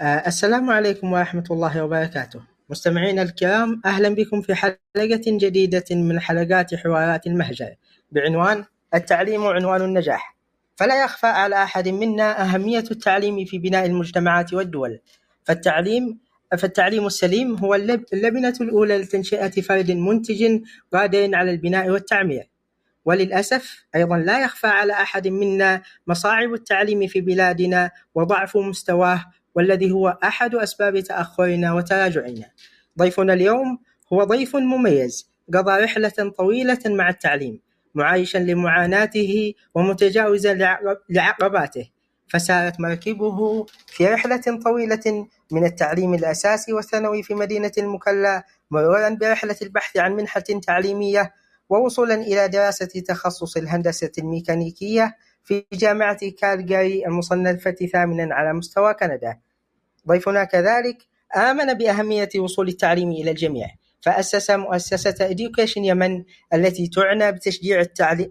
آه، السلام عليكم ورحمة الله وبركاته. مستمعينا الكرام أهلا بكم في حلقة جديدة من حلقات حوارات المهجر. بعنوان التعليم عنوان النجاح. فلا يخفى على أحد منا أهمية التعليم في بناء المجتمعات والدول. فالتعليم فالتعليم السليم هو اللبنة الأولى لتنشئة فرد منتج قادر على البناء والتعمير. وللأسف أيضا لا يخفى على أحد منا مصاعب التعليم في بلادنا وضعف مستواه والذي هو أحد أسباب تأخرنا وتراجعنا. ضيفنا اليوم هو ضيف مميز قضى رحلة طويلة مع التعليم معايشا لمعاناته ومتجاوزا لعقباته فسارت مركبه في رحلة طويلة من التعليم الأساسي والثانوي في مدينة المكلا مرورا برحلة البحث عن منحة تعليمية ووصولا إلى دراسة تخصص الهندسة الميكانيكية. في جامعة كالجاري المصنفة ثامنا على مستوى كندا. ضيفنا كذلك آمن بأهمية وصول التعليم إلى الجميع فأسس مؤسسة Education يمن التي تعنى بتشجيع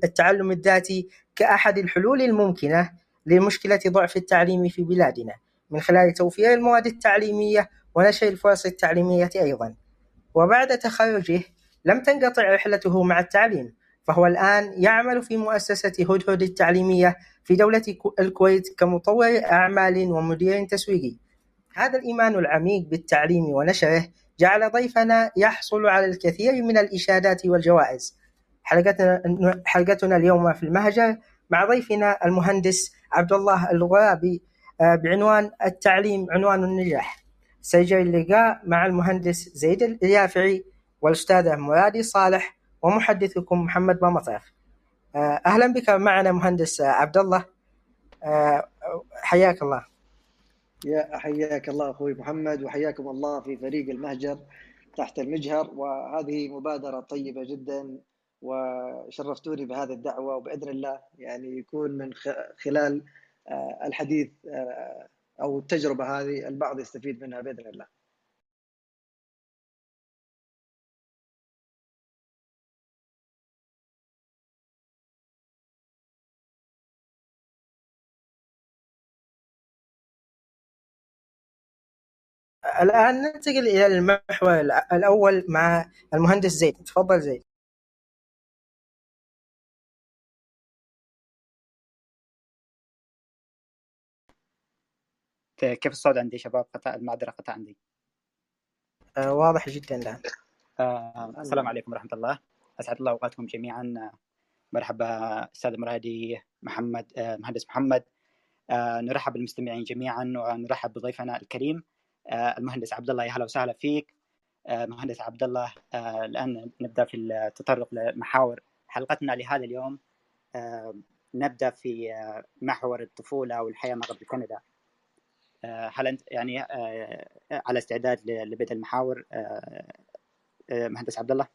التعلم الذاتي كأحد الحلول الممكنة لمشكلة ضعف التعليم في بلادنا. من خلال توفير المواد التعليمية ونشر الفرص التعليمية أيضا. وبعد تخرجه لم تنقطع رحلته مع التعليم. فهو الآن يعمل في مؤسسة هدهد التعليمية في دولة الكويت كمطور أعمال ومدير تسويقي. هذا الإيمان العميق بالتعليم ونشره جعل ضيفنا يحصل على الكثير من الإشادات والجوائز. حلقتنا حلقتنا اليوم في المهجر مع ضيفنا المهندس عبد الله الغرابي آه، بعنوان التعليم عنوان النجاح. سيجري اللقاء مع المهندس زيد اليافعي والأستاذة مرادي صالح ومحدثكم محمد بمطرف آه، أهلا بك معنا مهندس عبد الله آه، حياك الله. يا حياك الله أخوي محمد وحياكم الله في فريق المهجر تحت المجهر. وهذه مبادرة طيبة جدا وشرفتوني بهذه الدعوة. وبإذن الله يعني يكون من خلال آه، الحديث أو التجربة هذه البعض يستفيد منها بإذن الله. الآن ننتقل إلى المحور الأول مع المهندس زيد. تفضل زيد. كيف الصوت عندي شباب؟ قطع المعذرة قطع عندي. آه واضح جدا الآن. آه السلام عليكم ورحمة الله. أسعد الله أوقاتكم جميعا. مرحبا أستاذ مرادي محمد آه مهندس محمد. آه نرحب بالمستمعين جميعا ونرحب بضيفنا الكريم. المهندس عبد الله يا هلا وسهلا فيك. آه، مهندس عبد الله آه، الآن نبدأ في التطرق لمحاور حلقتنا لهذا اليوم. نبدأ في محور الطفولة والحياة ما قبل كندا. هل أنت يعني على استعداد لبدء المحاور؟ مهندس عبد الله؟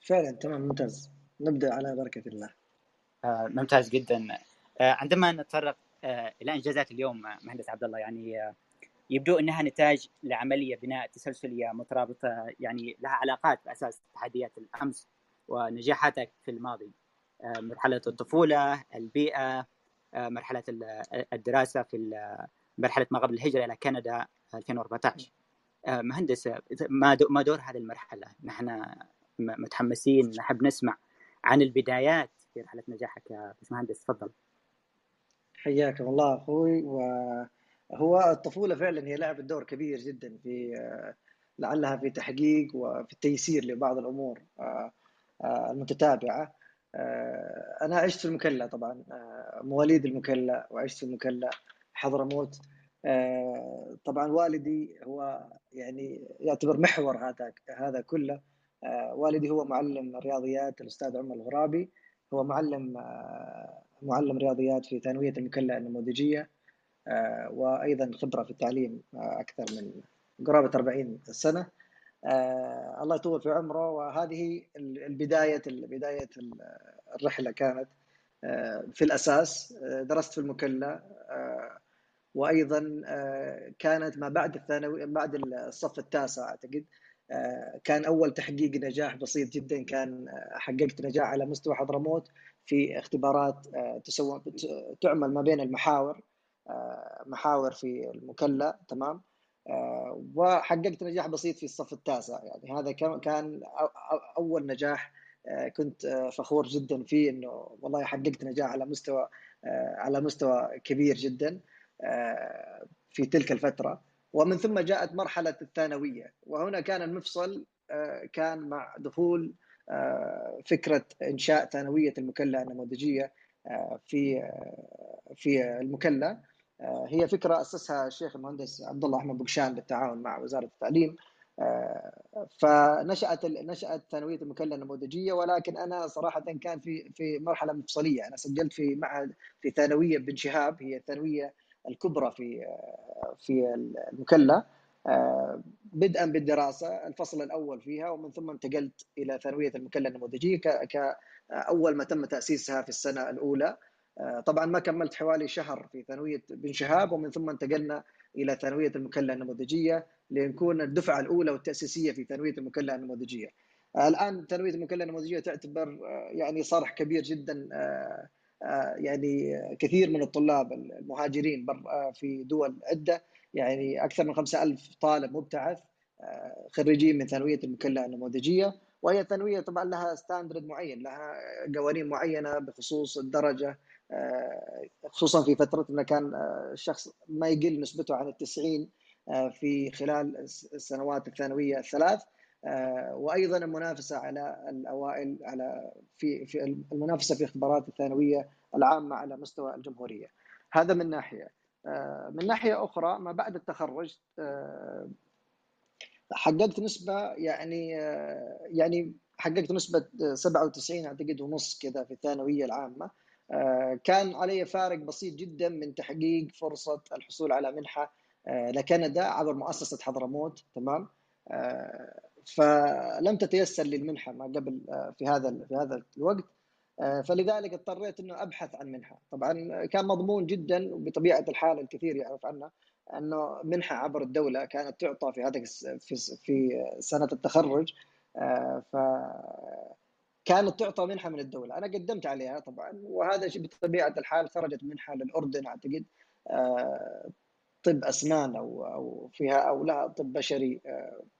فعلا تمام ممتاز. نبدأ على بركة الله. ممتاز جدا. عندما نتطرق إلى إنجازات اليوم مهندس عبد الله يعني يبدو إنها نتاج لعملية بناء تسلسلية مترابطة يعني لها علاقات بأساس تحديات الأمس ونجاحاتك في الماضي. آه، مرحلة الطفولة البيئة آه، مرحلة الدراسة في مرحلة ما قبل الهجرة إلى كندا 2014 آه، مهندس ما دور هذه المرحلة؟ نحن متحمسين نحب نسمع عن البدايات في رحلة نجاحك يا باشمهندس تفضل. حياكم الله أخوي و هو الطفولة فعلا هي لعبت دور كبير جدا في لعلها في تحقيق وفي التيسير لبعض الأمور آه، آه، المتتابعة. آه، أنا عشت في المكلا طبعا مواليد المكلا وعشت في المكلا حضرموت. طبعا والدي هو يعني يعتبر محور هذا هذا كله. والدي هو معلم رياضيات الأستاذ عمر الغرابي. هو معلم معلم رياضيات في ثانوية المكلا النموذجية. آه، وأيضا خبرة في التعليم آه، أكثر من قرابة 40 سنة. آه، الله يطول في عمره. وهذه البداية بداية الرحلة كانت في الأساس درست في المكلا وأيضا كانت ما بعد الثانوي بعد الصف التاسع أعتقد كان أول تحقيق نجاح بسيط جدا. كان حققت نجاح على مستوى حضرموت في اختبارات تعمل ما بين المحاور. آه، محاور في المكلا تمام؟ وحققت نجاح بسيط في الصف التاسع يعني هذا كان أول نجاح كنت فخور جدا فيه إنه والله حققت نجاح على مستوى على مستوى كبير جدا في تلك الفترة. ومن ثم جاءت مرحلة الثانوية وهنا كان المفصل كان مع دخول فكرة إنشاء ثانوية المكلا النموذجية في في المكلا هي فكرة أسسها الشيخ المهندس عبد الله أحمد بقشان بالتعاون مع وزارة التعليم. فنشأت نشأت ثانويه المكلا النموذجية ولكن أنا صراحة كان في في مرحلة مفصلية. أنا سجلت في معهد في ثانوية بن شهاب هي الثانوية الكبرى في في المكلا بدءا بالدراسة الفصل الأول فيها ومن ثم انتقلت إلى ثانوية المكلا النموذجية كأول ما تم تأسيسها في السنة الأولى. طبعا ما كملت حوالي شهر في ثانوية بن شهاب ومن ثم انتقلنا إلى ثانوية المكلا النموذجية لنكون الدفعة الأولى والتأسيسية في ثانوية المكلا النموذجية. الآن ثانوية المكلا النموذجية تعتبر يعني صرح كبير جدا يعني كثير من الطلاب المهاجرين في دول عدة يعني أكثر من 5000 طالب مبتعث خريجين من ثانوية المكلا النموذجية وهي ثانويه طبعا لها ستاندرد معين لها قوانين معينة بخصوص الدرجة خصوصا في فترتنا كان الشخص ما يقل نسبته عن التسعين في خلال السنوات الثانوية الثلاث. وأيضا المنافسة على الأوائل على في في المنافسة في اختبارات الثانوية العامة على مستوى الجمهورية. هذا من ناحية. من ناحية أخرى ما بعد التخرج حققت نسبة يعني يعني حققت نسبة 97 أعتقد ونص كذا في الثانوية العامة. كان علي فارق بسيط جدا من تحقيق فرصة الحصول على منحة لكندا عبر مؤسسة حضرموت تمام؟ فلم تتيسر لي المنحه ما قبل في هذا في هذا الوقت. فلذلك اضطريت إنه أبحث عن منحة. طبعا كان مضمون جدا وبطبيعه الحال الكثير يعرف عنها أنه منحة عبر الدولة كانت تعطى في هذا في في سنة التخرج. ف كانت تعطى منحة من الدولة. أنا قدمت عليها طبعا وهذا بطبيعة الحال خرجت منحة للأردن أعتقد طب أسنان أو أو فيها أو لها طب بشري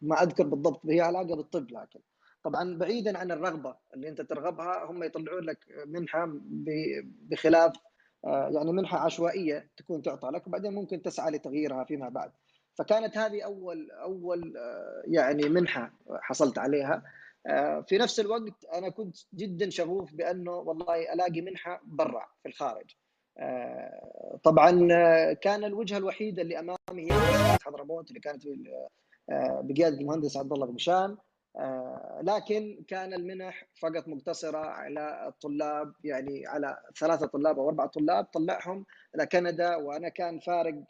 ما أذكر بالضبط هي علاقة بالطب لكن. طبعا بعيدا عن الرغبة اللي أنت ترغبها هم يطلعون لك منحة بخلاف يعني منحة عشوائية تكون تعطى لك وبعدين ممكن تسعى لتغييرها فيما بعد. فكانت هذه أول أول يعني منحة حصلت عليها. في نفس الوقت أنا كنت جدا شغوف بأنه والله ألاقي منحة برا في الخارج. طبعا كان الوجهة الوحيدة اللي أمامي هي حضرموت اللي كانت بقيادة المهندس عبد الله بن لكن كان المنح فقط مقتصرة على الطلاب يعني على ثلاثة طلاب أو أربعة طلاب طلعهم إلى كندا وأنا كان فارق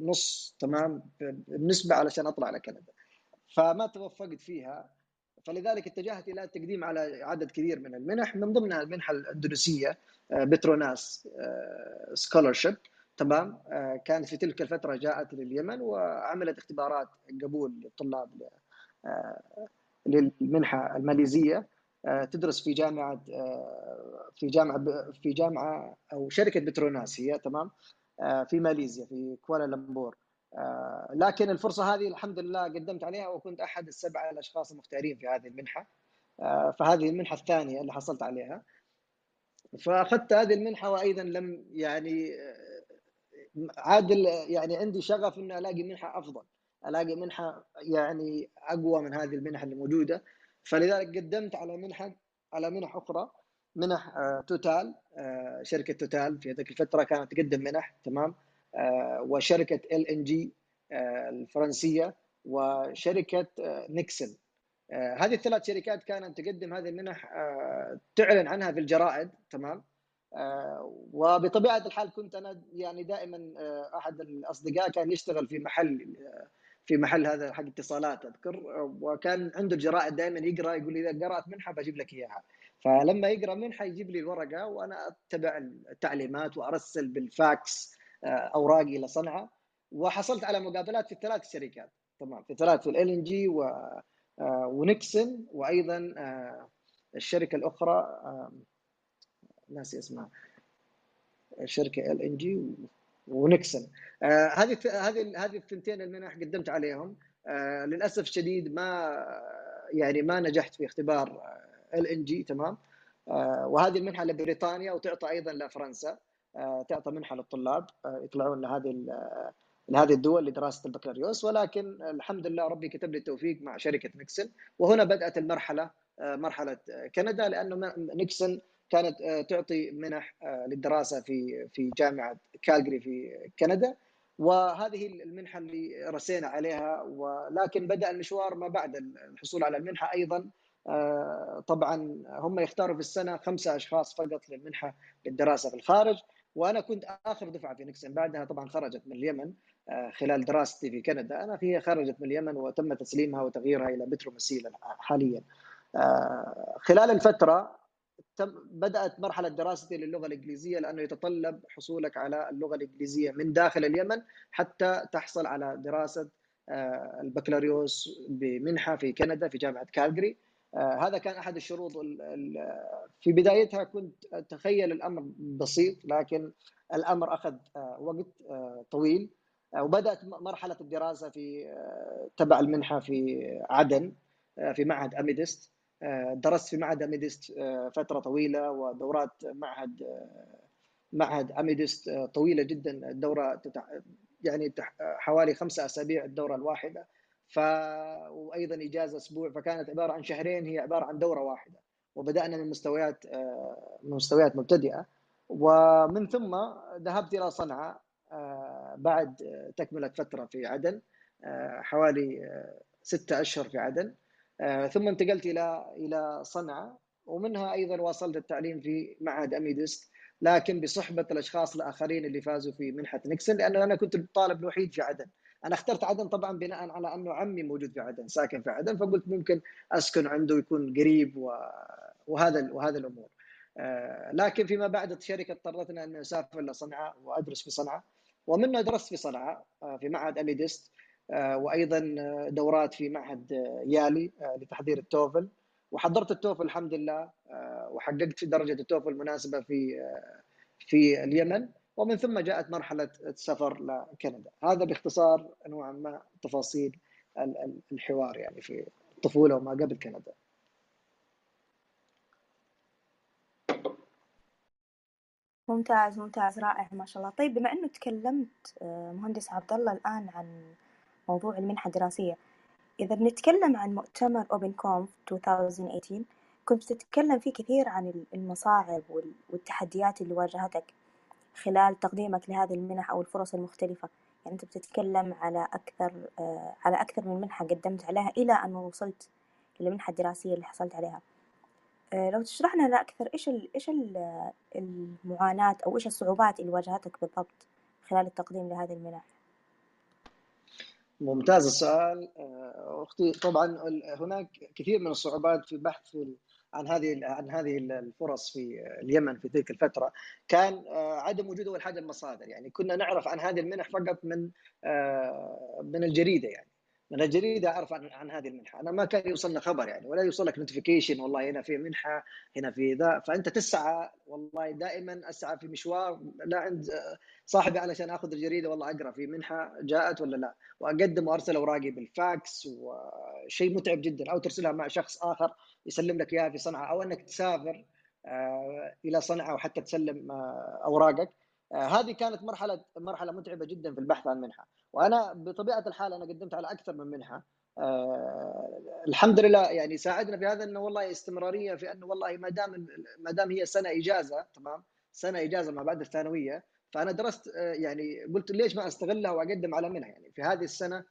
نص تمام بالنسبة علشان أطلع على كندا. فما توفقت فيها. فلذلك اتجهت إلى التقديم على عدد كبير من المنح من ضمنها المنحه الإندونيسية بتروناس scholarship تمام؟ كانت في تلك الفترة جاءت لليمن وعملت اختبارات قبول للطلاب للمنحة الماليزية. تدرس في جامعة في جامعة في جامعة أو شركة بتروناس هي تمام؟ في ماليزيا في كوالالمبور. لكن الفرصة هذه الحمد لله قدمت عليها وكنت أحد السبعة الأشخاص المختارين في هذه المنحة. فهذه المنحة الثانية اللي حصلت عليها. فأخذت هذه المنحة وأيضا لم يعني عادل يعني عندي شغف إني ألاقي منحة أفضل. ألاقي منحة يعني أقوى من هذه المنح اللي موجودة. فلذلك قدمت على منحة على منح أخرى منح توتال شركة توتال في ذيك الفترة كانت تقدم منح تمام؟ وشركة LNG الفرنسية وشركة نيكسون. هذه الثلاث شركات كانت تقدم هذه المنح تعلن عنها في الجرائد تمام؟ وبطبيعة الحال كنت أنا يعني دائما أحد الأصدقاء كان يشتغل في محل في محل هذا حق اتصالات أذكر. وكان عنده الجرائد دائما يقرأ يقول لي إذا قرأت منحة بجيب لك إياها. فلما يقرأ منحة يجيب لي الورقة وأنا أتبع التعليمات وأرسل بالفاكس أوراقي إلى صنعاء وحصلت على مقابلات في الثلاث شركات. تمام في ثلاث في LNG ونيكسون وأيضا الشركة الأخرى ناسي اسمها الشركة LNG ونكسن آه، هذه هذه هذه الثنتين المنح قدمت عليهم. للأسف الشديد ما يعني ما نجحت في اختبار LNG. تمام؟ وهذه المنحة لبريطانيا وتعطى أيضا لفرنسا. تعطى منحة للطلاب يطلعون لهذه لهذه الدول لدراسة البكالوريوس. ولكن الحمد لله ربي كتب لي التوفيق مع شركة نيكسون وهنا بدأت المرحلة مرحلة كندا لأنه نيكسون كانت تعطي منح للدراسة في في جامعة كالجري في كندا. وهذه المنحة اللي رسينا عليها ولكن بدأ المشوار ما بعد الحصول على المنحة أيضا. طبعا هم يختاروا في السنة خمسة أشخاص فقط للمنحة للدراسة في الخارج. وأنا كنت آخر دفعة في Nexen بعدها طبعا خرجت من اليمن آه، خلال دراستي في كندا. أنا هي خرجت من اليمن وتم تسليمها وتغييرها إلى بترومسيلة حاليا. آه، خلال الفترة تم بدأت مرحلة دراستي للغة الإنجليزية لأنه يتطلب حصولك على اللغة الإنجليزية من داخل اليمن حتى تحصل على دراسة آه، البكالوريوس بمنحة في كندا في جامعة كالجري. هذا كان أحد الشروط في بدايتها كنت أتخيل الأمر بسيط لكن الأمر أخذ وقت طويل. وبدأت مرحلة الدراسة في آه، تبع المنحة في عدن آه، في معهد أميدست. آه، درست في معهد أميدست فترة طويلة ودورات معهد معهد أميدست طويلة جدا. الدورة يعني حوالي خمسة أسابيع الدورة الواحدة. ف وأيضا إجازة أسبوع فكانت عبارة عن شهرين هي عبارة عن دورة واحدة. وبدأنا من مستويات من مستويات مبتدئة. ومن ثم ذهبت إلى صنعاء آه، بعد تكملة فترة في عدن آه، حوالي آه، ستة أشهر في عدن. ثم انتقلت إلى إلى صنعاء. ومنها أيضا واصلت التعليم في معهد أميدست لكن بصحبة الأشخاص الآخرين اللي فازوا في منحة نيكسون لأنه أنا كنت الطالب الوحيد في عدن. أنا اخترت عدن طبعا بناء على أنه عمي موجود في عدن ساكن في عدن فقلت ممكن أسكن عنده يكون قريب وهذا وهذا الأمور. لكن فيما بعد الشركة اضطرتنا أن نسافر لصنعاء وأدرس في صنعاء. ومنها درست في صنعاء آه، في معهد اميدست آه، وأيضا آه، دورات في معهد يالي لتحضير التوفل. وحضرت التوفل الحمد لله وحققت درجة التوفل المناسبة في في اليمن. ومن ثم جاءت مرحلة السفر لكندا. هذا باختصار نوعا ما تفاصيل الحوار يعني في الطفولة وما قبل كندا. ممتاز ممتاز رائع ما شاء الله. طيب بما إنه تكلمت آه، مهندس عبد الله الآن عن موضوع المنحة الدراسية إذا بنتكلم عن مؤتمر أوبن كونف 2018 كنت تتكلم فيه كثير عن المصاعب والتحديات اللي واجهتك. خلال تقديمك لهذه المنح أو الفرص المختلفة. يعني أنت بتتكلم على أكثر آه، على أكثر من منحة قدمت عليها إلى أن وصلت للمنحة الدراسية اللي حصلت عليها. آه، لو تشرح لنا أكثر إيش ال إيش ال المعاناة أو إيش الصعوبات اللي واجهتك بالضبط خلال التقديم لهذه المنح؟ ممتاز السؤال. آه، أختي طبعا هناك كثير من الصعوبات في بحث عن هذه عن هذه الفرص في اليمن في تلك الفترة كان آه، عدم وجود اول حاجة المصادر. يعني كنا نعرف عن هذه المنح فقط من من الجريدة يعني. من الجريده أعرف عن, عن هذه المنحة. أنا ما كان يوصلنا خبر يعني ولا يوصلك notification والله هنا في منحة هنا في ذا. فأنت تسعى والله دائما أسعى في مشوار. لا عند صاحبي علشان آخذ الجريدة والله أقرأ في منحة جاءت ولا لا. وأقدم وأرسل أوراقي بالفاكس وشيء متعب جدا. أو ترسلها مع شخص آخر يسلم لك إياها في صنعاء. أو أنك تسافر آه، إلى صنعاء وحتى تسلم آه، أوراقك. هذه كانت مرحلة مرحلة متعبة جدا في البحث عن منحة. وأنا بطبيعة الحال أنا قدمت على أكثر من منحة. آه الحمد لله يعني ساعدنا في هذا إنه والله استمرارية في إنه والله ما دام ما دام هي سنة إجازة تمام؟ سنة إجازة ما بعد الثانوية. فأنا درست آه يعني قلت ليش ما أستغلها وأقدم على منح يعني في هذه السنة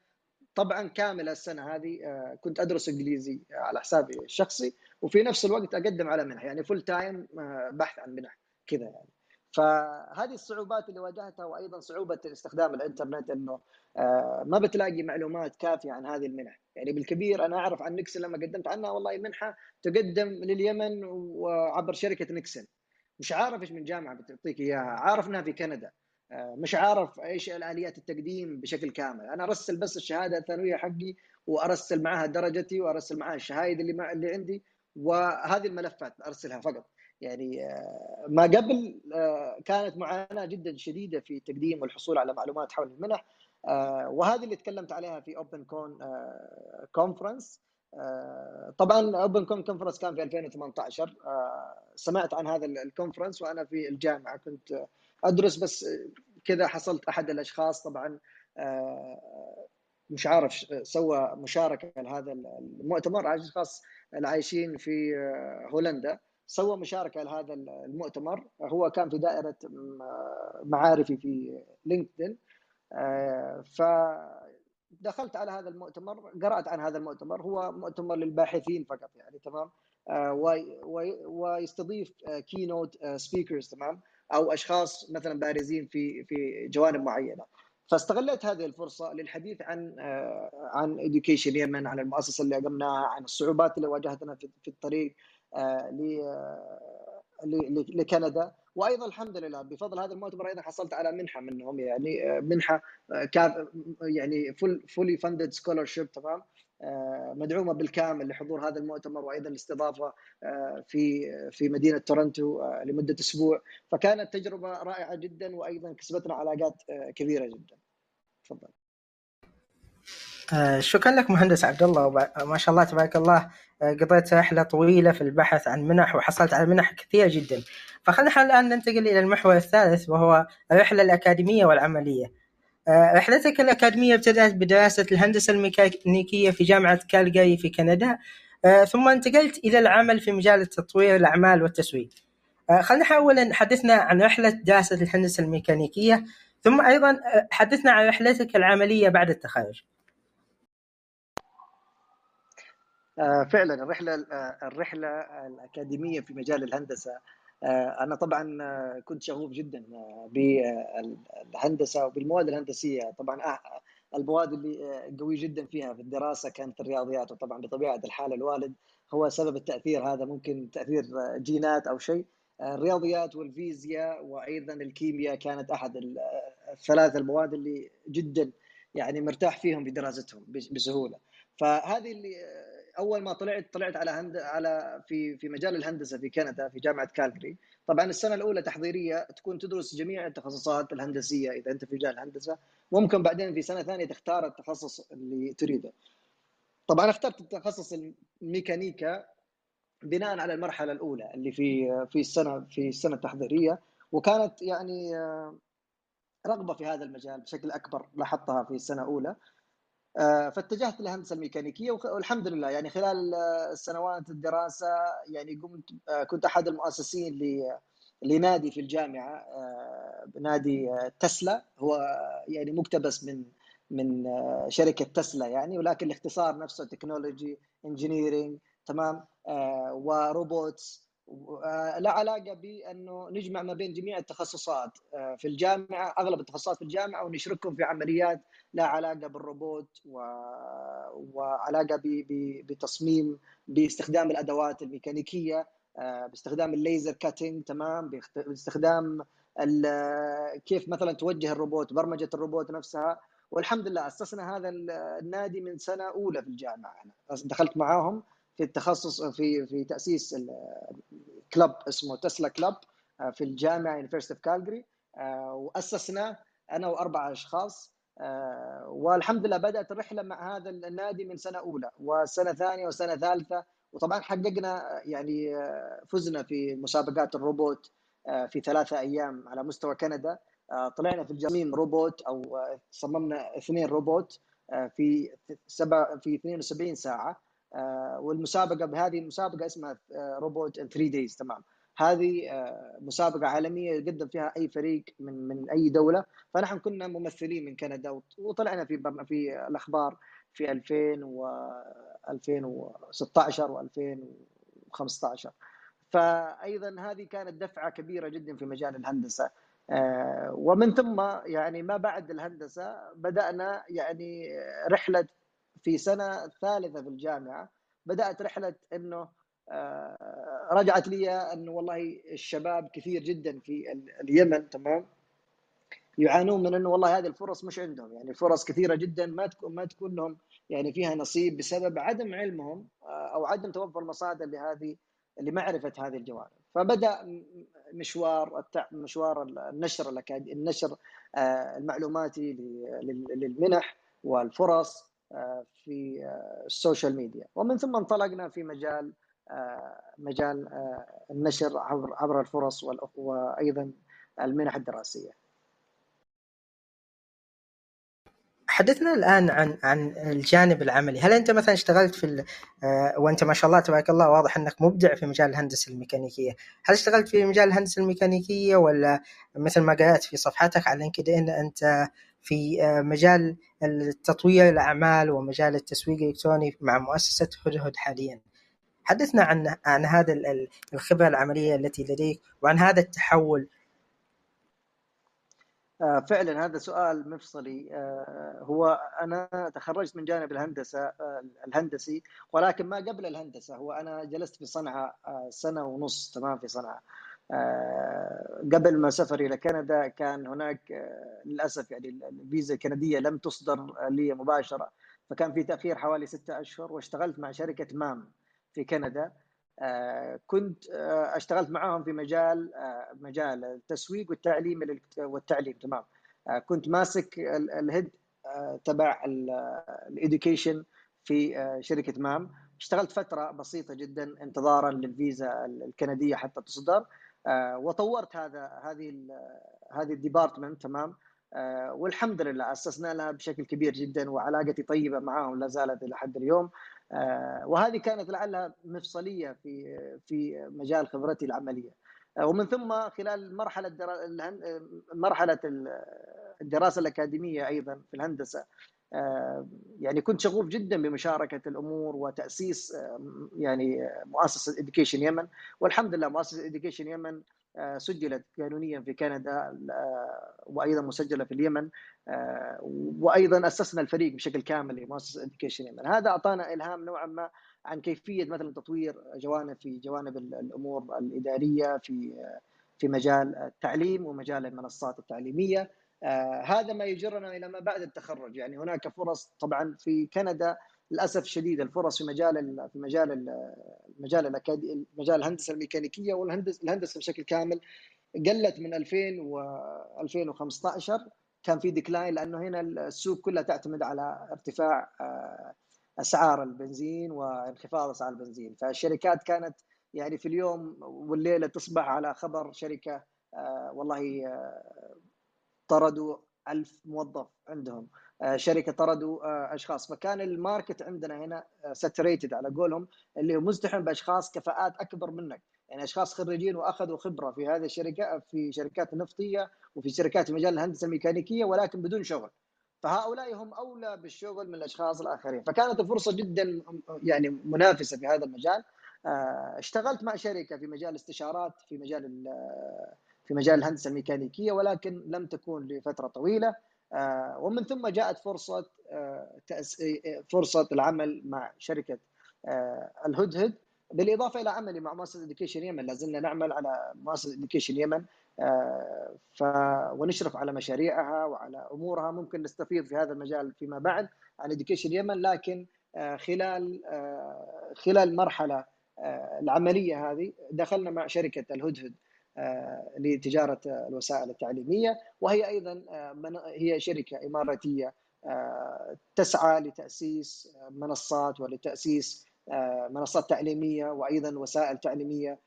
طبعا كامل السنة هذه آه كنت أدرس إنجليزي على حسابي الشخصي. وفي نفس الوقت أقدم على منح يعني full time آه، بحث عن منح كذا يعني. فهذه الصعوبات اللي واجهتها وأيضا صعوبة استخدام الإنترنت إنه آه، ما بتلاقي معلومات كافية عن هذه المنح، يعني بالكثير أنا أعرف عن Nexen لما قدمت عنها والله منحه تقدم لليمن وعبر شركة نكسن. مش عارف إيش من جامعة بتعطيك إياها، عارف إنها في كندا. آه، مش عارف إيش الاليات التقديم بشكل كامل، أنا أرسل بس الشهادة الثانوية حقي وأرسل معها درجتي وأرسل معها الشهايد اللي اللي عندي وهذه الملفات أرسلها فقط. يعني آه، ما قبل آه، كانت معاناة جدا شديدة في تقديم والحصول على معلومات حول المنح وهذه اللي تكلمت عليها في اوبن كون conference طبعا OpenCon conference كان في 2018 سمعت عن هذا ال conference وأنا في الجامعة كنت أدرس بس كذا حصلت أحد الأشخاص طبعا مش عارف سوى مشاركة لهذا المؤتمر أشخاص العايشين في هولندا. سوى مشاركة لهذا المؤتمر. هو كان في دائرة معارفي في LinkedIn. فدخلت على هذا المؤتمر قرأت عن هذا المؤتمر. هو مؤتمر للباحثين فقط يعني تمام؟ ويستضيف keynote speakers تمام؟ أو أشخاص مثلا بارزين في في جوانب معينة. فاستغلت هذه الفرصة للحديث عن آه، عن Education Yemen عن المؤسسة اللي قمناها عن الصعوبات اللي واجهتنا في الطريق آه، لكندا. وأيضا الحمد لله بفضل هذا المؤتمر أيضا حصلت على منحة منهم يعني آه، منحة يعني full fully funded scholarship تمام؟ مدعومة بالكامل لحضور هذا المؤتمر وأيضا الاستضافة في في مدينة تورنتو لمدة أسبوع. فكانت تجربة رائعة جدا وأيضا كسبتنا علاقات كبيرة جدا. تفضل. آه، شكرا لك مهندس عبد الله ما شاء الله تبارك الله. آه، قضيت رحلة طويلة في البحث عن منح وحصلت على منح كثيرة جدا. فخلنا الآن ننتقل إلى المحور الثالث وهو الرحلة الأكاديمية والعملية. آه، رحلتك الأكاديمية ابتدأت بدراسة الهندسة الميكانيكية في جامعة كالجاري في كندا ثم انتقلت إلى العمل في مجال تطوير الأعمال والتسويق. خلينا أولا حدثنا عن رحلة دراسة الهندسة الميكانيكية ثم أيضا حدثنا عن رحلتك العملية بعد التخرج آه، فعلا الرحلة آه، الرحلة الأكاديمية في مجال الهندسة آه، أنا طبعا كنت شغوف جدا بالهندسه وبالمواد الهندسية. طبعا المواد اللي قوي جدا فيها في الدراسة كانت الرياضيات. وطبعا بطبيعة الحال الوالد هو سبب التأثير هذا ممكن تأثير جينات أو شيء. الرياضيات والفيزياء وأيضا الكيمياء كانت أحد الثلاث المواد اللي جدا يعني مرتاح فيهم في دراستهم بسهولة. فهذه اللي أول ما طلعت طلعت على هند على في في مجال الهندسة في كندا في جامعة كالجري طبعا السنة الأولى تحضيرية تكون تدرس جميع التخصصات الهندسية إذا أنت في مجال الهندسه ممكن بعدين في سنة ثانية تختار التخصص اللي تريده. طبعا اخترت التخصص الميكانيكا بناء على المرحلة الأولى اللي في في السنة في السنة التحضيرية. وكانت يعني آه، رغبة في هذا المجال بشكل أكبر لاحظتها في السنة الأولى. فاتجهت للهندسه الميكانيكيه والحمد لله يعني خلال سنوات الدراسة يعني قمت آه، كنت أحد المؤسسين لنادي في الجامعة آه، نادي تسلا. هو يعني مقتبس من من شركة تسلا يعني ولكن الاختصار نفسه technology engineering تمام؟ وروبوتس آه، له علاقة بأنه نجمع ما بين جميع التخصصات آه، في الجامعة أغلب التخصصات في الجامعة ونشركهم في عمليات لها علاقة بالروبوت و... وعلاقة ب... ب... بتصميم باستخدام الأدوات الميكانيكية آه، باستخدام ال laser cutting تمام؟ باستخدام ال... كيف مثلا توجه الروبوت برمجة الروبوت نفسها. والحمد لله أسسنا هذا النادي من سنة أولى في الجامعة. أنا دخلت معاهم في التخصص في في تأسيس club اسمه Tesla club آه، في الجامعة University of Calgary وأسسنا أنا وأربع أشخاص آه، والحمد لله بدأت الرحلة مع هذا النادي من سنة أولى وسنة ثانية وسنة ثالثة وطبعا حققنا يعني آه، فزنا في مسابقات الروبوت في ثلاثة أيام على مستوى كندا طلعنا في الجميم روبوت أو صممنا اثنين روبوت في سبع في 72 ساعة. والمسابقة بهذه المسابقة اسمها robot in 3 days تمام. هذه آه، مسابقة عالمية يقدم فيها أي فريق من من أي دولة. فنحن كنا ممثلين من كندا وطلعنا في في الأخبار في 2000 و 2016 و 2015 فايضا هذه كانت دفعة كبيرة جدا في مجال الهندسة. آه، ومن ثم يعني ما بعد الهندسة بدأنا يعني رحلة في سنة ثالثة في الجامعة بدأت رحلة إنه آه، رجعت لي إنه والله الشباب كثير جدا في اليمن تمام؟ يعانون من إنه والله هذه الفرص مش عندهم يعني فرص كثيرة جدا ما تكون ما تكون لهم يعني فيها نصيب بسبب عدم علمهم آه، أو عدم توفر مصادر لهذه لمعرفة هذه الجوانب. فبدأ مشوار مشوار النشر النشر المعلوماتي للمنح والفرص. في السوشيال ميديا ومن ثم انطلقنا في مجال مجال النشر عبر عبر الفرص وأيضا المنح الدراسية. حدثنا الآن عن عن الجانب العملي، هل أنت مثلا اشتغلت في آه، وأنت ما شاء الله تبارك الله واضح أنك مبدع في مجال الهندسة الميكانيكية، هل اشتغلت في مجال الهندسة الميكانيكية ولا مثل ما قرأت في صفحتك على لينكدين أنت في آه، مجال التطوير الأعمال ومجال التسويق الإلكتروني مع مؤسسة هدهد حاليا؟ حدثنا عن عن هذا الخبرة العملية التي لديك وعن هذا التحول. آه، فعلا هذا سؤال مفصلي. آه، هو أنا تخرجت من جانب الهندسة الهندسي ولكن ما قبل الهندسة. هو أنا جلست في صنعاء سنة ونص تمام في صنعاء. قبل ما سافر إلى كندا كان هناك للأسف يعني الفيزا الكندية لم تصدر لي مباشرة فكان في تأخير حوالي ستة أشهر واشتغلت مع شركة مام في كندا. آه، كنت آه، اشتغلت معاهم في مجال آه، مجال التسويق والتعليم والتعليم تمام. كنت ماسك ال head تبع ال education في شركة مام. اشتغلت فترة بسيطة جدا انتظارا للفيزا الكندية حتى تصدر. وطورت هذا هذه هذه الديبارتمنت تمام؟ والحمد لله اسسنا لها بشكل كبير جدا وعلاقتي طيبة معاهم لا زالت إلى حد اليوم. آه، وهذه كانت لعلها مفصلية في في مجال خبرتي العملية. آه، ومن ثم خلال مرحلة مرحلة الدراسة الأكاديمية أيضا في الهندسة آه، يعني كنت شغوف جدا بمشاركة الأمور وتأسيس يعني مؤسسة Education Yemen والحمد لله مؤسسة Education Yemen آه، سجلت قانونيا في كندا آه، وأيضا مسجلة في اليمن آه، وأيضا أسسنا الفريق بشكل كامل لمؤسسة Education Yemen هذا أعطانا إلهام نوعا ما عن كيفية مثلا تطوير جوانب في جوانب الأمور الإدارية في في مجال التعليم ومجال المنصات التعليمية. هذا ما يجرنا إلى ما بعد التخرج. يعني هناك فرص طبعا في كندا للأسف الشديد الفرص في مجال في مجال المجال الاكاديمي مجال الهندسة الميكانيكية والهندسه الهندسة بشكل كامل قلت من 2000 و 2015 كان في ديكلاين لأنه هنا السوق كلها تعتمد على ارتفاع آه، أسعار البنزين وانخفاض أسعار البنزين. فالشركات كانت يعني في اليوم والليلة تصبح على خبر شركة آه، والله آه، طردوا ألف موظف عندهم. آه، شركة طردوا آه، أشخاص. فكان ال market عندنا هنا saturated آه، على قولهم اللي هو مزدحم بأشخاص كفاءات أكبر منك. يعني أشخاص خريجين وأخذوا خبرة في هذه الشركات في شركات نفطية وفي شركات مجال الهندسة الميكانيكية ولكن بدون شغل. فهؤلاء هم أولى بالشغل من الأشخاص الآخرين. فكانت الفرصة جدا يعني منافسة في هذا المجال. اشتغلت مع شركة في مجال استشارات في مجال في مجال الهندسة الميكانيكية ولكن لم تكون لفترة طويلة. آه، ومن ثم جاءت فرصة آه، آه، فرصة العمل مع شركة الهدهد. بالإضافة إلى عملي مع مؤسسه Education Yemen. لازلنا نعمل على مؤسسه Education Yemen. ف ونشرف على مشاريعها وعلى أمورها. ممكن نستفيض في هذا المجال فيما بعد عن إديوكيشن يمن لكن خلال خلال المرحله العملية هذه دخلنا مع شركة الهدهد. لتجارة الوسائل التعليمية وهي أيضا آه، هي شركة إماراتية آه، تسعى لتأسيس منصات ولتأسيس منصات تعليمية وأيضا وسائل تعليمية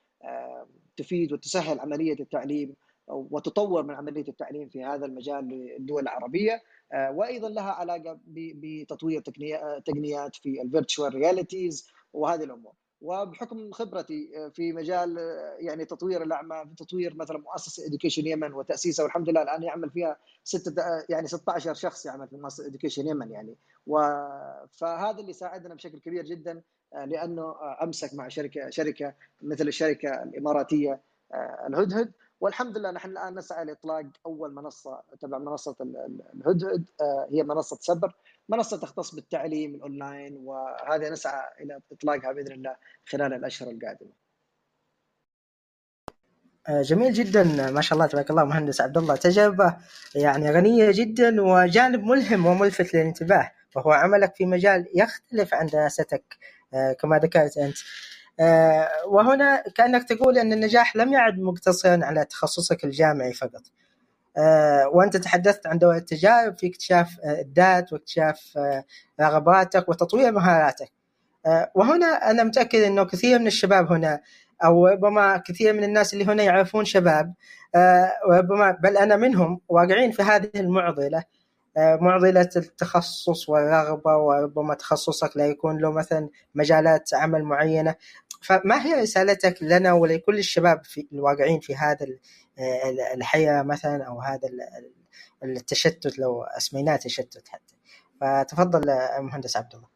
تفيد وتسهل عملية التعليم وتطور من عملية التعليم في هذا المجال للدول العربية وأيضا لها علاقة بتطوير تقنيات في ال virtual realities وهذه الأمور. وبحكم خبرتي آه، في مجال آه، يعني تطوير الأعمال في تطوير مثلا مؤسسة Education Yemen وتأسيسها والحمد لله الآن يعمل فيها ستة آه، يعني 16 شخص يعمل في مؤسسة Education Yemen يعني. و فهذا اللي ساعدنا بشكل كبير جدا لأنه أمسك مع شركة شركة مثل الشركة الإماراتية الهدهد. والحمد لله نحن الآن نسعى لإطلاق أول منصة تبع منصة الهدهد هي منصة سبر منصة تختص بالتعليم الأونلاين وهذه نسعى إلى إطلاقها بإذن الله خلال الأشهر القادمة. آه، جميل جدا ما شاء الله تبارك الله مهندس عبد الله تجربة يعني غنية جدا وجانب ملهم وملفت للانتباه وهو عملك في مجال يختلف عن دراستك آه، كما ذكرت أنت. آه، وهنا كأنك تقول أن النجاح لم يعد مقتصرا على تخصصك الجامعي فقط. آه، وأنت تحدثت عن دور التجارب في اكتشاف الذات واكتشاف رغباتك وتطوير مهاراتك. وهنا أنا متأكد أنه كثير من الشباب هنا أو ربما كثير من الناس اللي هنا يعرفون شباب ربما بل أنا منهم واقعين في هذه المعضلة معضلة التخصص والرغبة وربما تخصصك لا يكون له مثلا مجالات عمل معينة. فما هي رسالتك لنا ولكل الشباب في الواقعين في هذا الحياة مثلا أو هذا التشتت لو أسميناه تشتت حتى؟ فتفضل مهندس عبد الله.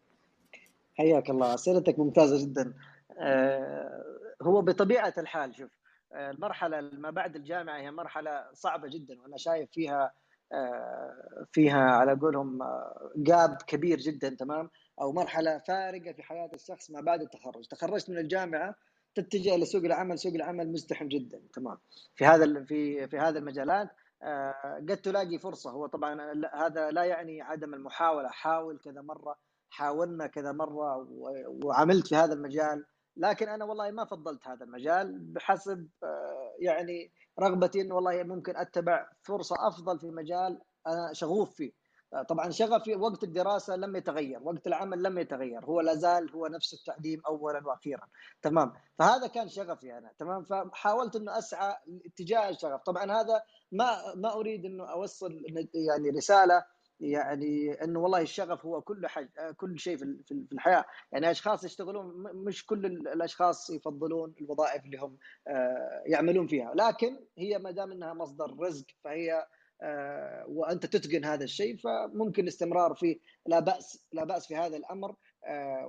حياك الله. اسئلتك ممتازة جدا. آه، هو بطبيعة الحال شوف آه، المرحلة ما بعد الجامعة هي مرحلة صعبة جدا وأنا شايف فيها آه، فيها على قولهم جاب كبير جدا تمام؟ أو مرحلة فارقة في حياة الشخص ما بعد التخرج. تخرجت من الجامعة تتجه لسوق العمل سوق العمل مزدحم جدا. تمام. في هذا في في هذه المجالات قد تلاقي فرصة. هو طبعا هذا لا يعني عدم المحاولة. حاول كذا مرة حاولنا كذا مرة وعملت في هذا المجال. لكن أنا والله ما فضلت هذا المجال بحسب آه، يعني رغبتي إنه والله ممكن أتبع فرصة أفضل في مجال أنا شغوف فيه. آه، طبعا شغفي وقت الدراسة لم يتغير، وقت العمل لم يتغير، هو لا زال هو نفس التعليم اولا وأخيرا، تمام، فهذا كان شغفي أنا، تمام، فحاولت إنه أسعى اتجاه الشغف، طبعا هذا ما ما أريد إنه أوصل يعني رسالة يعني إنه والله الشغف هو كل حاجة كل شيء في الحياة. يعني أشخاص يشتغلون مش كل الأشخاص يفضلون الوظائف اللي هم آه، يعملون فيها. لكن هي ما دام إنها مصدر رزق فهي وأنت تتقن هذا الشيء فممكن الاستمرار فيه لا بأس لا بأس في هذا الأمر. آه،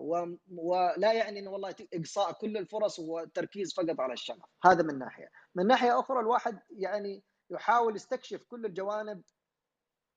ولا يعني إنه والله إقصاء كل الفرص والتركيز فقط على الشغف. هذا من ناحية. من ناحية أخرى الواحد يعني يحاول يستكشف كل الجوانب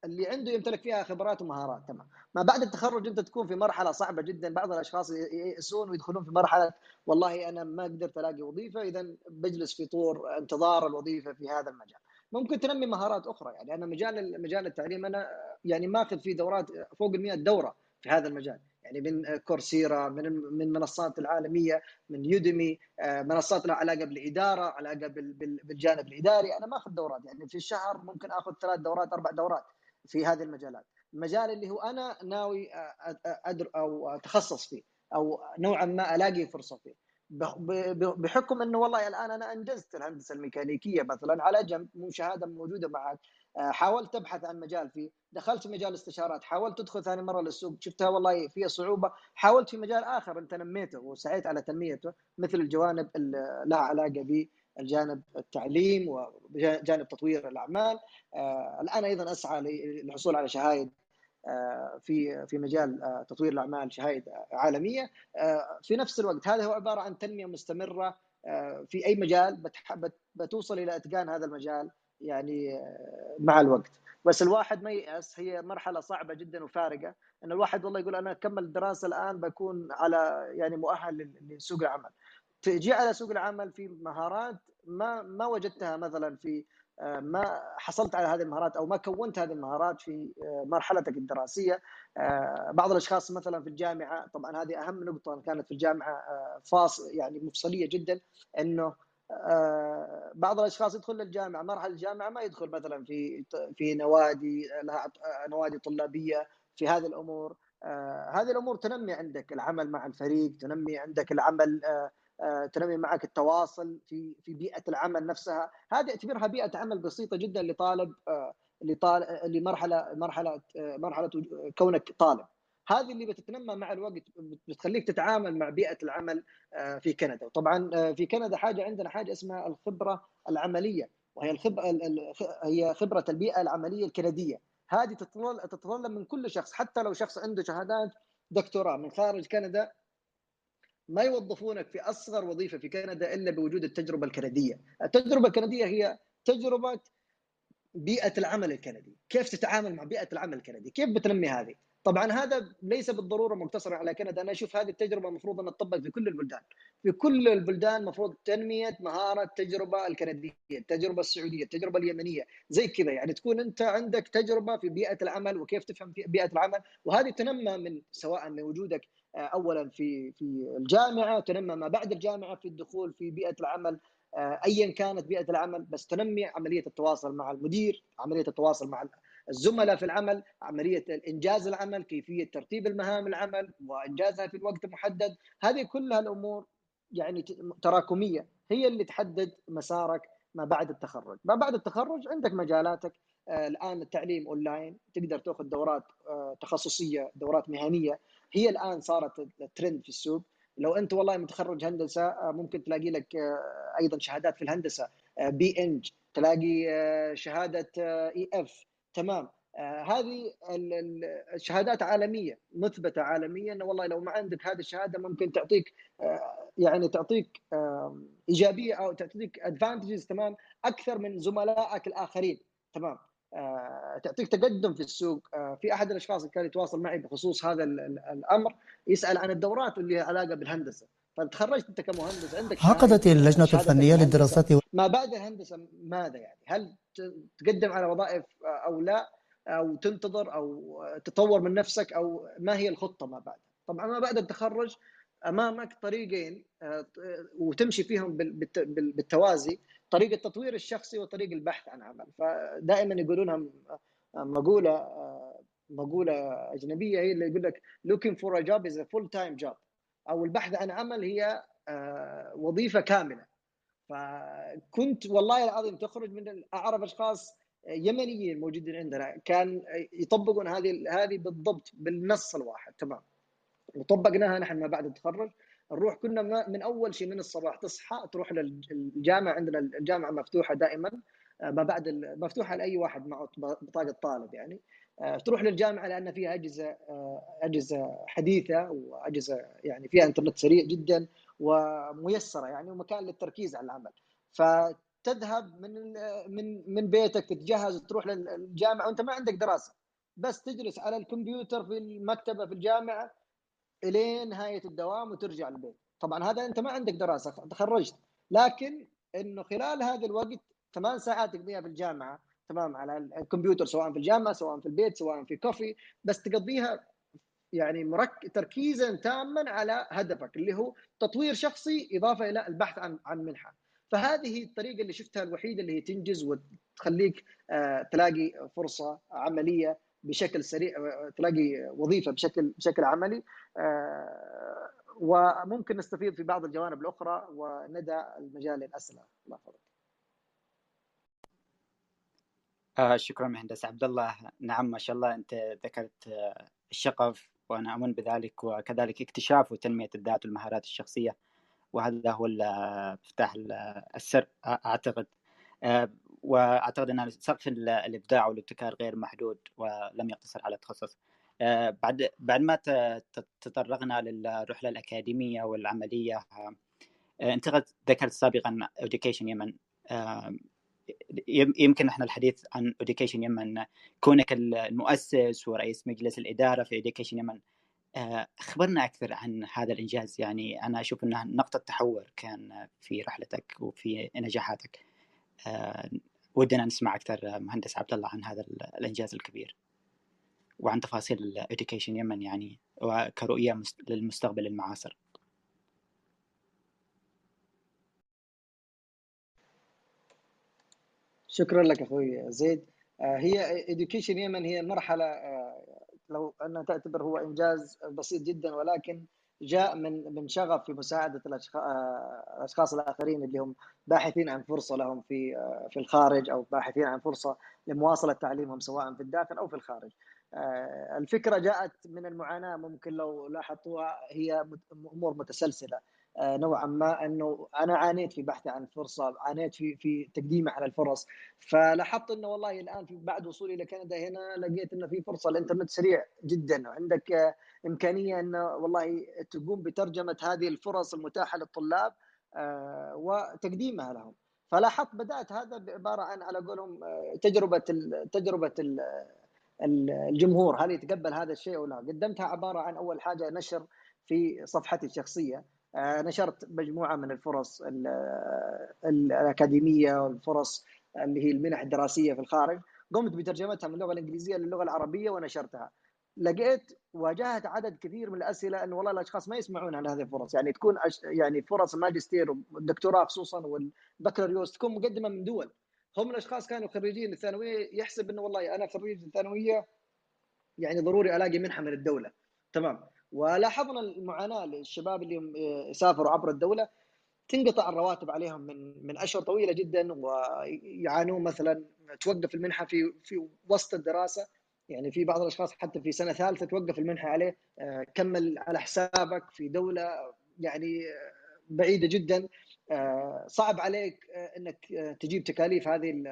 اللي عنده يمتلك فيها خبرات ومهارات. تمام. ما بعد التخرج أنت تكون في مرحلة صعبة جدا. بعض الأشخاص ييأسون ويدخلون في مرحلة والله أنا ما قدرت ألاقي وظيفة اذا بجلس في طور انتظار الوظيفة في هذا المجال. ممكن تنمي مهارات أخرى. يعني أنا مجال مجال التعليم أنا يعني ماخذ فيه دورات فوق ال 100 دورة في هذا المجال. يعني من كورسيرا من من المنصات العالمية من يوديمي آه، منصات لها علاقة بالإدارة علاقة بالجانب الإداري. أنا ماخذ دورات. يعني في الشهر ممكن آخذ ثلاث دورات أربع دورات في هذه المجالات. المجال اللي هو أنا ناوي أدر أو أتخصص فيه أو نوعا ما ألاقي فرصة فيه. بحكم إنه والله الآن أنا أنجزت الهندسة الميكانيكية مثلا على جنب مو شهادة موجودة معك حاولت أبحث عن مجال فيه دخلت في مجال الاستشارات حاولت تدخل ثاني مرة للسوق شفتها والله فيها صعوبة حاولت في مجال آخر أنت نميته وسعيت على تنميته مثل الجوانب اللي لها علاقة الجانب التعليم وجانب تطوير الأعمال آه، الآن أيضا أسعى للحصول على شهاده آه، في في مجال آه، تطوير الأعمال شهاده عالمية. في نفس الوقت هذا هو عبارة عن تنمية مستمرة. في أي مجال بتوصل إلى إتقان هذا المجال يعني مع الوقت. بس الواحد ما ييأس هي مرحلة صعبة جدا وفارقة. إن الواحد والله يقول أنا أكمل الدراسه الآن بكون على يعني مؤهل لسوق العمل. تجي على سوق العمل في مهارات ما ما وجدتها مثلا في آه، ما حصلت على هذه المهارات أو ما كونت هذه المهارات في آه، مرحلتك الدراسية. آه، بعض الأشخاص مثلا في الجامعة طبعا هذه أهم نقطة كانت في الجامعة فاصل يعني مفصلية جدا إنه بعض الأشخاص يدخل للجامعة مرحلة الجامعة ما يدخل مثلا في في نوادي لها نوادي طلابية في هذه الأمور. هذه الأمور تنمي عندك العمل مع الفريق تنمي عندك العمل آه، تنمي معك التواصل في في بيئة العمل نفسها. هذه اعتبرها بيئة عمل بسيطة جدا لطالب آه، لمرحلة مرحلة آه، مرحلة كونك طالب. هذه اللي بتتنمى مع الوقت بتخليك تتعامل مع بيئة العمل في كندا. وطبعا في كندا حاجة عندنا حاجة اسمها الخبرة العملية وهي الخبره هي خبرة البيئة العملية الكندية. هذه تتطلب من كل شخص حتى لو شخص عنده شهادات دكتوراه من خارج كندا ما يوظفونك في أصغر وظيفة في كندا إلا بوجود التجربة الكندية، التجربة الكندية هي تجربة بيئة العمل الكندي، كيف تتعامل مع بيئة العمل الكندي؟ كيف بتنمي هذه؟ طبعا هذا ليس بالضرورة مقتصرا على كندا. أنا أشوف هذه التجربة المفروض أن تطبق في كل البلدان. في كل البلدان المفروض تنمية مهارة التجربة الكندية. التجربة السعودية التجربة اليمنية. زي كذا يعني تكون أنت عندك تجربة في بيئة العمل وكيف تفهم في بيئة العمل. وهذه تنمى من سواء من وجودك اولا في في الجامعة تنمى ما بعد الجامعة في الدخول في بيئة العمل آه، ايا كانت بيئة العمل بس تنمي عملية التواصل مع المدير عملية التواصل مع الزملاء في العمل عملية إنجاز العمل كيفية ترتيب المهام العمل وإنجازها في الوقت المحدد هذه كلها الأمور يعني تراكمية. هي اللي تحدد مسارك ما بعد التخرج. ما بعد التخرج عندك مجالاتك. آه، الآن التعليم أونلاين تقدر تأخذ دورات آه، تخصصية دورات مهنية. هي الآن صارت الترند في السوق. لو أنت والله متخرج هندسة آه، ممكن تلاقي لك أيضا شهادات في الهندسة. P Eng تلاقي شهادة EF تمام. آه هذه الشهادات عالمية مثبتة عالميا. انه والله لو ما عندك هذه الشهادة ممكن تعطيك آه يعني تعطيك آه إيجابية أو تعطيك advantages تمام أكثر من زملائك الآخرين. تمام. آه، تعطيك تقدم في السوق. آه، في أحد الأشخاص اللي كان يتواصل معي بخصوص هذا الأمر يسأل عن الدورات اللي لها علاقة بالهندسة. فتخرجت أنت كمهندس عندك عقدت اللجنة الفنية للدراسات ما بعد الهندسة ماذا يعني؟ هل تقدم على وظائف أو لا؟ أو تنتظر أو تطور من نفسك؟ أو ما هي الخطة ما بعد؟ طبعا ما بعد التخرج أمامك طريقين آه، وتمشي فيهم بالتوازي. طريق التطوير الشخصي وطريق البحث عن عمل. فدائما يقولونها مقولة مقولة أجنبية هي اللي يقول لك looking for a job is a full time job. أو البحث عن عمل هي آه، وظيفة كاملة. فكنت والله العظيم تخرج من أعرف أشخاص يمنيين موجودين عندنا. كان يطبقون هذه هذه بالضبط بالنص الواحد. تمام. وطبقناها نحن ما بعد التخرج. نروح كنا من أول شيء من الصباح تصحى تروح للجامعه عندنا الجامعة مفتوحة دائما آه، ما بعد مفتوحة لأي واحد معه بطاقة طالب يعني. آه، تروح للجامعة لأن فيها أجهزة آه، أجهزة حديثة وأجهزة يعني فيها إنترنت سريع جدا وميسرة يعني ومكان للتركيز على العمل. فتذهب من من من بيتك تتجهز تروح للجامعه وأنت ما عندك دراسة. بس تجلس على الكمبيوتر في المكتبة في الجامعة إلين نهاية الدوام وترجع البيت. طبعا هذا أنت ما عندك دراسة تخرجت. لكن إنه خلال هذا الوقت ثمان ساعات تقضيها في الجامعة تمام على الكمبيوتر سواء في الجامعة سواء في البيت سواء في كوفي بس تقضيها يعني مرك... تركيزا تاما على هدفك اللي هو تطوير شخصي إضافة إلى البحث عن عن منحة. فهذه الطريقة اللي شفتها الوحيدة اللي هي تنجز وتخليك آه، تلاقي فرصة عملية بشكل سريع تلاقي وظيفة بشكل بشكل عملي. آه، وممكن نستفيد في بعض الجوانب الأخرى وندع المجال للأسئلة. الله يحفظك. آه شكرا مهندس عبد الله. نعم ما شاء الله أنت ذكرت آه، الشغف وأنا أؤمن بذلك وكذلك اكتشاف وتنمية الذات والمهارات الشخصية. وهذا هو مفتاح السر أعتقد. آه، وأعتقد إن سقف الإبداع والابتكار غير محدود ولم يقتصر على التخصص آه، بعد بعد ما تطرقنا للرحلة الأكاديمية والعملية آه، انت ذكرت سابقا education يمن. يمكن إحنا الحديث عن education يمن. كونك المؤسس ورئيس مجلس الإدارة في education يمن. أخبرنا أكثر عن هذا الإنجاز. يعني أنا أشوف إنها نقطة تحول كان في رحلتك وفي نجاحاتك. ودنا نسمع أكثر مهندس عبد الله عن هذا الإنجاز الكبير وعن تفاصيل education يمن يعني وكرؤية للمستقبل المعاصر. شكرا لك أخوي زيد. آه، هي education يمن هي مرحلة آه، لو ان تعتبر هو إنجاز بسيط جدا ولكن جاء من من شغف في مساعدة الأشخاص الآخرين اللي هم باحثين عن فرصة لهم في في الخارج أو باحثين عن فرصة لمواصلة تعليمهم سواء في الداخل أو في الخارج. آه، الفكرة جاءت من المعاناة ممكن لو لاحظتوها هي أمور متسلسلة نوعا ما إنه أنا عانيت في بحثي عن فرصه عانيت في في تقديمي على الفرص. فلاحظت إنه والله الآن في بعد وصولي إلى كندا هنا لقيت إنه في فرصة الإنترنت سريع جدا. وعندك إمكانية انه والله تقوم بترجمة هذه الفرص المتاحة للطلاب آه، وتقديمها لهم. فلاحظت بدأت هذا بعبارة عن على قولهم آه، تجربة تجربة الجمهور هل يتقبل هذا الشيء أو لا؟ قدمتها عبارة عن أول حاجة نشر في صفحتي الشخصية. آه، نشرت مجموعة من الفرص الأكاديمية والفرص اللي هي المنح الدراسية في الخارج. قمت بترجمتها من اللغة الإنجليزية للغة العربية ونشرتها. لقيت واجهت عدد كثير من الأسئلة انه والله الأشخاص ما يسمعون عن هذه الفرص. يعني تكون أش... يعني فرص الماجستير والدكتوراه خصوصا والبكالوريوس تكون مقدمة من دول. هم الأشخاص كانوا خريجين الثانوية. يحسب انه والله أنا خريج الثانوية يعني ضروري ألاقي منحة من الدولة. تمام. ولاحظنا المعاناة للشباب اللي سافروا عبر الدولة تنقطع الرواتب عليهم من من أشهر طويلة جدا ويعانون مثلا توقف المنحة في في وسط الدراسة. يعني في بعض الأشخاص حتى في سنة ثالثة توقف المنحة عليه آه، كمل على حسابك في دولة يعني بعيدة جدا. آه، صعب عليك آه، إنك تجيب تكاليف هذه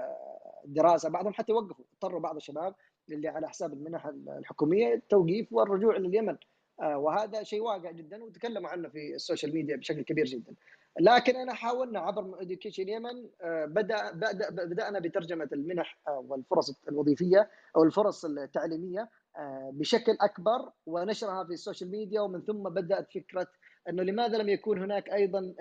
الدراسة. بعضهم حتى يوقفوا اضطروا بعض الشباب اللي على حساب المنح الحكومية التوقيف والرجوع لليمن. وهذا شيء واقع جدا وتكلموا عنه في ال social media بشكل كبير جدا. لكن أنا حاولنا عبر Education Yemen آه، بدا بدا بدأنا بترجمة المنح آه، والفرص الوظيفية أو الفرص التعليمية آه، بشكل أكبر ونشرها في ال social media ومن ثم بدأت فكرة إنه لماذا لم يكون هناك أيضا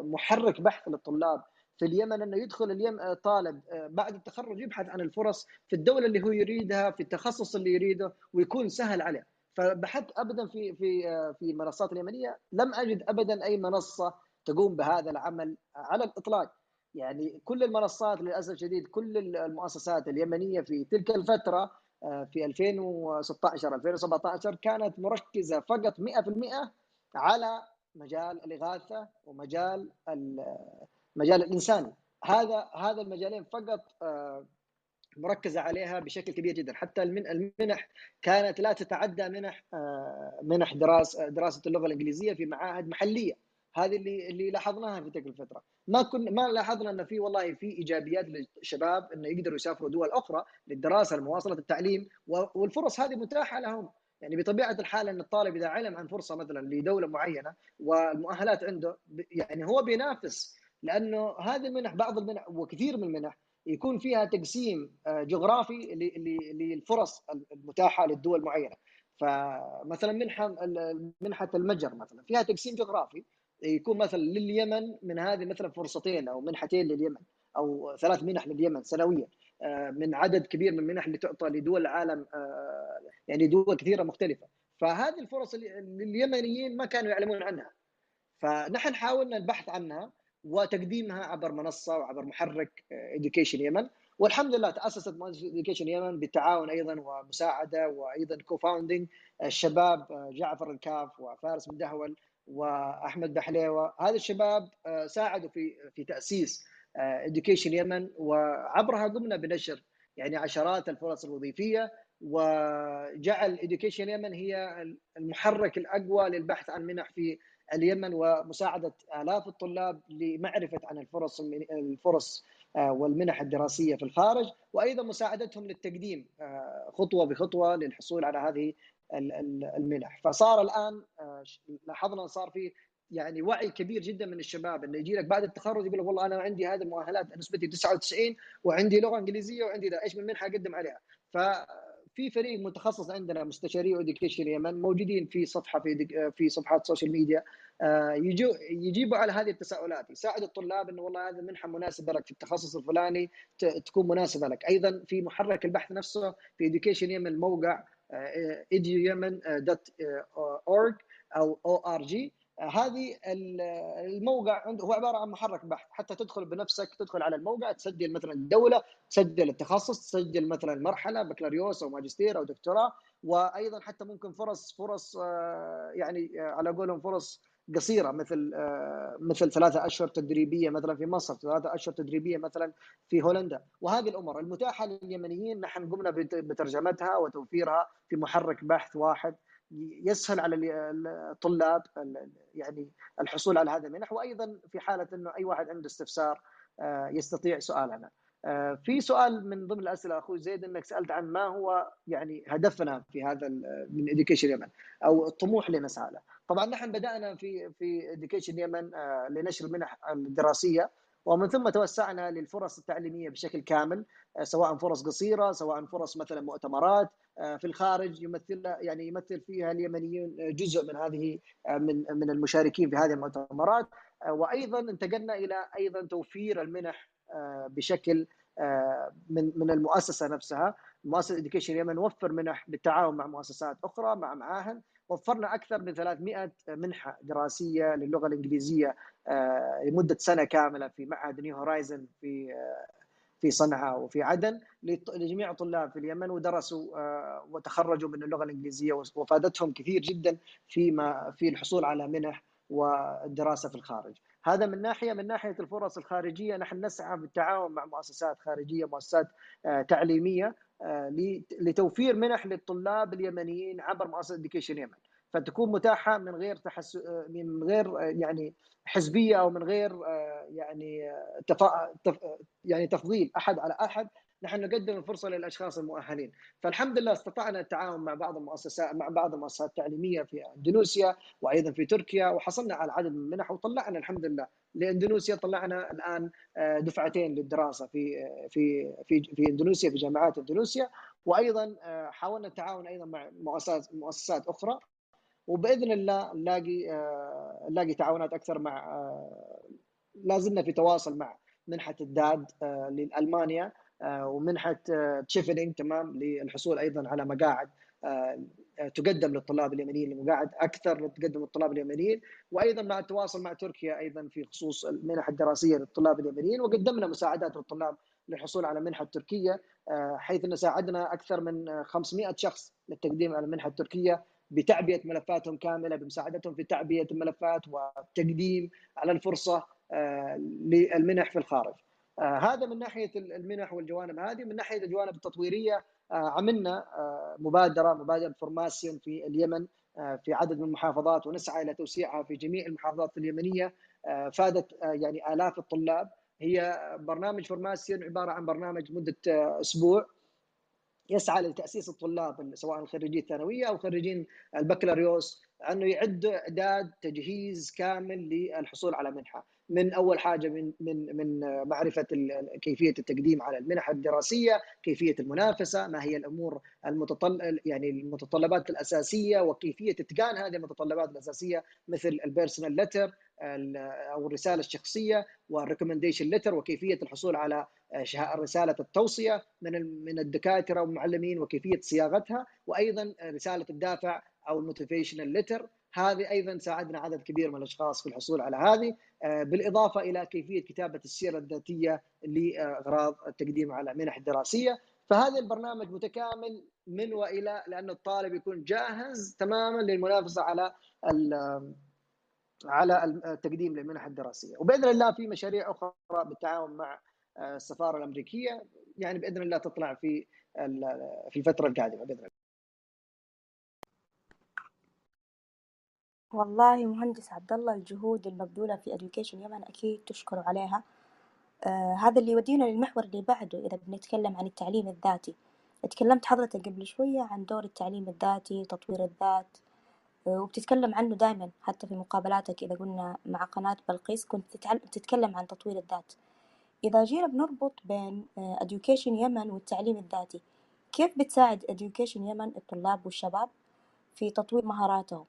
محرك بحث للطلاب في اليمن إنه يدخل اليمن طالب بعد التخرج يبحث عن الفرص في الدولة اللي هو يريدها في التخصص اللي يريده ويكون سهل عليه فبحثت ابدا في في في المنصات اليمنية. لم أجد ابدا أي منصة تقوم بهذا العمل على الإطلاق. يعني كل المنصات للأسف الشديد كل المؤسسات اليمنية في تلك الفترة آه، في 2016 2017 كانت مركزة فقط 100% على مجال الإغاثة ومجال المجال الإنساني. هذا هذا المجالين فقط آه، مركزة عليها بشكل كبير جدا. حتى المنح كانت لا تتعدى منح آه، منح دراسه دراسة اللغة الإنجليزية في معاهد محلية. هذه اللي اللي لاحظناها في تلك الفترة. ما كنا ما لاحظنا إن في والله في إيجابيات للشباب إنه يقدروا يسافروا دول أخرى للدراسة لمواصله التعليم والفرص هذه متاحة لهم. يعني بطبيعة الحال إن الطالب إذا علم عن فرصة مثلا لدولة معينة والمؤهلات عنده يعني هو بينافس. لأنه هذه المنح بعض المنح وكثير من المنح يكون فيها تقسيم آه، جغرافي للفرص المتاحة للدول معينه فمثلا منحه منحة المجر مثلا فيها تقسيم جغرافي. يكون مثلا لليمن من هذه مثلا فرصتين أو منحتين لليمن أو ثلاث منح لليمن سنويا آه، من عدد كبير من المنح اللي تعطى لدول العالم آه، يعني دول كثيرة مختلفة. فهذه الفرص لليمنيين ما كانوا يعلمون عنها. فنحن حاولنا البحث عنها. وتقديمها عبر منصة وعبر محرك Education آه، Yemen والحمد لله تأسست مؤسسة Education Yemen بالتعاون أيضا ومساعدة وأيضا co-founding الشباب جعفر الكاف وفارس بن دهول وأحمد بحليوة. هذا الشباب آه، ساعدوا في في تأسيس Education آه، Yemen وعبرها قمنا بنشر يعني عشرات الفرص الوظيفية. وجعل Education Yemen هي المحرك الأقوى للبحث عن منح في اليمن ومساعدة آلاف الطلاب لمعرفة عن الفرص الفرص آه، والمنح الدراسية في الخارج وأيضا مساعدتهم للتقديم خطوة بخطوة للحصول على هذه المنح. فصار الآن آه، لاحظنا صار في يعني وعي كبير جدا من الشباب إنه يجي لك بعد التخرج يقول لك والله أنا عندي هذه المؤهلات نسبتي 99 وعندي لغة إنجليزية وعندي ذا إيش من منحة أقدم عليها؟ ففي فريق متخصص عندنا مستشاري Education Yemen موجودين في صفحة في في صفحات ال social media آه، يجوا يجيبوا على هذه التساؤلات. يساعدوا الطلاب إنه والله هذه المنحه مناسبة لك في التخصص الفلاني تكون مناسبة لك. أيضا في محرك البحث نفسه في Education Yemen الموقع eduyemen.org أو ORG هذه الموقع هو عبارة عن محرك بحث حتى تدخل بنفسك تدخل على الموقع تسجل مثلا الدولة تسجل التخصص تسجل مثلا مرحلة بكالوريوس أو ماجستير أو دكتوراه. وأيضا حتى ممكن فرص فرص آه، يعني آه، على قولهم فرص قصيرة مثل آه، مثل ثلاثة أشهر تدريبية مثلا في مصر، ثلاثة أشهر تدريبية مثلا في هولندا، وهذه الأمور المتاحة لليمنيين نحن قمنا بترجمتها وتوفيرها في محرك بحث واحد. يسهل على الطلاب يعني الحصول على هذه المنح وأيضا في حالة إنه أي واحد عنده استفسار آه، يستطيع سؤالنا. آه، في سؤال من ضمن الأسئلة أخوي زيد إنك سألت عن ما هو يعني هدفنا في هذا من Education Yemen أو الطموح اللي نسعى له. طبعا نحن بدأنا في في Education Yemen آه، لنشر المنح الدراسية ومن ثم توسعنا للفرص التعليمية بشكل كامل سواء فرص قصيرة سواء فرص مثلا مؤتمرات في الخارج يمثل يعني يمثل فيها اليمنيون جزء من هذه من من المشاركين في هذه المؤتمرات. وأيضا انتقلنا إلى أيضا توفير المنح بشكل من من المؤسسة نفسها. مؤسسة Education اليمن نوفر منح بالتعاون مع مؤسسات أخرى مع معاهد وفرنا أكثر من 300 منحة دراسية للغة الإنجليزية لمدة سنة كاملة في معهد New Horizon في في صنعاء وفي عدن لجميع الطلاب في اليمن ودرسوا وتخرجوا من اللغة الإنجليزية وفادتهم كثير جدا فيما في الحصول على منح والدراسة في الخارج. هذا من ناحية من ناحية الفرص الخارجية نحن نسعى بالتعاون مع مؤسسات خارجية مؤسسات تعليمية لتوفير منح للطلاب اليمنيين عبر مؤسسة اديوكيشن يمن فتكون متاحة من غير تحس من غير يعني حزبية أو من غير يعني تف... تف... يعني تفضيل أحد على أحد نحن نقدم الفرصة للأشخاص المؤهلين، فالحمد لله استطعنا التعاون مع بعض المؤسسات مع بعض المؤسسات التعليمية في إندونيسيا وأيضا في تركيا وحصلنا على عدد من المنح وطلعنا الحمد لله. لإندونيسيا طلعنا الآن دفعتين للدراسة في في في في إندونيسيا في جامعات إندونيسيا. وأيضا حاولنا التعاون أيضا مع مؤسسات مؤسسات أخرى. وبإذن الله نلاقي نلاقي تعاونات أكثر مع لا زلنا في تواصل مع منحة الداد لألمانيا ومنحة تشيفنينج تمام للحصول أيضا على مقاعد تقدم للطلاب اليمنيين لمقاعد أكثر تقدم للطلاب اليمنيين وأيضا مع التواصل مع تركيا أيضا في خصوص المنح الدراسية للطلاب اليمنيين وقدمنا مساعدات للطلاب للحصول على منحة تركية حيث أن ساعدنا أكثر من 500 شخص للتقديم على المنحة التركية بتعبئة ملفاتهم كاملة بمساعدتهم في تعبئة الملفات والتقديم على الفرصة للمنح في الخارج. هذا من ناحية المنح والجوانب. هذه من ناحية الجوانب التطويرية عملنا مبادرة مبادرة فورماسيون في اليمن في عدد من المحافظات ونسعى إلى توسيعها في جميع المحافظات اليمنية. فادت يعني آلاف الطلاب. هي برنامج فورماسيون عبارة عن برنامج مدة أسبوع. يسعى لتأسيس الطلاب سواء خريجي الثانوية أو خريجين البكالوريوس أنه يعدوا إعداد تجهيز كامل للحصول على منحة. من أول حاجة من من من معرفة كيفية التقديم على المنح الدراسية، كيفية المنافسة، ما هي الأمور المتطلب يعني المتطلبات الأساسية وكيفية إتقان هذه المتطلبات الأساسية مثل ال personal letter أو الرسالة الشخصية وال recommendation letter وكيفية الحصول على رسالة التوصية من من الدكاترة والمعلمين وكيفية صياغتها وأيضا رسالة الدافع أو ال motivational letter هذه أيضا ساعدنا عدد كبير من الأشخاص في الحصول على هذه. بالإضافة إلى كيفية كتابة السيرة الذاتية لأغراض التقديم على منح دراسيه فهذا البرنامج متكامل من وإلى لأن الطالب يكون جاهز تماما للمنافسة على على التقديم للمنح الدراسية. وبإذن الله في مشاريع أخرى بالتعاون مع السفارة الأمريكية يعني بإذن الله تطلع في في الفترة القادمة بإذن الله. والله مهندس عبد الله الجهود المبذولة في Education يمن أكيد تشكر عليها. آه هذا اللي يودينا للمحور اللي بعده إذا بنتكلم عن التعليم الذاتي. تكلمت حضرتك قبل شوية عن دور التعليم الذاتي تطوير الذات آه وبتتكلم عنه دائما حتى في مقابلاتك إذا قلنا مع قناة بلقيس. كنت تتكلم عن تطوير الذات. إذا جينا بنربط بين آه Education يمن والتعليم الذاتي كيف بتساعد Education يمن الطلاب والشباب في تطوير مهاراتهم؟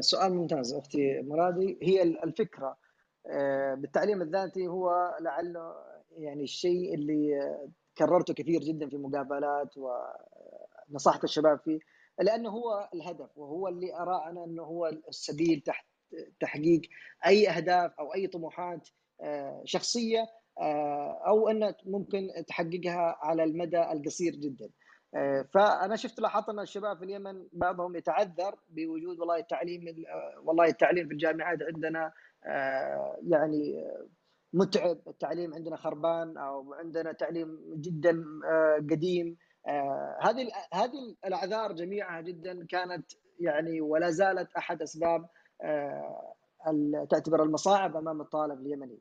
سؤال ممتاز أختي مرادي. هي الفكرة بالتعليم الذاتي هو لعله يعني الشيء اللي كررته كثير جدا في مقابلات ونصحت الشباب فيه لأنه هو الهدف وهو اللي ارى أنا إنه هو السبيل تحت تحقيق أي أهداف أو أي طموحات شخصية أو انك ممكن تحققها على المدى القصير جدا. فأنا شفت لاحظت أن الشباب في اليمن بعضهم يتعذر بوجود والله التعليم والله التعليم في الجامعات عندنا يعني متعب التعليم عندنا خربان أو عندنا تعليم جدا قديم هذه هذه الأعذار جميعها جدا كانت يعني ولا زالت أحد أسباب تعتبر المصاعب أمام الطالب اليمني.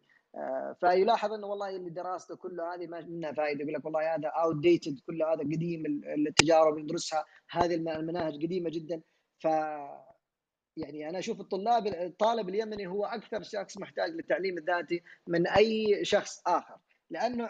فيلاحظ إنه والله اللي دراسته كله هذه ما منها فائده يقول لك والله هذا outdated كله هذا قديم التجارب اللي ندرسها هذه المناهج قديمة جدا. ف يعني أنا أشوف الطلاب الطالب اليمني هو أكثر شخص محتاج للتعليم الذاتي من أي شخص آخر. لأنه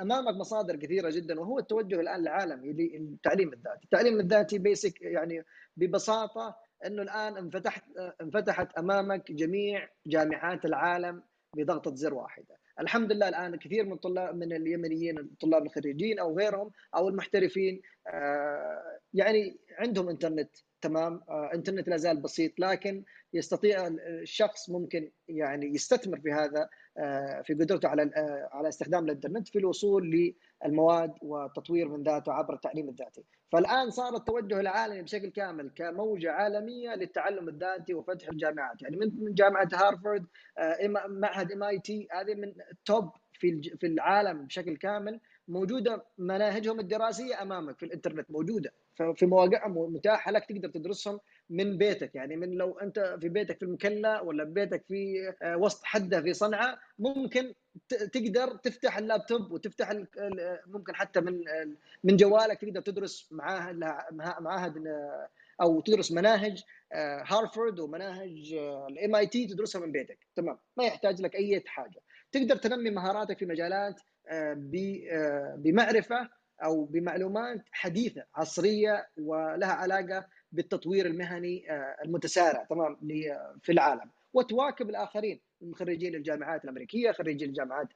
أمامك مصادر كثيرة جدا وهو التوجه الآن العالمي للتعليم الذاتي، التعليم الذاتي بيسك يعني ببساطة إنه الآن انفتحت انفتحت أمامك جميع جامعات العالم بضغطة زر واحدة، الحمد لله الآن كثير من الطلاب من اليمنيين الطلاب الخريجين أو غيرهم أو المحترفين آه، يعني عندهم إنترنت تمام؟ آه، إنترنت لا زال بسيط لكن يستطيع الشخص ممكن يعني يستثمر في هذا آه، في قدرته على على استخدام الإنترنت في الوصول للمواد وتطوير من ذاته عبر التعليم الذاتي. فالآن صار التوجه العالمي بشكل كامل كموجة عالمية للتعلم الذاتي وفتح الجامعات. يعني من جامعة هارفارد معهد MIT هذه من top في في العالم بشكل كامل موجودة مناهجهم الدراسية أمامك في الإنترنت موجودة. في مواقع متاحة لك تقدر تدرسهم من بيتك. يعني من لو أنت في بيتك في المكلا ولا بيتك في آه، وسط حدة في صنعاء ممكن تقدر تفتح اللابتوب وتفتح ممكن حتى من من جوالك تقدر تدرس معاهد معاهد آه، أو تدرس مناهج هارفارد آه، ومناهج ال MIT تدرسها من بيتك. تمام. ما يحتاج لك أي حاجة. تقدر تنمي مهاراتك في مجالات بمعرفة أو بمعلومات حديثة عصرية ولها علاقة بالتطوير المهني آه، المتسارع تمام في العالم. وتواكب الآخرين من خريجين الجامعات الأمريكية خريجين الجامعات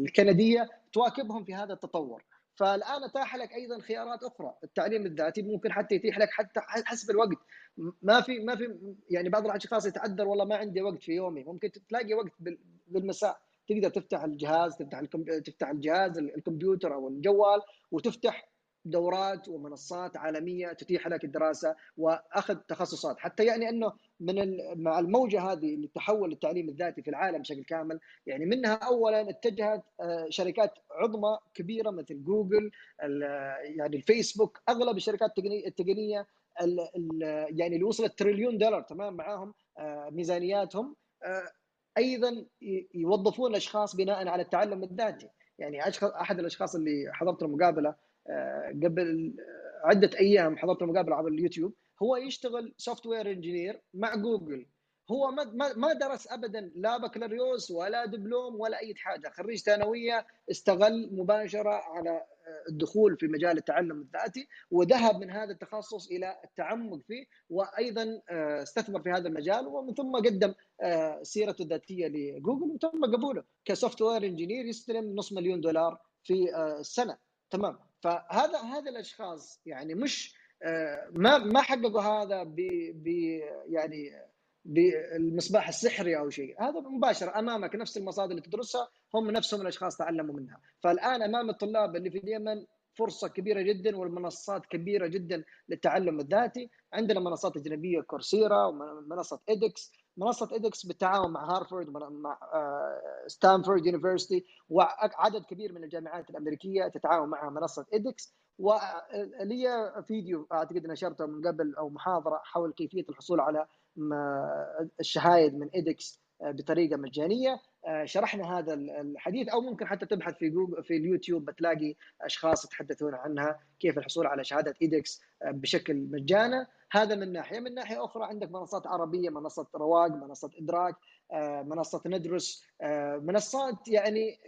الكندية تواكبهم في هذا التطور. فالآن أتاح لك أيضا خيارات أخرى. التعليم الذاتي ممكن حتى يتيح لك حتى حسب الوقت. ما في ما في يعني بعض الأشخاص يتعذر والله ما عندي وقت في يومي. ممكن تلاقي وقت بالمساء. تقدر تفتح الجهاز تفتح تفتح الجهاز الكمبيوتر أو الجوال وتفتح دورات ومنصات عالمية تتيح لك الدراسة وأخذ تخصصات. حتى يعني أنه من مع الموجة هذه اللي تحول التعليم الذاتي في العالم بشكل كامل يعني منها اولا اتجهت آه، شركات عظمى كبيرة مثل جوجل يعني الفيسبوك أغلب الشركات التقنية يعني اللي وصلت تريليون دولار تمام معاهم آه، ميزانياتهم آه، أيضا يوظفون الأشخاص بناء على التعلم الذاتي. يعني أحد الأشخاص اللي حضرت المقابلة قبل عدة أيام حضرت المقابلة عبر اليوتيوب هو يشتغل software engineer مع جوجل. هو ما ما درس ابدا لا بكالوريوس ولا دبلوم ولا أي حاجة. خريج ثانوية استغل مباشرة على الدخول في مجال التعلم الذاتي وذهب من هذا التخصص إلى التعمق فيه وأيضا آه، استثمر في هذا المجال ومن ثم قدم آه، سيرته الذاتية لجوجل وتم قبوله. ك software engineer يستلم نص مليون دولار في السنة تمام. فهذا هذا الأشخاص يعني مش ما ما حققوا هذا ب يعني بالمصباح السحري أو شيء. هذا مباشرة أمامك نفس المصادر اللي تدرسها هم نفسهم الأشخاص تعلموا منها. فالآن أمام الطلاب اللي في اليمن فرصة كبيرة جدا والمنصات كبيرة جدا للتعلم الذاتي. عندنا منصات أجنبية كورسيرا ومنصة ادكس منصة ادكس بالتعاون مع هارفارد مع ستانفورد University وعدد كبير من الجامعات الأمريكية تتعاون مع منصة edX ولي فيديو أعتقد نشرته من قبل أو محاضرة حول كيفية الحصول على الشهايد من edX آه، بطريقة مجانية. آه، شرحنا هذا الحديث أو ممكن حتى تبحث في جوجل في اليوتيوب بتلاقي أشخاص يتحدثون عنها كيف الحصول على شهادة edX آه، بشكل مجانا. هذا من ناحية. من ناحية أخرى عندك منصات عربية منصة رواق منصة إدراك منصة ندرس منصات يعني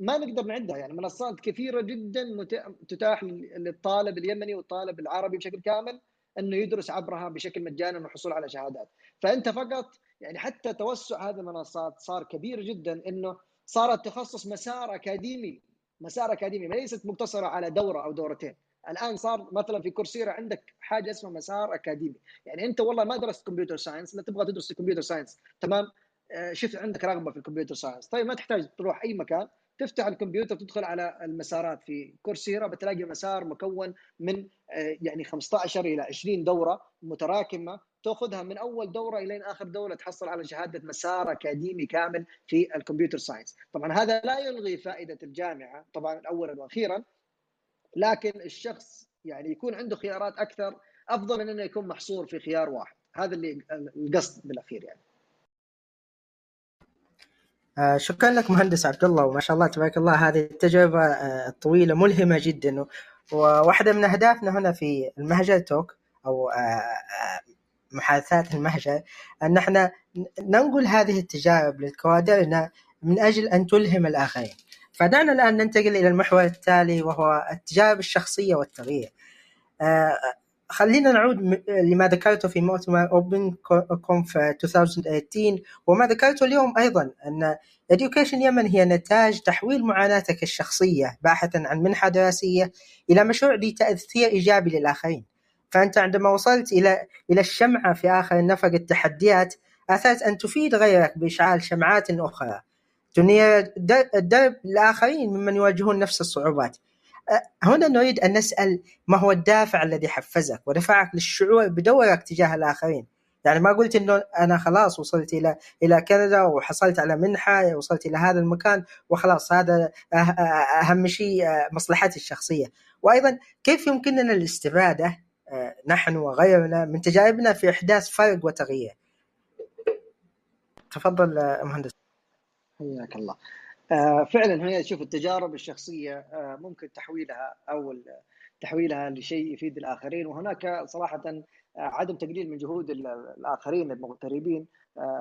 ما نقدر نعدها. يعني منصات كثيرة جدا تتاح للطالب اليمني والطالب العربي بشكل كامل إنه يدرس عبرها بشكل مجاني والحصول على شهادات. فأنت فقط يعني حتى توسع هذه المنصات صار كبير جدا إنه صار التخصص مسار أكاديمي. مسار أكاديمي ليست مقتصرة على دورة أو دورتين. الآن صار مثلا في كورسيرا عندك حاجة اسمها مسار أكاديمي. يعني أنت والله ما درست computer science لا تبغى تدرس computer science تمام؟ آه، شفت عندك رغبة في ال computer science. طيب ما تحتاج تروح أي مكان تفتح الكمبيوتر تدخل على المسارات في Coursera بتلاقي مسار مكون من آه، يعني 15 إلى 20 دورة متراكمة تأخذها من أول دورة إلى آخر دورة تحصل على شهادة مسار أكاديمي كامل في ال computer science، طبعا هذا لا يلغي فائدة الجامعة طبعا اولا وأخيرا لكن الشخص يعني يكون عنده خيارات أكثر أفضل من أنه يكون محصور في خيار واحد، هذا اللي القصد بالأخير يعني. آه، شكرا لك مهندس عبد الله وما شاء الله تبارك الله هذه التجربة آه، الطويلة ملهمة جدا. وواحدة من أهدافنا هنا في المهجر توك أو آه، محادثات المهجر أن إحنا ننقل هذه التجارب لكوادرنا من أجل أن تلهم الآخرين. فدعنا الآن ننتقل إلى المحور التالي وهو التجارب الشخصية والتغيير آه، خلينا نعود لما ذكرته في مؤتمر اوبن كونف 2018 وما ذكرته اليوم أيضا أن Education يمن هي نتاج تحويل معاناتك الشخصية باحثا عن منحة دراسية إلى مشروع ذي تاثير إيجابي للآخرين. فأنت عندما وصلت إلى إلى الشمعة في آخر نفق التحديات أثرت أن تفيد غيرك بإشعال شمعات أخرى. تنير الدرب للاخرين ممن يواجهون نفس الصعوبات. هنا نريد أن نسأل ما هو الدافع الذي حفزك ودفعك للشعور بدورك تجاه الآخرين. يعني ما قلت إنه أنا خلاص وصلت إلى إلى كندا وحصلت على منحة وصلت إلى هذا المكان وخلاص هذا أه- أه- أهم شيء أه، مصلحتي الشخصية. وأيضا كيف يمكننا الاستفادة؟ نحن وغيرنا من تجاربنا في إحداث فرق وتغيير. تفضل مهندس. حياك الله. آه، فعلا هي شوف التجارب الشخصية آه، ممكن تحويلها أو تحويلها لشيء يفيد الآخرين. وهناك صراحة آه، عدم تقليل من جهود الآخرين المغتربين.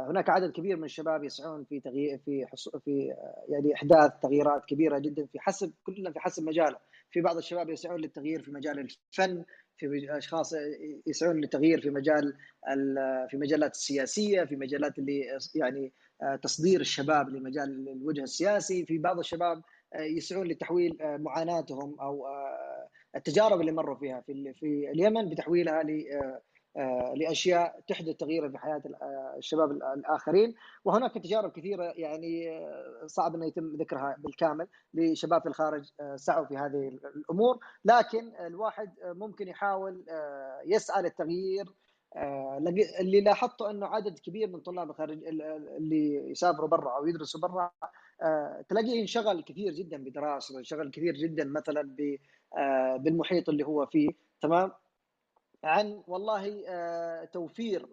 هناك عدد كبير من الشباب يسعون في تغيير في في يعني إحداث تغييرات كبيرة جدا في حسب كلنا في حسب مجاله. في بعض الشباب يسعون للتغيير في مجال الفن في أشخاص يسعون للتغيير في مجال في مجالات السياسية في مجالات اللي يعني آه، تصدير الشباب لمجال الوجه السياسي. في بعض الشباب آه، يسعون لتحويل آه، معاناتهم أو التجارب اللي مروا فيها في في اليمن بتحويلها لأشياء تحدث تغييرا في حياة الشباب الآخرين. وهناك تجارب كثيرة يعني صعب إنه يتم ذكرها بالكامل لشباب في الخارج سعوا في هذه الأمور. لكن الواحد ممكن يحاول يسعى للتغيير آه، اللي لاحظته إنه عدد كبير من طلاب الخارج اللي يسافروا برا أو يدرسوا برا آه، تلاقيه ينشغل كثير جدا بدراسته ينشغل كثير جدا مثلا آه، بالمحيط اللي هو فيه تمام؟ عن والله توفير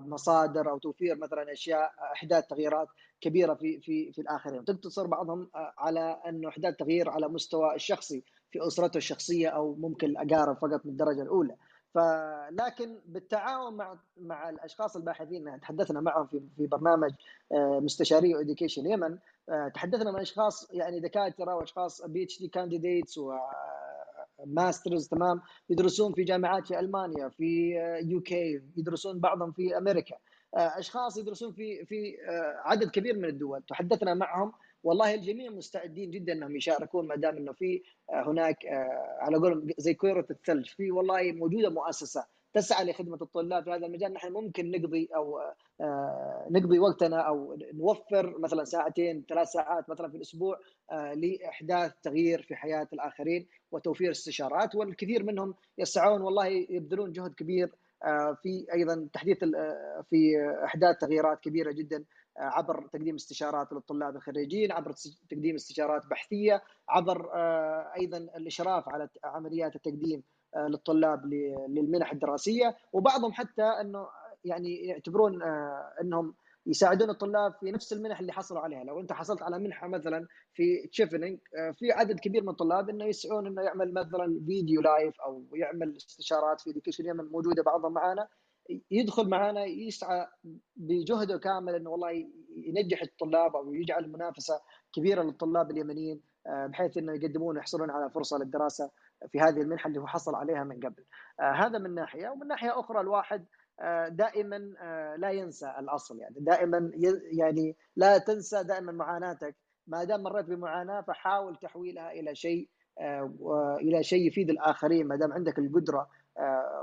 مصادر أو توفير مثلا أشياء أحداث تغييرات كبيرة في في في الآخرين. تقتصر بعضهم على إنه أحداث تغيير على مستوى الشخصي في أسرته الشخصية أو ممكن الاقارب فقط من الدرجة الأولى. فلكن بالتعاون مع مع الأشخاص الباحثين تحدثنا معهم في في برنامج آه، مستشاري Education Yemen آه، تحدثنا مع أشخاص يعني دكاترة وأشخاص PhD candidates و masters تمام؟ يدرسون في جامعات في ألمانيا في يو كي يدرسون بعضهم في أمريكا. آه، أشخاص يدرسون في في عدد كبير من الدول. تحدثنا معهم والله الجميع مستعدين جدا أنهم يشاركون ما دام إنه في آه، هناك آه، على قولهم زي كوره الثلج. في والله موجودة مؤسسة تسعى لخدمة الطلاب في هذا المجال. نحن ممكن نقضي أو آه، نقضي وقتنا أو نوفر مثلا ساعتين ثلاث ساعات مثلا في الأسبوع لإحداث تغيير في حياة الآخرين وتوفير استشارات والكثير منهم يسعون والله يبذلون جهد كبير في أيضا تحديث في أحداث تغييرات كبيرة جدا عبر تقديم استشارات للطلاب الخريجين عبر تقديم استشارات بحثية عبر آه، أيضا الإشراف على عمليات التقديم آه، للطلاب للمنح الدراسية. وبعضهم حتى إنه يعني يعتبرون آه، إنهم يساعدون الطلاب في نفس المنح اللي حصلوا عليها. لو أنت حصلت على منحة مثلا في تشيفنينج في عدد كبير من الطلاب إنه يسعون إنه يعمل مثلا فيديو live أو يعمل استشارات في Education Yemen موجودة بعضهم معانا. يدخل معنا يسعى بجهده كامل إنه والله ينجح الطلاب أو يجعل المنافسة كبيرة للطلاب اليمنيين آه، بحيث إنه يقدمون ويحصلون على فرصة للدراسة في هذه المنحة اللي هو حصل عليها من قبل. آه، هذا من ناحية. ومن ناحية أخرى الواحد آه، دائما لا ينسى الأصل يعني. دائما يعني لا تنسى دائما معاناتك. ما دام مريت بمعاناة فحاول تحويلها إلى شيء إلى شيء يفيد الآخرين. ما دام عندك القدرة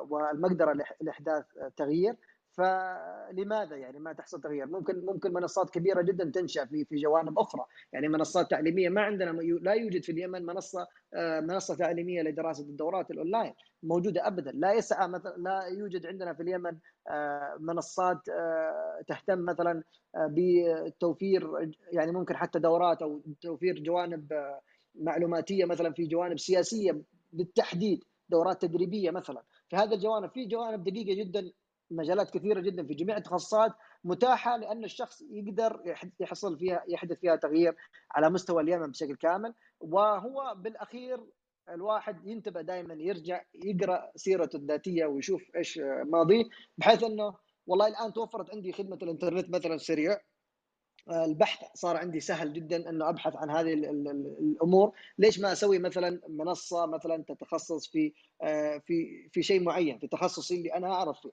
والمقدرة لإحداث تغيير. فلماذا يعني ما تحصل تغيير؟ ممكن ممكن منصات كبيرة جدا تنشأ في في جوانب أخرى، يعني منصات تعليمية ما عندنا لا يوجد في اليمن منصة آه، منصة تعليمية لدراسة الدورات الأونلاين موجودة ابدا، لا يسعى مثلا لا يوجد عندنا في اليمن آه، منصات تهتم مثلا بتوفير يعني ممكن حتى دورات أو توفير جوانب معلوماتية مثلا في جوانب سياسية بالتحديد. دورات تدريبية مثلا. في هذا الجوانب في جوانب دقيقة جدا مجالات كثيرة جدا في جميع التخصصات متاحة لأن الشخص يقدر يحصل فيها يحدث فيها تغيير على مستوى اليمن بشكل كامل. وهو بالأخير الواحد ينتبه دائما يرجع يقرأ سيرته الذاتية ويشوف إيش ماضيه بحيث إنه والله الآن توفرت عندي خدمة الإنترنت مثلا سريع. البحث صار عندي سهل جدا انه أبحث عن هذه الأمور، ليش ما أسوي مثلا منصة مثلا تتخصص في في في شيء معين في تخصصي اللي أنا أعرف فيه.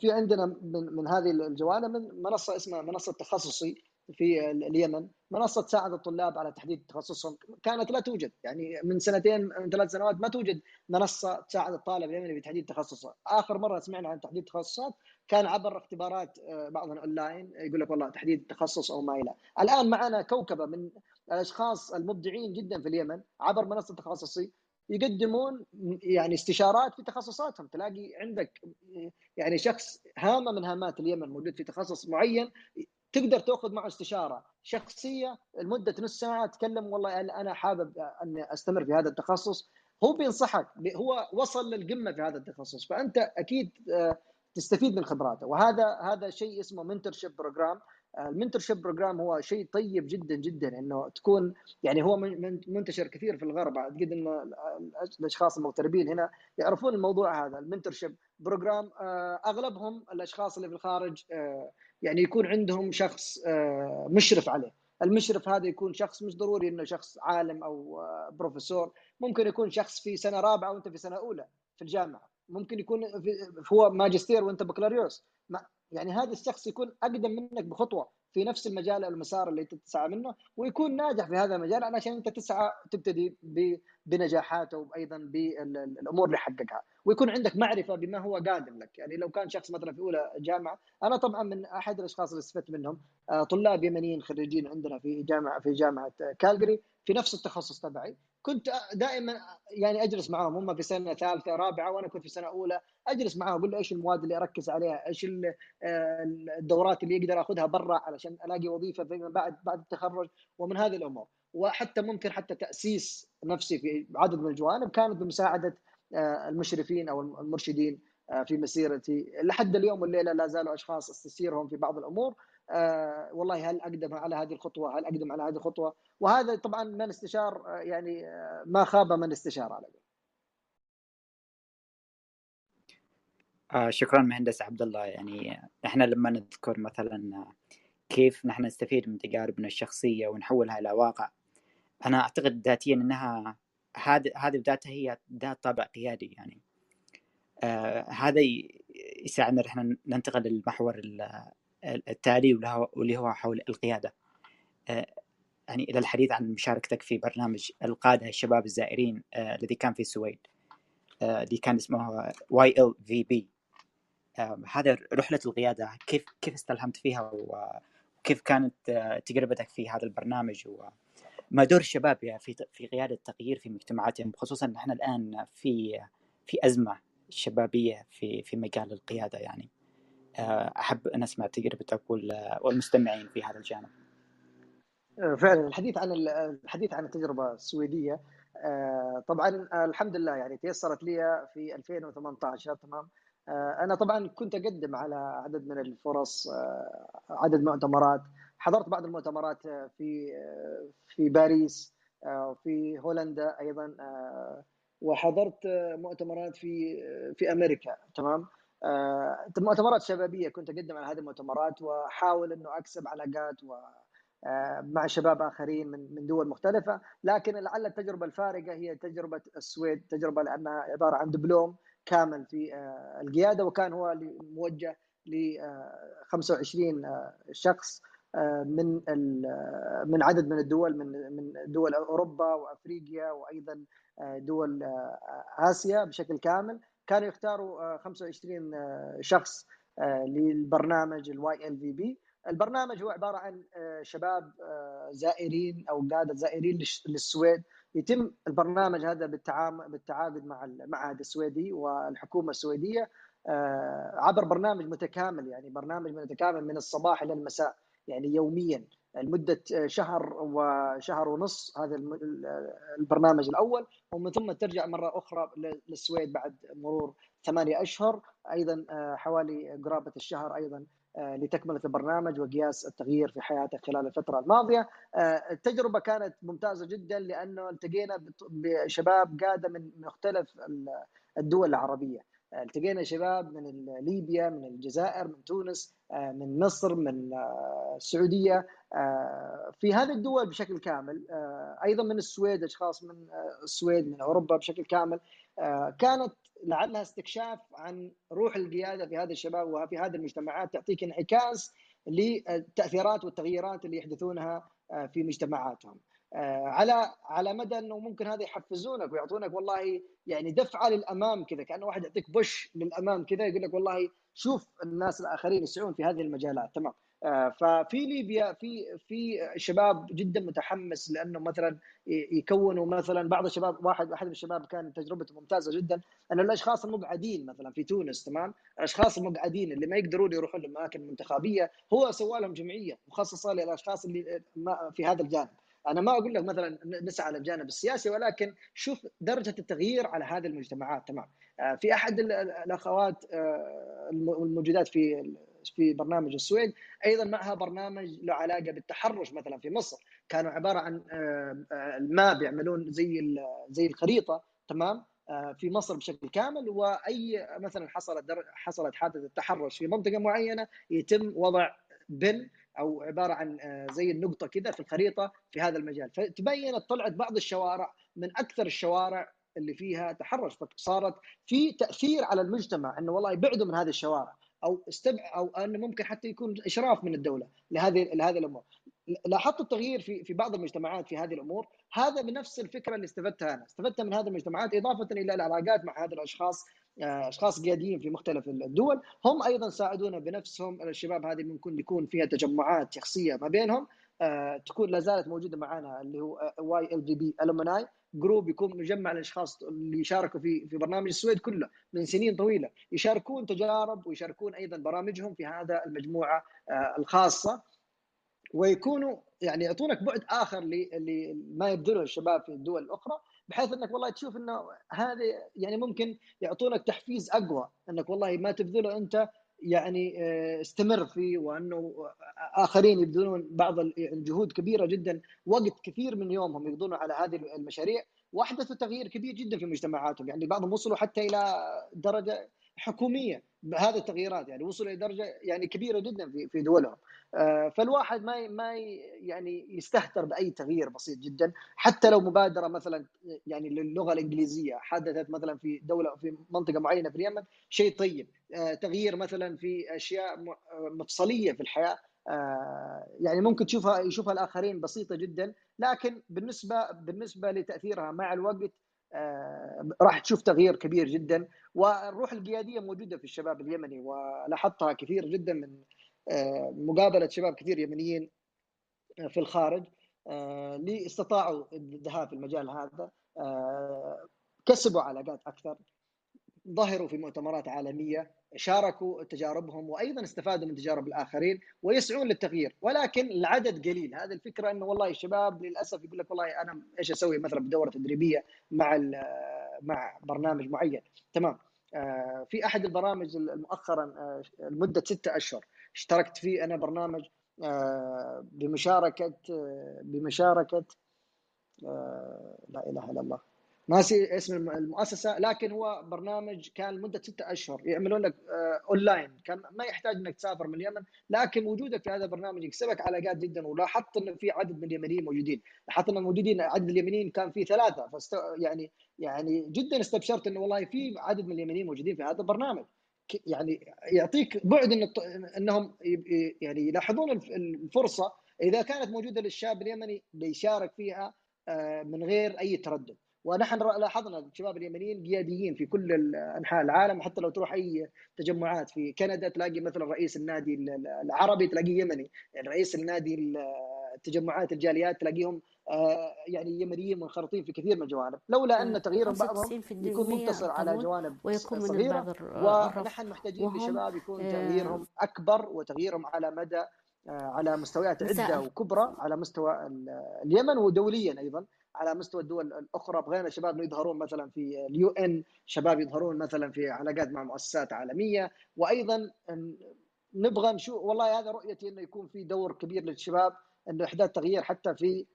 في عندنا من من هذه الجوانب منصة اسمها منصة تخصصي في اليمن منصة تساعد الطلاب على تحديد تخصصهم. كانت لا توجد. يعني من سنتين من ثلاث سنوات ما توجد منصة تساعد الطالب اليمني في تحديد تخصصه. آخر مرة سمعنا عن تحديد تخصصات كان عبر اختبارات آه، بعضها أونلاين يقول لك والله تحديد تخصص أو ما إلى. الآن معنا كوكبة من الأشخاص المبدعين جدا في اليمن عبر منصة تخصصي يقدمون يعني استشارات في تخصصاتهم. تلاقي عندك يعني شخص هامه من هامات اليمن موجود في تخصص معين تقدر تأخذ معه استشارة. شخصية لمدة نص ساعة تكلم والله أنا حابب اني أستمر في هذا التخصص. هو بينصحك هو وصل للقمة في هذا التخصص. فأنت أكيد آه، تستفيد من خبراته. وهذا هذا شيء اسمه mentorship program ال mentorship program هو شيء طيب جدا جدا إنه تكون يعني هو منتشر كثير في الغرب. أعتقد انه الأشخاص المغتربين هنا يعرفون الموضوع هذا ال mentorship program آه، أغلبهم الأشخاص اللي في الخارج آه، يعني يكون عندهم شخص آه، مشرف عليه. المشرف هذا يكون شخص مش ضروري إنه شخص عالم أو بروفيسور. ممكن يكون شخص في سنة رابعة وأنت في سنة أولى في الجامعة. ممكن يكون هو ماجستير وأنت بكالوريوس. يعني هذا الشخص يكون أقدم منك بخطوة. في نفس المجال المسار اللي تسعى منه ويكون ناجح في هذا المجال عشان أنت تسعى تبتدي بنجاحاته وأيضا بالامور اللي حققها. ويكون عندك معرفة بما هو قادم لك. يعني لو كان شخص مثلا في أولى جامعة أنا طبعا من أحد الأشخاص اللي استفدت منهم آه، طلاب يمنيين خريجين عندنا في جامعة في جامعة كالجري في نفس التخصص تبعي. كنت دائما يعني أجلس معهم هم في سنة ثالثة رابعة وأنا كنت في سنة أولى. أجلس معهم أقول له إيش المواد اللي أركز عليها؟ إيش آه، الدورات اللي أقدر اخذها برا علشان ألاقي وظيفة فيما بعد بعد التخرج؟ ومن هذه الأمور. وحتى ممكن حتى تأسيس نفسي في عدد من الجوانب كانت بمساعدة آه، المشرفين أو المرشدين آه، في مسيرتي. لحد اليوم والليلة لا زالوا أشخاص استشيرهم في بعض الأمور. آه والله هل أقدم على هذه الخطوة؟ هل أقدم على هذه الخطوة؟ وهذا طبعا من استشار يعني ما خاب من استشار على آه شكرا مهندس عبد الله يعني إحنا لما نذكر مثلا كيف نحن نستفيد من تجاربنا الشخصية ونحولها إلى واقع أنا أعتقد ذاتيا إنها هذه هذه هي ذات طابع قيادي يعني. آه هذا يساعدنا إحنا ننتقل للمحور التالي واللي هو حول القيادة. آه، يعني إلى الحديث عن مشاركتك في برنامج القادة الشباب الزائرين آه، الذي كان في السويد آه، اللي كان اسمه واي إل في بي. هذا رحلة القيادة كيف كيف استلهمت فيها وكيف كانت تجربتك في هذا البرنامج؟ وما دور الشباب في في قيادة التغيير في مجتمعاتهم خصوصا نحن الآن في في أزمة شبابية في في مجال القيادة يعني. أحب أن أسمع تجربتك والمستمعين في هذا الجانب. آه، فعلا الحديث عن الحديث عن التجربة السويدية آه، طبعا الحمد لله يعني تيسرت لي في 2018 تمام؟ آه، أنا طبعا كنت أقدم على عدد من الفرص عدد مؤتمرات. حضرت بعض المؤتمرات في في باريس في هولندا أيضا وحضرت مؤتمرات في في أمريكا. تمام؟ آه، مؤتمرات شبابية. كنت أقدم على هذه المؤتمرات وأحاول إنه أكسب علاقات و آه، مع شباب آخرين من من دول مختلفة. لكن لعل التجربة الفارقة هي تجربة السويد تجربة لأنها عبارة عن دبلوم. كامل في آه، القيادة وكان هو موجه ل 25 شخص من من عدد من الدول من من دول أوروبا وأفريقيا وأيضا دول آسيا بشكل كامل. كانوا يختاروا 25 آه، آه، شخص آه، للبرنامج الواي ال في بي البرنامج هو عبارة عن شباب زائرين أو قادة زائرين للسويد. يتم البرنامج هذا بالتعامل بالتعاقد مع المعهد السويدي والحكومة السويدية عبر برنامج متكامل يعني برنامج متكامل من الصباح إلى المساء يعني يوميا لمدة شهر وشهر ونص هذا البرنامج الأول ومن ثم ترجع مرة أخرى للسويد بعد مرور ثمانية أشهر أيضا آه، حوالي قرابة الشهر أيضا آه، لتكملة البرنامج وقياس التغيير في حياته خلال الفترة الماضية. آه، التجربة كانت ممتازة جدا لأنه التقينا بشباب قادة من مختلف الدول العربية. التقينا شباب من ليبيا من الجزائر من تونس من مصر من السعودية آه، في هذه الدول بشكل كامل آه، أيضا من السويد أشخاص من آه، السويد من أوروبا بشكل كامل كانت لعلها استكشاف عن روح القيادة في هذا الشباب وفي هذه المجتمعات تعطيك انعكاس للتأثيرات والتغييرات اللي يحدثونها في مجتمعاتهم. على على مدى أنه ممكن هذا يحفزونك ويعطونك والله يعني دفعة للأمام كذا كأنه واحد يعطيك بوش للأمام كذا يقول لك والله شوف الناس الآخرين يسعون في هذه المجالات تمام آه، ففي ليبيا في في شباب جدا متحمس لأنه مثلا يكونوا مثلا بعض الشباب واحد احد الشباب كان تجربته ممتازة جدا انه الأشخاص المقعدين مثلا في تونس تمام؟ الأشخاص المقعدين اللي ما يقدرون يروحون للاماكن المنتخبيه هو سوى لهم جمعية مخصصة للأشخاص اللي في هذا الجانب. أنا ما أقول لك مثلا نسعى للجانب السياسي ولكن شوف درجة التغيير على هذه المجتمعات تمام؟ آه، في أحد الأخوات آه، الموجودات في في برنامج السويد. أيضا معها برنامج له علاقة بالتحرش مثلا في مصر. كانوا عبارة عن آه، الماء بيعملون زي زي الخريطة تمام؟ في مصر بشكل كامل. وأي مثلا حصلت حصلت حادثة تحرش في منطقة معينة يتم وضع بن أو عبارة عن زي النقطة كذا في الخريطة في هذا المجال. فتبينت طلعت بعض الشوارع من أكثر الشوارع اللي فيها تحرش. فصارت في تأثير على المجتمع إنه والله يبعدوا من هذه الشوارع. أو استبع أو انه ممكن حتى يكون إشراف من الدولة لهذه لهذه الأمور. لاحظت التغيير في في بعض المجتمعات في هذه الأمور، هذا بنفس الفكرة اللي استفدتها أنا، استفدتها من هذه المجتمعات إضافة إلى العلاقات مع هذه الأشخاص آه، أشخاص قياديين في مختلف الدول، هم أيضا ساعدونا بنفسهم. الشباب هذه ممكن يكون فيها تجمعات شخصية ما بينهم آه، تكون لا زالت موجودة معنا اللي هو YLGP alumni. group يكون مجمع الأشخاص اللي شاركوا في في برنامج السويد كله من سنين طويلة. يشاركون تجارب ويشاركون أيضا برامجهم في هذا المجموعة آه، الخاصة. ويكونوا يعني يعطونك بعد آخر لما يبذله الشباب في الدول الأخرى بحيث إنك والله تشوف إنه هذا يعني ممكن يعطونك تحفيز أقوى إنك والله ما تبذله أنت يعني آه، استمر فيه وأنه آخرين يبذلون بعض الجهود كبيرة جدا وقت كثير من يومهم يقضونه على هذه المشاريع وأحدثوا تغيير كبير جدا في مجتمعاتهم. يعني بعضهم وصلوا حتى إلى درجة حكومية بهذه التغييرات يعني وصلوا إلى درجة يعني كبيرة جدا في دولهم. فالواحد ما ما يعني يستهتر بأي تغيير بسيط جدا. حتى لو مبادرة مثلا يعني للغة الإنجليزية حدثت مثلا في دولة في منطقة معينة في اليمن شيء طيب. آه، تغيير مثلا في أشياء مفصلية في الحياة. آه، يعني ممكن تشوفها يشوفها الآخرين بسيطة جدا لكن بالنسبة بالنسبة لتأثيرها مع الوقت راح تشوف تغيير كبير جدا. والروح القيادية موجودة في الشباب اليمني ولاحظتها كثير جدا من آه، مقابلة شباب كثير يمنيين آه، في الخارج آه، اللي استطاعوا الذهاب في المجال هذا كسبوا علاقات أكثر ظهروا في مؤتمرات عالمية شاركوا تجاربهم وأيضا استفادوا من تجارب الآخرين ويسعون للتغيير. ولكن العدد قليل. هذه الفكرة إنه والله الشباب للأسف يقول لك والله أنا إيش أسوي؟ مثلا بدورة تدريبية مع مع برنامج معين. تمام. في أحد البرامج مؤخرا لمدة ستة أشهر. اشتركت فيه أنا برنامج آه، بمشاركة آه، بمشاركة آه، لا إله إلا الله. ناسي اسم المؤسسة لكن هو برنامج كان لمدة ستة أشهر يعملون لك اونلاين كان ما يحتاج إنك تسافر من اليمن لكن وجودك في هذا البرنامج يكسبك علاقات جدا. ولاحظت إنه في عدد من اليمنيين موجودين. لاحظت إن موجودين عدد اليمنيين كان في ثلاثة. فست يعني يعني جدا استبشرت إنه والله في عدد من اليمنيين موجودين في هذا البرنامج. يعني يعطيك بعد إن إنهم يعني يلاحظون الفرصة إذا كانت موجودة للشاب اليمني ليشارك فيها آه، من غير أي تردد. ونحن لاحظنا الشباب اليمنيين قياديين في كل أنحاء العالم حتى لو تروح أي تجمعات. في كندا تلاقي مثلا رئيس النادي العربي تلاقيه يمني رئيس النادي التجمعات الجاليات تلاقيهم يعني يمنيين منخرطين في كثير من الجوانب. لولا أن تغييرهم بعضهم يكون مقتصر على جوانب ويكون صغيرة ونحن محتاجين لشباب يكون آه، تغييرهم أكبر وتغييرهم على مدى آه، على مستويات عدة وكبرى على مستوى اليمن ودوليا أيضا. على مستوى الدول الأخرى بغينا شباب يظهرون مثلا في اليو إن شباب يظهرون مثلا في علاقات مع مؤسسات عالمية. وأيضا نبغى نشوف والله هذا رؤيتي إنه يكون في دور كبير للشباب إنه إحداث تغيير حتى في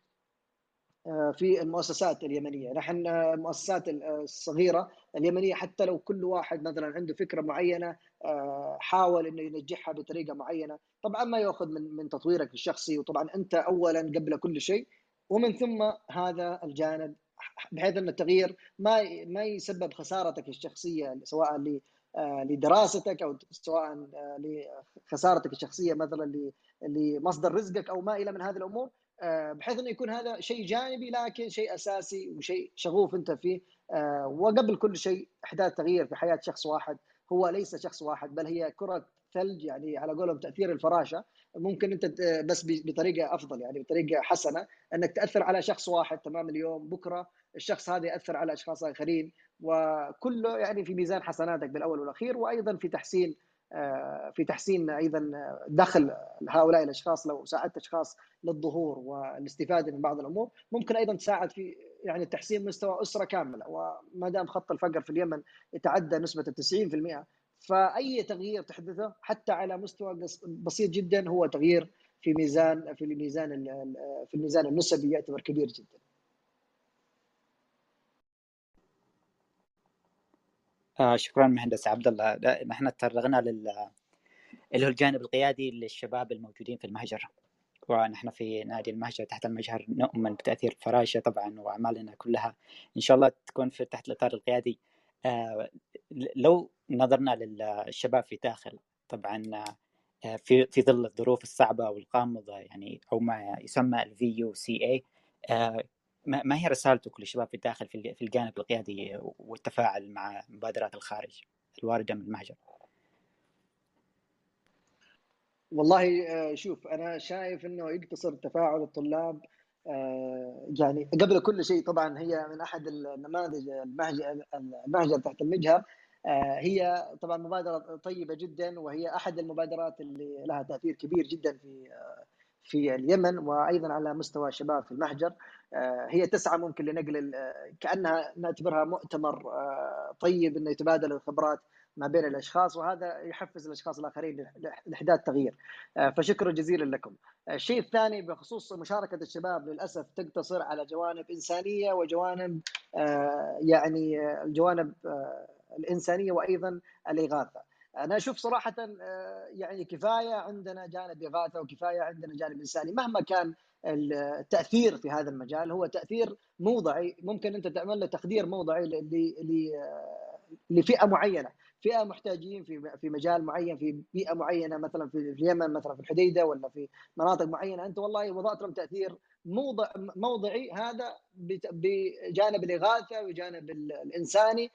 في المؤسسات اليمنية، نحن المؤسسات الصغيرة اليمنية حتى لو كل واحد مثلا عنده فكرة معينة حاول إنه ينجحها بطريقة معينة، طبعا ما يأخذ من من تطويرك الشخصي وطبعا أنت اولا قبل كل شيء ومن ثم هذا الجانب بحيث إن التغيير ما ما يسبب خسارتك الشخصية سواء لدراستك أو سواء لخسارتك الشخصية مثلا لمصدر رزقك أو ما إلى من هذه الأمور. آه، بحيث إنه يكون هذا شيء جانبي لكن شيء أساسي وشيء شغوف أنت فيه. آه، وقبل كل شيء أحداث تغيير في حياة شخص واحد هو ليس شخص واحد بل هي كرة ثلج يعني على قولهم تأثير الفراشة. ممكن أنت بس بطريقة أفضل يعني بطريقة حسنة إنك تأثر على شخص واحد تمام اليوم. بكرة الشخص هذا يأثر على أشخاص آخرين وكله يعني في ميزان حسناتك بالأول والأخير وأيضا في تحسين آه، في تحسين أيضا دخل هؤلاء الأشخاص لو ساعدت أشخاص للظهور والاستفادة من بعض الأمور ممكن أيضا تساعد في يعني تحسين مستوى أسرة كاملة وما دام خط الفقر في اليمن يتعدى نسبة 90% فأي تغيير تحدثه حتى على مستوى بسيط جدا هو تغيير في ميزان في الميزان في الميزان النسبي يعتبر كبير جدا. آه شكرا مهندس عبد الله نحن تفرغنا لل اللي هو الجانب القيادي للشباب الموجودين في المهجر. ونحن في نادي المهجر تحت المجهر نؤمن بتأثير فراشه طبعا وأعمالنا كلها. إن شاء الله تكون في تحت الإطار القيادي. آه لو نظرنا للشباب في داخل طبعا آه في في ظل الظروف الصعبة والغامضة يعني أو ما يسمى ال VUCA ما هي رسالتك للشباب في الداخل في الجانب القيادي والتفاعل مع مبادرات الخارج الواردة من المهجر؟ والله آه، شوف أنا شايف إنه يقتصر تفاعل الطلاب آه، يعني قبل كل شيء طبعا هي من أحد النماذج المهجر تحت المجهر آه، هي طبعا مبادرة طيبة جدا وهي أحد المبادرات اللي لها تأثير كبير جدا في في اليمن وأيضا على مستوى الشباب في المهجر آه، هي تسعى ممكن لنقل كأنها نعتبرها مؤتمر آه، طيب إنه يتبادل الخبرات ما بين الأشخاص وهذا يحفز الأشخاص الآخرين لإحداث تغيير آه، فشكرا جزيلا لكم. الشيء الثاني بخصوص مشاركة الشباب للأسف تقتصر على جوانب إنسانية وجوانب يعني الجوانب الإنسانية وأيضا الإغاثة. أنا أشوف صراحة يعني كفاية عندنا جانب اغاثه وكفاية عندنا جانب إنساني. مهما كان التأثير في هذا المجال هو تأثير موضعي. ممكن أنت تعمل له تقدير موضعي لفئة معينة. فئة محتاجين في في مجال معين في بيئة معينة مثلا في اليمن مثلا في الحديدة ولا في مناطق معينة. أنت والله وضعت لهم تأثير موضع موضعي هذا بجانب الإغاثة وجانب الإنساني. آه،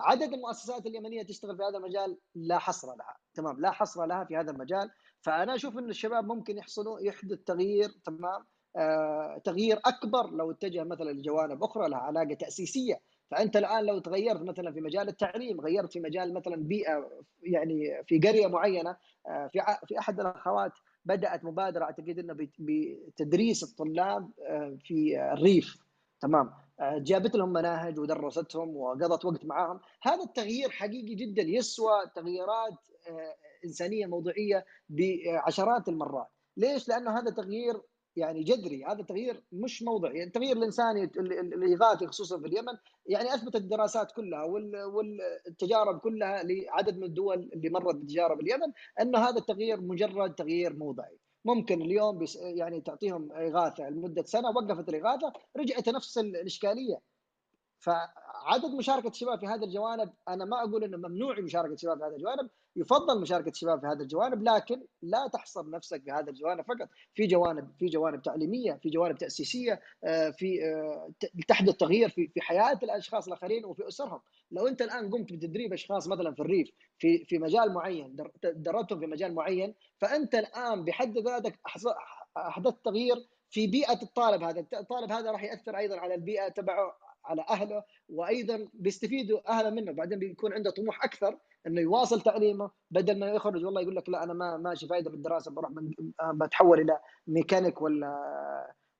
عدد المؤسسات اليمنية تشتغل في هذا المجال؟ لا حصر لها. تمام لا حصر لها في هذا المجال. فأنا أشوف إن الشباب ممكن يحصلوا يحدث تغيير تمام؟ آه تغيير أكبر لو اتجه مثلا لجوانب أخرى لها علاقة تأسيسية. فأنت الآن لو تغيرت مثلا في مجال التعليم غيرت في مجال مثلا بيئة يعني في قرية معينة آه في في أحد الأخوات بدأت مبادرة أعتقد إنه بتدريس الطلاب آه في الريف. تمام؟ آه، جابت لهم مناهج ودرستهم وقضت وقت معاهم. هذا التغيير حقيقي جدا يسوى تغييرات آه، إنسانية موضوعية بعشرات المرات. ليش؟ لأنه هذا تغيير يعني جذري. هذا تغيير مش موضعي يعني التغيير الانساني الإغاثي خصوصا في اليمن يعني أثبتت الدراسات كلها والتجارب كلها لعدد من الدول اللي مرت بتجارب اليمن أنه هذا التغيير مجرد تغيير موضعي. ممكن اليوم يعني تعطيهم إغاثة. لمدة سنة وقفت الإغاثة رجعت نفس الإشكالية. فعدد مشاركة الشباب في هذا الجوانب أنا ما أقول إنه ممنوع مشاركة الشباب في هذا الجوانب يفضل مشاركة الشباب في هذا الجوانب لكن لا تحصر نفسك في هذا الجوانب فقط. في جوانب في جوانب تعليمية في جوانب تأسيسية آه، في آه، تحدث تغيير في في حياة الأشخاص الآخرين وفي أسرهم. لو انت الان قمت بتدريب اشخاص مثلا في الريف في في مجال معين دربتهم في مجال معين فأنت الان بحد ذاتك أحدثت تغيير في بيئة الطالب هذا. الطالب هذا راح يأثر أيضا على البيئة تبعه على أهله وأيضا بيستفيدوا أهله منه. بعدين بيكون عنده طموح أكثر إنه يواصل تعليمه بدل ما يخرج. والله يقول لك لا أنا ما ماشي فايدة بالدراسة بروح من بتحول إلى ميكانيك ولا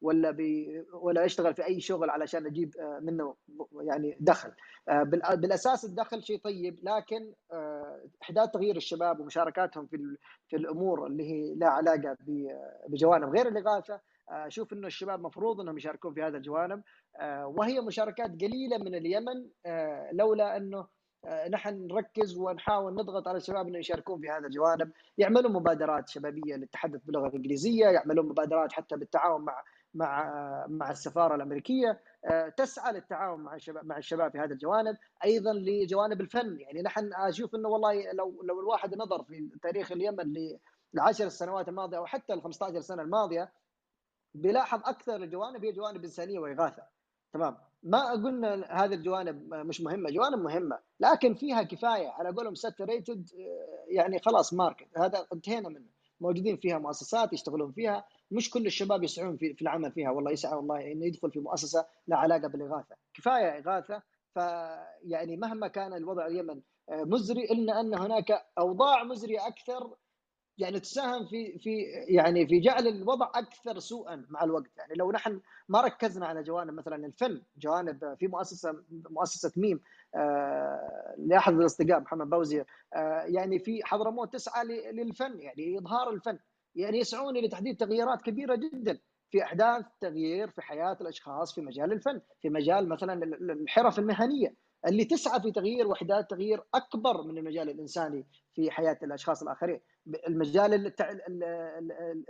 ولا بي ولا يشتغل في أي شغل علشان أجيب آه، منه يعني دخل. آه، بالأساس الدخل شيء طيب لكن آه، إحداث تغيير الشباب ومشاركاتهم في في الأمور اللي هي لها علاقة بجوانب. غير الاغاثه أشوف إنه الشباب مفروض إنهم يشاركون في هذا الجوانب. وهي مشاركات قليلة من اليمن لولا إنه نحن نركز ونحاول نضغط على الشباب إنه يشاركون في هذا الجوانب، يعملون مبادرات شبابية للتحدث باللغة الإنجليزية، يعملون مبادرات حتى بالتعاون مع مع مع السفارة الأمريكية آه، تسعى للتعاون مع الشباب مع الشباب في هذا الجوانب أيضا لجوانب الفن. يعني نحن أشوف إنه والله لو لو الواحد نظر في تاريخ اليمن للعشر السنوات الماضية أو حتى ال 15 سنة الماضية بيلاحظ أكثر الجوانب هي جوانب إنسانية وإغاثة. تمام؟ ما قلنا هذه الجوانب مش مهمة جوانب مهمة لكن فيها كفاية. على قولهم saturated آه، يعني خلاص market هذا انتهينا منه. موجودين فيها مؤسسات يشتغلون فيها. مش كل الشباب يسعون في, في العمل فيها والله يسعى والله إنه يدخل في مؤسسة لا علاقة بالإغاثة. كفاية إغاثة فيعني مهما كان الوضع اليمن آه، مزري إلا أن هناك أوضاع مزريه أكثر يعني تساهم في في يعني في جعل الوضع أكثر سوءا مع الوقت. يعني لو نحن ما ركزنا على جوانب مثلا الفن جوانب في مؤسسة مؤسسة ميم آه لأحد الأصدقاء محمد بوزير آه يعني في حضرموت تسعى للفن يعني إظهار الفن. يعني يسعون إلى تحديد تغييرات كبيرة جدا في أحداث تغيير في حياة الأشخاص في مجال الفن في مجال مثلا الحرف المهنية. اللي تسعى في تغيير وحدات تغيير أكبر من المجال الإنساني في حياة الأشخاص الآخرين. المجال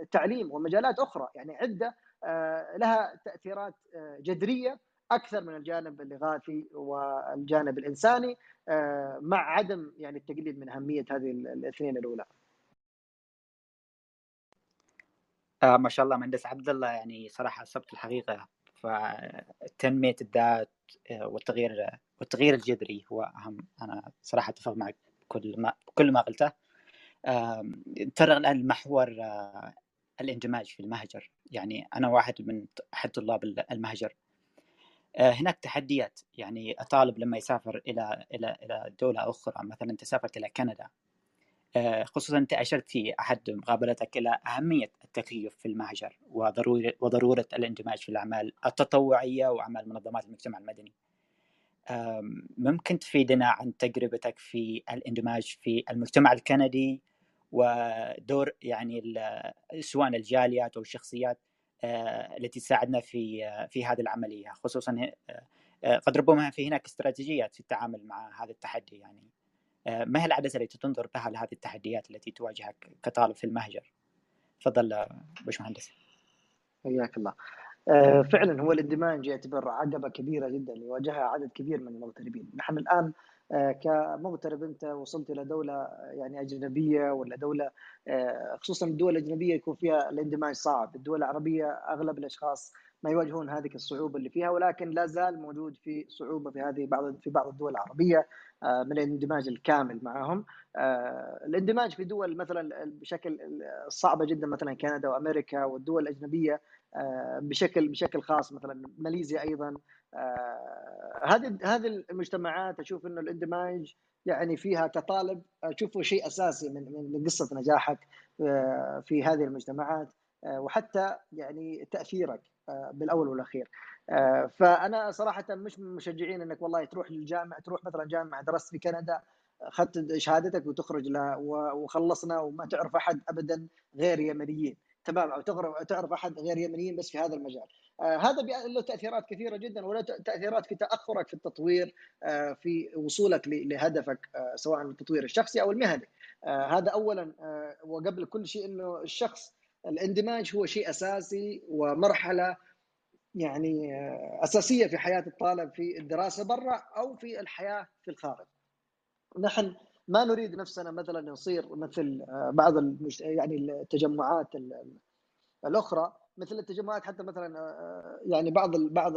التعليم ومجالات أخرى. يعني عدة آه، لها تأثيرات آه، جذرية أكثر من الجانب الاغاثي والجانب الإنساني آه، مع عدم يعني التقليل من أهمية هذه الاثنين الأولى. آه ما شاء الله مهندس عبد الله يعني صراحة اصبت الحقيقة. فتنميه الذات والتغيير والتغيير الجذري هو أهم. أنا صراحة أتفق معك كل ما كل ما قلته. نتفرغ الآن لمحور آه، الاندماج في المهجر. يعني أنا واحد من أحد طلاب المهجر. آه، هناك تحديات. يعني الطالب لما يسافر إلى إلى إلى دولة أخرى. مثلا انت سافرت إلى كندا. آه، خصوصا أنت اشرت في أحد مقابلتك إلى أهمية التكيف في المهجر وضروره وضرورة الاندماج في الأعمال التطوعية وأعمال منظمات المجتمع المدني. ممكن تفيدنا عن تجربتك في الاندماج في المجتمع الكندي ودور يعني سواء الجاليات أو الشخصيات آه، التي تساعدنا في آه، في هذه العملية خصوصا آه، قد ربما في هناك استراتيجيات في التعامل مع هذا التحدي يعني ما هي العدسة التي تنظر بها لهذه التحديات التي تواجهك كطالب في المهجر؟ تفضل باشمهندس. حياك الله. فعلا هو الاندماج يعتبر عقبة كبيرة جدا يواجهها عدد كبير من المغتربين، نحن الآن آه، كمغترب أنت وصلت إلى دولة يعني أجنبية ولا دولة آه، خصوصا الدول الاجنبيه يكون فيها الاندماج صعب، الدول العربية أغلب الأشخاص ما يواجهون هذه الصعوبة اللي فيها ولكن لا زال موجود في صعوبة في هذه بعض في بعض الدول العربية آه، من الاندماج الكامل معهم. الاندماج في دول مثلا بشكل صعبة جدا مثلا كندا وأمريكا والدول الأجنبية بشكل بشكل خاص مثلا ماليزيا أيضا. آه، هذه هذه المجتمعات أشوف إنه الاندماج يعني فيها كطالب أشوفه شيء أساسي من من قصة نجاحك آه، في هذه المجتمعات آه، وحتى يعني تأثيرك. بالأول والأخير. فأنا صراحة مش من مشجعين إنك والله تروح للجامعه تروح مثلا جامعه درست في كندا أخذت شهادتك وتخرج لها وخلصنا وما تعرف أحد ابدا غير يمنيين. تمام أو تعرف أحد غير يمنيين بس في هذا المجال. آه هذا له تأثيرات كثيرة جدا وله تأثيرات في تأخرك في التطوير آه في وصولك لهدفك آه سواء التطوير الشخصي أو المهني. آه هذا اولا آه وقبل كل شيء إنه الشخص الاندماج هو شيء أساسي ومرحلة يعني آه، أساسية في حياة الطالب في الدراسة برا أو في الحياة في الخارج. نحن ما نريد نفسنا مثلا نصير مثل آه، بعض المش... يعني التجمعات الأخرى مثل التجمعات حتى مثلا آه، يعني بعض بعض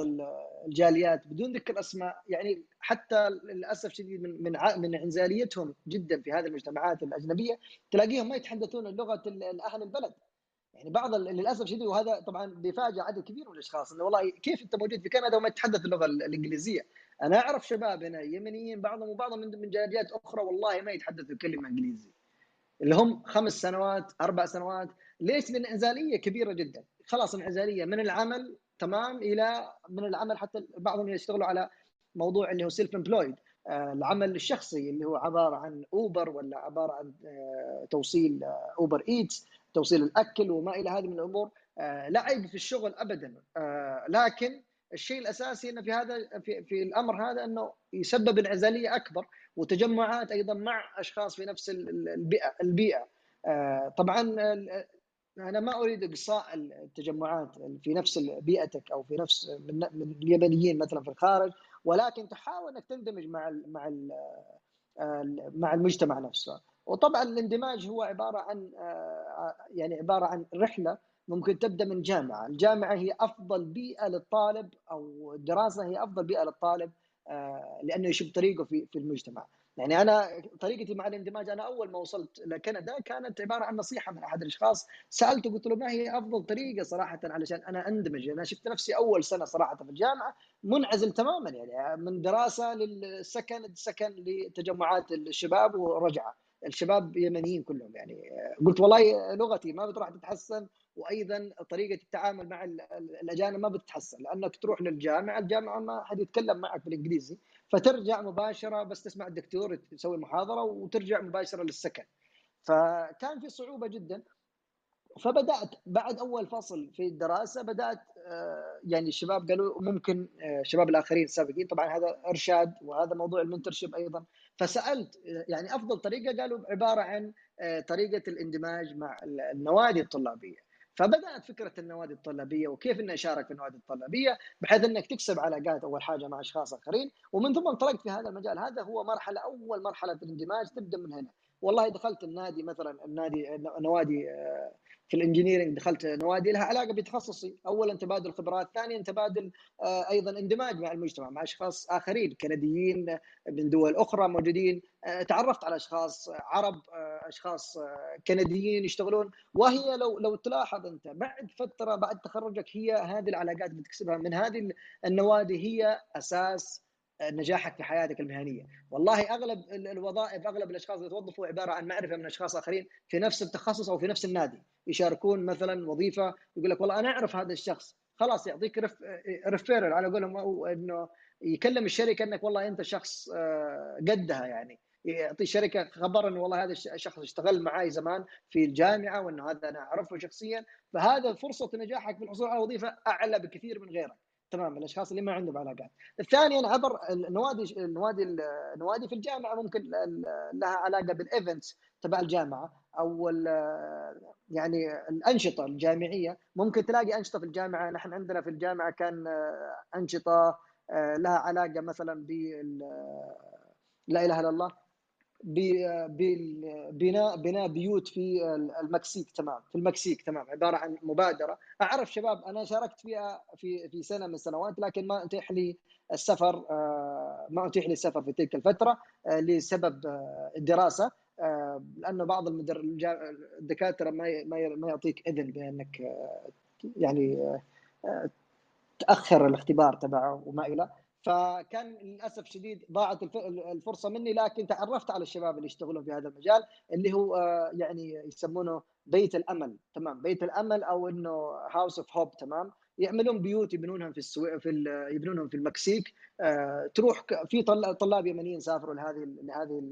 الجاليات بدون ذكر اسماء يعني حتى للأسف شديد من من من إنزاليتهم جدا في هذه المجتمعات الأجنبية تلاقيهم ما يتحدثون لغة أهل البلد يعني بعض للأسف شديد وهذا طبعا بيفاجئ عدد كبير من الأشخاص إنه والله كيف أنت موجود في كندا وما تتحدث اللغة الإنجليزية؟ أنا أعرف شباب هنا يمنيين بعضهم وبعضهم من جاليات أخرى والله ما يتحدثوا كلمة إنجليزي اللي هم خمس سنوات أربع سنوات ليش؟ لأن انعزاليه كبيرة جدا خلاص انعزاليه من العمل تمام إلى من العمل حتى بعضهم يشتغلوا على موضوع اللي هو self-employed آه، العمل الشخصي اللي هو عبارة عن اوبر ولا عبارة عن آه، توصيل Uber آه، Eats توصيل الأكل وما إلى هذه من الأمور لا عيب في الشغل ابدا. لكن الشيء الأساسي إنه في هذا في, في الأمر هذا إنه يسبب انعزاليه أكبر وتجمعات أيضا مع أشخاص في نفس البيئة البيئة. طبعا أنا ما أريد إقصاء التجمعات في نفس بيئتك أو في نفس من اليابانيين مثلا في الخارج ولكن تحاول إنك تندمج مع مع مع المجتمع نفسه. وطبعا الاندماج هو عبارة عن يعني عبارة عن رحلة ممكن تبدأ من جامعة، الجامعة هي أفضل بيئة للطالب أو الدراسه هي أفضل بيئة للطالب لأنه يشوف طريقه في في المجتمع. يعني أنا طريقتي مع الاندماج أنا أول ما وصلت لكندا كانت عبارة عن نصيحة من أحد الأشخاص سألته قلت له ما هي أفضل طريقة صراحة علشان أنا أندمج؟ أنا شفت نفسي أول سنة صراحة في الجامعة منعزل تماما يعني من دراسة للسكن السكن لتجمعات الشباب ورجعة. الشباب يمنيين كلهم يعني. قلت والله لغتي ما بتروح تتحسن وأيضا طريقة التعامل مع الأجانب ما بتتحسن لأنك تروح للجامعة الجامعة ما حد يتكلم معك بالإنجليزي فترجع مباشرة بس تسمع الدكتور تسوي محاضرة وترجع مباشرة للسكن. فكان في صعوبة جدا. فبدأت بعد أول فصل في الدراسة بدأت يعني الشباب قالوا ممكن الشباب الآخرين السابقين طبعا هذا إرشاد وهذا موضوع المنترشيب أيضا. فسألت يعني أفضل طريقة قالوا عبارة عن طريقة الاندماج مع النوادي الطلابية. فبدأت فكرة النوادي الطلابية وكيف اني اشارك في النوادي الطلابية بحيث إنك تكسب علاقات أول حاجة مع أشخاص آخرين. ومن ثم انطلقت في هذا المجال. هذا هو مرحلة أول مرحلة الاندماج تبدأ من هنا. والله دخلت النادي مثلا النادي نوادي في ال engineering دخلت نوادي لها علاقة بتخصصي. اولا تبادل خبرات ثانيا تبادل أيضا اندماج مع المجتمع مع أشخاص آخرين كنديين من دول أخرى موجودين. تعرفت على أشخاص عرب أشخاص كنديين يشتغلون. وهي لو لو تلاحظ أنت بعد فترة بعد تخرجك هي هذه العلاقات اللي تكسبها من هذه النوادي هي أساس نجاحك في حياتك المهنية، والله أغلب الوظائف أغلب الأشخاص اللي توظفوا عبارة عن معرفة من أشخاص آخرين في نفس التخصص أو في نفس النادي، يشاركون مثلا وظيفة يقول لك والله أنا أعرف هذا الشخص، خلاص يعطيك رف... على قولهم إنه يكلم الشركة إنك والله أنت شخص قدها يعني. يعطي الشركة خبر إنه والله هذا الشخص اشتغل معي زمان في الجامعة وإنه هذا أنا أعرفه شخصيا. فهذا فرصة نجاحك في الحصول على وظيفة أعلى بكثير من غيرك. تمام الأشخاص اللي ما عندهم علاقات. الثانيا عبر النوادي النوادي النوادي في الجامعة ممكن لها علاقة بالايفنتس تبع الجامعة أو يعني الأنشطة الجامعية ممكن تلاقي أنشطة في الجامعة نحن عندنا في الجامعة كان أنشطة لها علاقة مثلا بال لا إله إلا الله ببناء بناء بيوت في المكسيك تمام في المكسيك تمام عبارة عن مبادرة. أعرف شباب أنا شاركت فيها في في سنة من السنوات لكن ما أتيح لي السفر ما أتيح لي السفر في تلك الفترة لسبب الدراسة لأنه بعض الدكاترة ما ما يعطيك إذن بأنك يعني تأخر الاختبار تبعه وما إلى. فكان للأسف شديد ضاعت الفرصة مني لكن تعرفت على الشباب اللي يشتغلون في هذا المجال اللي هو يعني يسمونه بيت الأمل تمام؟ بيت الأمل أو إنه House of Hope تمام؟ يعملون بيوت يبنونها في السوي... في ال... يبنونهم في المكسيك. آه... تروح في طل... طلاب يمنيين سافروا لهذه لهذه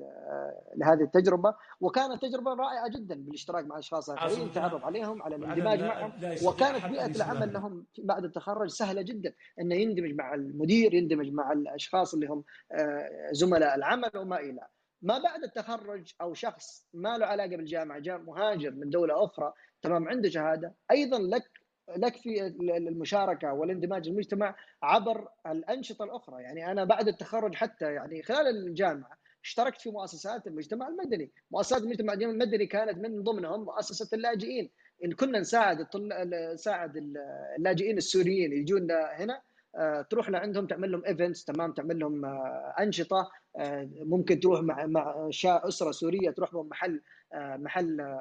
لهذه التجربة. وكانت تجربة رائعة جدا بالاشتراك مع أشخاص آخرين التعرف عليهم على الاندماج معهم. وكانت بيئة العمل لهم بعد التخرج سهلة جدا. إنه يندمج مع المدير يندمج مع الأشخاص اللي هم آه... زملاء العمل وما إلى. ما بعد التخرج أو شخص ما له علاقة بالجامعة جاء مهاجر من دولة أخرى تمام عنده شهادة أيضا لك لك في المشاركة والاندماج المجتمع عبر الأنشطة الأخرى. يعني أنا بعد التخرج حتى يعني خلال الجامعة اشتركت في مؤسسات المجتمع المدني. مؤسسات المجتمع المدني كانت من ضمنهم مؤسسة اللاجئين. إن كنا نساعد نساعد اللاجئين السوريين يجون هنا تروح لعندهم تعمل لهم ايفنتس تمام تعمل لهم أنشطة ممكن تروح مع مع أسرة سورية تروح لهم محل محل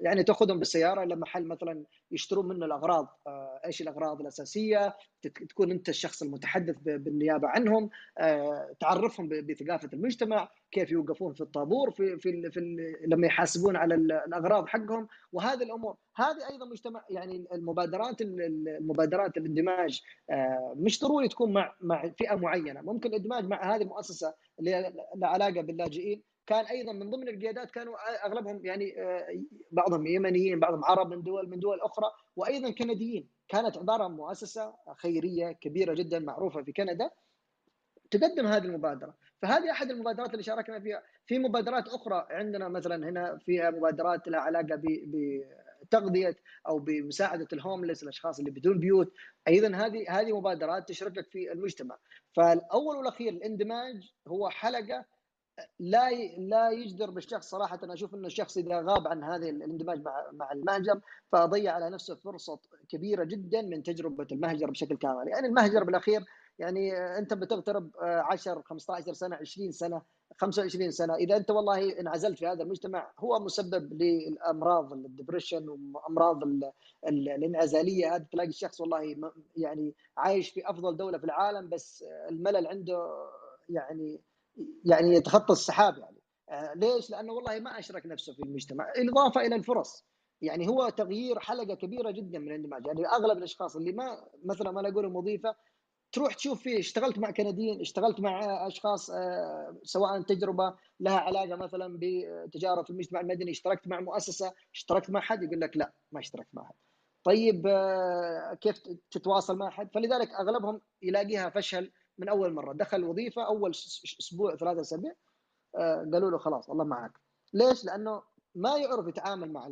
يعني تأخذهم بالسيارة إلى محل مثلا يشترون منه الأغراض. إيش الأغراض الأساسية؟ تكون أنت الشخص المتحدث بالنيابة عنهم. تعرفهم بثقافة المجتمع كيف يوقفون في الطابور في في, في لما يحاسبون على الأغراض حقهم. وهذه الأمور هذه أيضا مجتمع يعني المبادرات المبادرات الاندماج مش ضروري تكون مع مع فئة معينة. ممكن الاندماج مع هذه المؤسسة اللي لها علاقة باللاجئين كان أيضا من ضمن القيادات كانوا أغلبهم يعني آه، بعضهم يمنيين بعضهم عرب من دول من دول أخرى وأيضا كنديين. كانت عبارة عن مؤسسة خيرية كبيرة جدا معروفة في كندا تقدم هذه المبادرة. فهذه أحد المبادرات اللي شاركنا فيها. في مبادرات أخرى عندنا مثلا هنا فيها مبادرات لها علاقة بتغذية أو بمساعدة الهوملس الأشخاص اللي بدون بيوت. أيضا هذه هذه مبادرات تشركك في المجتمع. فالأول والأخير الاندماج هو حلقة لا لا يجدر بالشخص صراحة. أنا أشوف إنه الشخص إذا غاب عن هذه الاندماج مع مع المهجر فضيع على نفسه فرصة كبيرة جدا من تجربة المهجر بشكل كامل. يعني المهجر بالأخير يعني أنت بتغترب 10 15 سنة 20 سنة 25 سنة. إذا أنت والله انعزلت في هذا المجتمع هو مسبب للأمراض الدبريشن وأمراض الانعزالية. هذه تلاقي الشخص والله يعني عايش في أفضل دولة في العالم بس الملل عنده يعني يعني يتخطى السحاب يعني. آه، ليش؟ لأنه والله ما أشرك نفسه في المجتمع، إضافة إلى الفرص. يعني هو تغيير حلقة كبيرة جدا من الاندماج، يعني أغلب الأشخاص اللي ما مثلا ما أقول مضيفة تروح تشوف فيه اشتغلت مع كنديين اشتغلت مع أشخاص آه، سواء تجربة لها علاقة مثلا بتجارة في المجتمع المدني اشتركت مع مؤسسة اشتركت مع حد يقول لك لا ما اشتركت مع حد. طيب آه، كيف تتواصل مع حد؟ فلذلك أغلبهم يلاقيها فشل من أول مرة. دخل وظيفة أول أسبوع ثلاثة أسابيع آه، قالوا له خلاص الله معك. ليش؟ لأنه ما يعرف يتعامل مع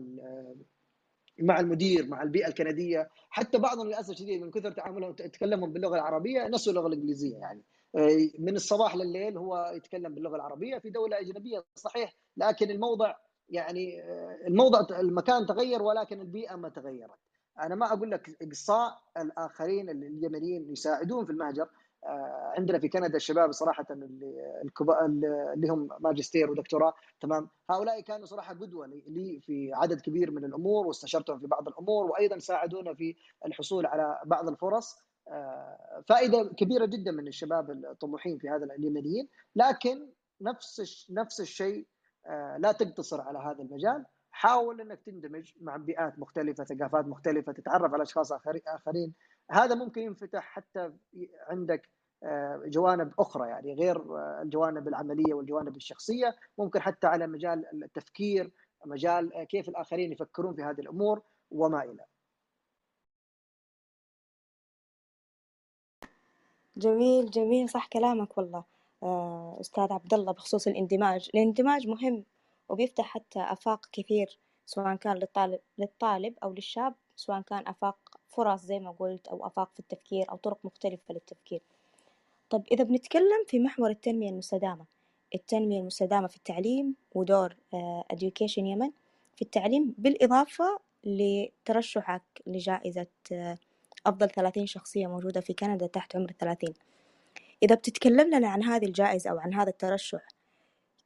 مع المدير مع البيئة الكندية. حتى بعضهم للأسف الشديد من كثر تعاملهم تكلمهم باللغة العربية نسوا اللغة الإنجليزية يعني. آه، من الصباح لليل هو يتكلم باللغة العربية في دولة أجنبية صحيح لكن الموضع يعني آه، الموضع المكان تغير ولكن البيئة ما تغيرت. أنا ما أقول لك إقصاء الآخرين اليمنيين يساعدون في المهجر آه، عندنا في كندا الشباب صراحة اللي اللي هم ماجستير ودكتوراه تمام؟ هؤلاء كانوا صراحة قدوة لي في عدد كبير من الأمور واستشرتهم في بعض الأمور وأيضا ساعدونا في الحصول على بعض الفرص. آه، فائدة كبيرة جدا من الشباب الطموحين في هذا اليمنيين لكن نفس نفس الشيء آه، لا تقتصر على هذا المجال. حاول إنك تندمج مع بيئات مختلفة ثقافات مختلفة تتعرف على أشخاص آخرين. هذا ممكن ينفتح حتى عندك آه، جوانب أخرى يعني غير آه، الجوانب العملية والجوانب الشخصية ممكن حتى على مجال التفكير مجال آه، كيف الآخرين يفكرون في هذه الأمور وما إلى. جميل جميل صح كلامك والله. أستاذ عبد الله بخصوص الاندماج. الاندماج مهم وبيفتح حتى آفاق كثير سواء كان للطالب للطالب أو للشاب سواء كان آفاق فرص زي ما قلت أو آفاق في التفكير أو طرق مختلفة للتفكير. طب إذا بنتكلم في محور التنمية المستدامة التنمية المستدامة في التعليم ودور آه، Education يمن في التعليم بالإضافة لترشحك لجائزة آه، أفضل ثلاثين شخصية موجودة في كندا تحت عمر الثلاثين. إذا بتتكلم لنا عن هذه الجائزة أو عن هذا الترشح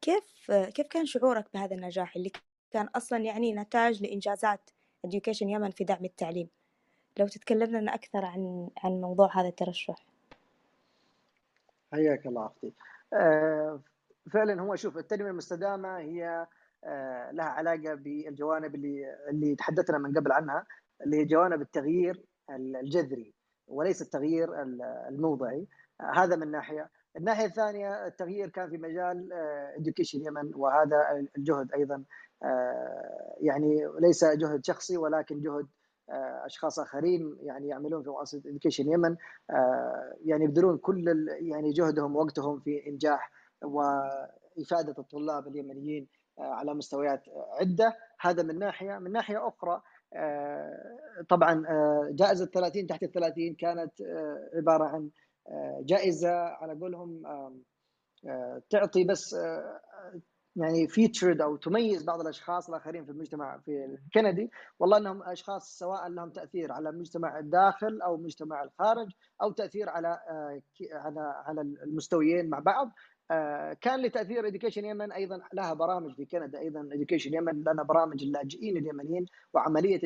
كيف آه، كيف كان شعورك بهذا النجاح اللي كان أصلا يعني نتاج لإنجازات Education يمن في دعم التعليم؟ لو تتكلم لنا أكثر عن عن موضوع هذا الترشح. حياك الله أختي آه، فعلا هو شوف التنمية المستدامة هي آه، لها علاقة بالجوانب اللي اللي تحدثنا من قبل عنها اللي هي جوانب التغيير الجذري وليس التغيير الموضعي. هذا من ناحية. الناحية الثانية التغيير كان في مجال Education آه، Yemen وهذا الجهد أيضا يعني ليس جهد شخصي ولكن جهد أشخاص آخرين يعني يعملون في مؤسسة Education Yemen آه، يعني يبذلون كل يعني جهدهم ووقتهم في إنجاح وإفادة الطلاب اليمنيين آه، على مستويات عدة. هذا من ناحية. من ناحية أخرى طبعا جائزة 30 تحت ال 30 كانت عبارة عن جائزة على قولهم تعطي بس يعني فيتشرد أو تميز بعض الأشخاص الآخرين في المجتمع في الكندي. والله إنهم أشخاص سواء لهم تأثير على المجتمع الداخل أو المجتمع الخارج أو تأثير على آه، على على المستويين مع بعض. كان لتأثير Education Yemen أيضا لها برامج في كندا أيضا. Education Yemen لنا برامج اللاجئين اليمنيين وعملية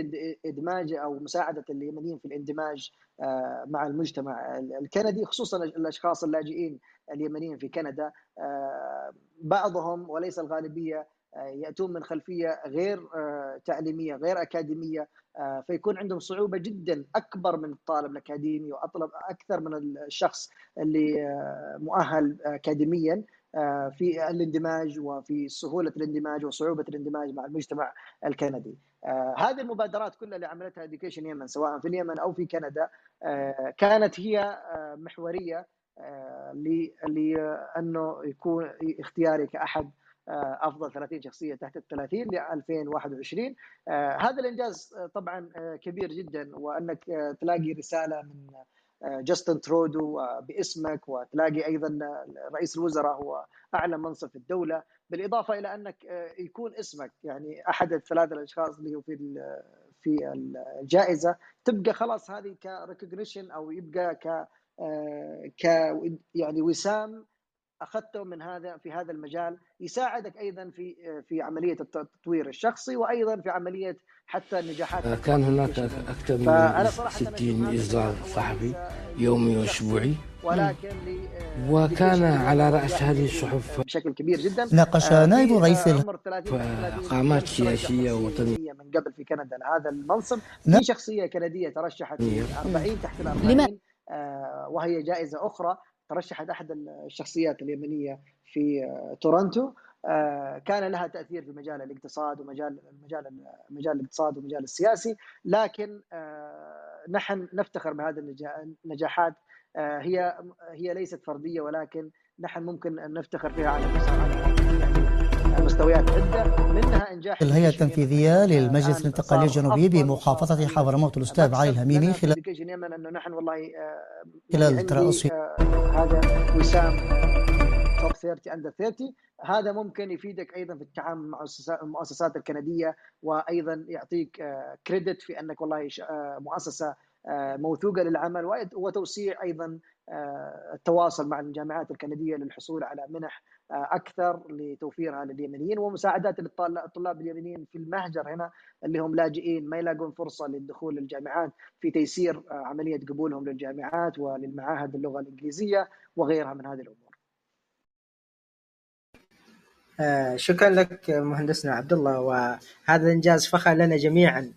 إدماج أو مساعدة اليمنيين في الاندماج آه، مع المجتمع الكندي خصوصا الأشخاص اللاجئين اليمنيين في كندا. آه، بعضهم وليس الغالبية يأتون من خلفية غير تعليمية غير أكاديمية فيكون عندهم صعوبة جدا أكبر من الطالب الأكاديمي وأطلب أكثر من الشخص اللي مؤهل اكاديميا في الاندماج وفي سهولة الاندماج وصعوبة الاندماج مع المجتمع الكندي. هذه المبادرات كلها اللي عملتها Education Yemen سواء في اليمن أو في كندا كانت هي محورية لأنه يكون اختياري كأحد آه، أفضل 30 شخصية تحت ال 30 ل 2021 آه، هذا الإنجاز آه، طبعا كبير جدا وأنك تلاقي رسالة من جاستن ترودو باسمك وتلاقي أيضا رئيس الوزراء هو أعلى منصب في الدولة. بالإضافة إلى أنك يكون اسمك يعني أحد الثلاثة الأشخاص اللي هو في في الجائزة تبقى خلاص هذه ك recognition أو يبقى ك ك يعني وسام أخذته من هذا في هذا المجال. يساعدك أيضا في في عملية التطوير الشخصي وأيضا في عملية حتى النجاحات آه، كان هناك أكثر من 60 اصدار صحفي يومي وأسبوعي. ولكن وكان على رأس هذه الصحف. بشكل كبير جدا. ناقش آه، نائب رئيس قامات سياسية وطنيه من قبل في كندا هذا المنصب في شخصية كندية ترشحت في 40 تحت ال 40 آه، وهي جائزة أخرى. ترشحت أحد الشخصيات اليمنية في آه، تورنتو. آه، كان لها تأثير في مجال الاقتصاد ومجال مجال مجال الاقتصاد ومجال السياسي. لكن آه، نحن نفتخر بهذه النجاحات. هي هي ليست فردية ولكن نحن ممكن نفتخر فيها على مستويات عدة منها إنجاح الهيئة التنفيذية للمجلس الانتقالي الجنوبي بمحافظة حضرموت الأستاذ علي الهميمي خلال انه نحن والله خلال ترأس هذا وسام توب 30 اندر 30 هذا ممكن يفيدك أيضا في التعامل مع المؤسسات الكندية وأيضا يعطيك كريدت آه، في أنك والله آه، مؤسسة آه، موثوقة للعمل وتوسيع أيضا التواصل مع الجامعات الكندية للحصول على منح أكثر لتوفيرها لليمنيين ومساعدات للطلاب اليمنيين في المهجر هنا اللي هم لاجئين ما يلاقون فرصة للدخول للجامعات في تيسير عملية قبولهم للجامعات وللمعاهد اللغة الإنجليزية وغيرها من هذه الأمور. آه، شكرا لك مهندسنا عبد الله وهذا إنجاز فخر لنا جميعا.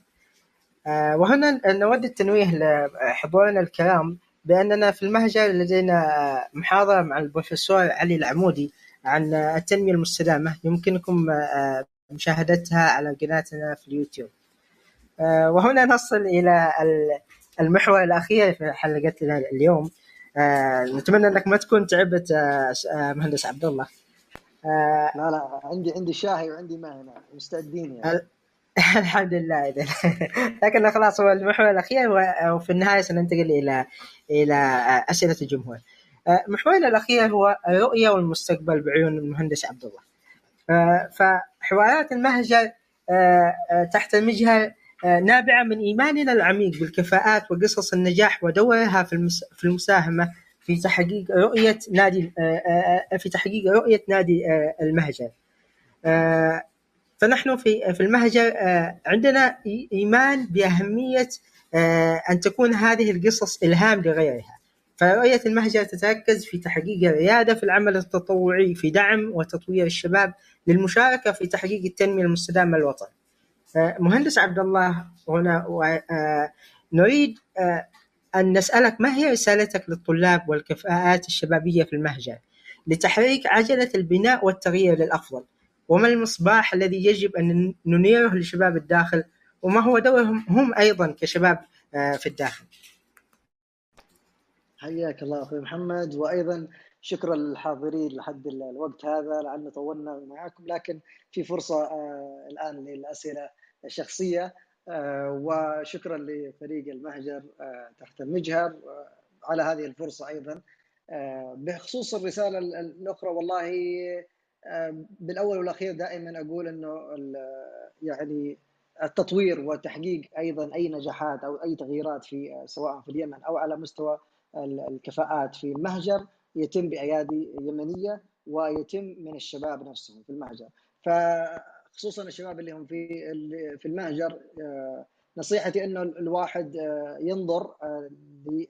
آه، وهنا نود التنويه لحضورنا الكرام بأننا في المهجر لدينا محاضرة مع البروفيسور علي العمودي عن التنمية المستدامة. يمكنكم آه، مشاهدتها على قناتنا في اليوتيوب. آه، وهنا نصل إلى المحور الأخير في حلقتنا اليوم. آه، نتمنى أنك ما تكون تعبت مهندس عبد الله لا لا عندي عندي شاهي وعندي ماء هنا مستعدين يعني. الحمد لله. اذا لكن خلاص هو المحور الأخير وفي النهاية سننتقل إلى إلى أسئلة الجمهور. آه، محورنا الأخير هو الرؤيه والمستقبل بعيون المهندس عبد الله. آه، فحوارات المهجر آه، تحت المجهر نابعة من إيماننا العميق بالكفاءات وقصص النجاح ودورها في المساهمة في تحقيق رؤية نادي في تحقيق رؤية نادي المهجر. فنحن في في المهجر عندنا إيمان بأهمية أن تكون هذه القصص إلهام لغيرها فرؤية المهجر تتركز في تحقيق الريادة في العمل التطوعي في دعم وتطوير الشباب للمشاركة في تحقيق التنمية المستدامة للوطن. مهندس عبد الله هنا آه، نريد آه، أن نسألك ما هي رسالتك للطلاب والكفاءات الشبابية في المهجر لتحريك عجلة البناء والتغيير للأفضل وما المصباح الذي يجب أن ننيره لشباب الداخل وما هو دورهم هم أيضا كشباب آه، في الداخل. حياك الله أخوي محمد. وأيضا شكرا للحاضرين لحد الوقت هذا لعلنا طولنا معكم لكن في فرصة آه، الآن للأسئلة الشخصية. آه، وشكرا لفريق المهجر تحت المجهر على هذه الفرصة أيضا. بخصوص الرسالة الأخرى والله بالأول والأخير دائما أقول إنه يعني التطوير وتحقيق أيضا أي نجاحات أو أي تغييرات في سواء في اليمن أو على مستوى الكفاءات في المهجر يتم بأيادي يمنية ويتم من الشباب نفسهم في المهجر. فخصوصا الشباب اللي هم في في المهجر آه، نصيحتي إنه الواحد آه، ينظر آه،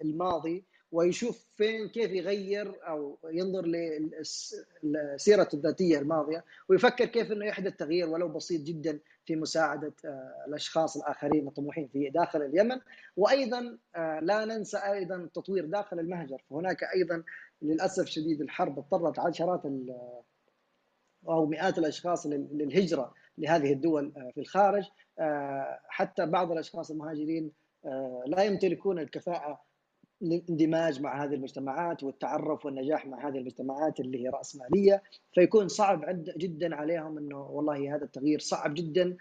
للماضي ويشوف فين كيف يغير أو ينظر لسيرته الذاتية الماضية ويفكر كيف إنه يحدث تغيير ولو بسيط جدا في مساعدة آه، الأشخاص الآخرين الطموحين في داخل اليمن. وأيضا آه، لا ننسى أيضا التطوير داخل المهجر. فهناك أيضا للأسف شديد الحرب اضطرت عشرات أو مئات الأشخاص للهجرة لهذه الدول في الخارج. حتى بعض الأشخاص المهاجرين لا يمتلكون الكفاءة للاندماج مع هذه المجتمعات والتعرف والنجاح مع هذه المجتمعات اللي هي راسماليه فيكون صعب جدا عليهم إنه والله هذا التغيير صعب جدا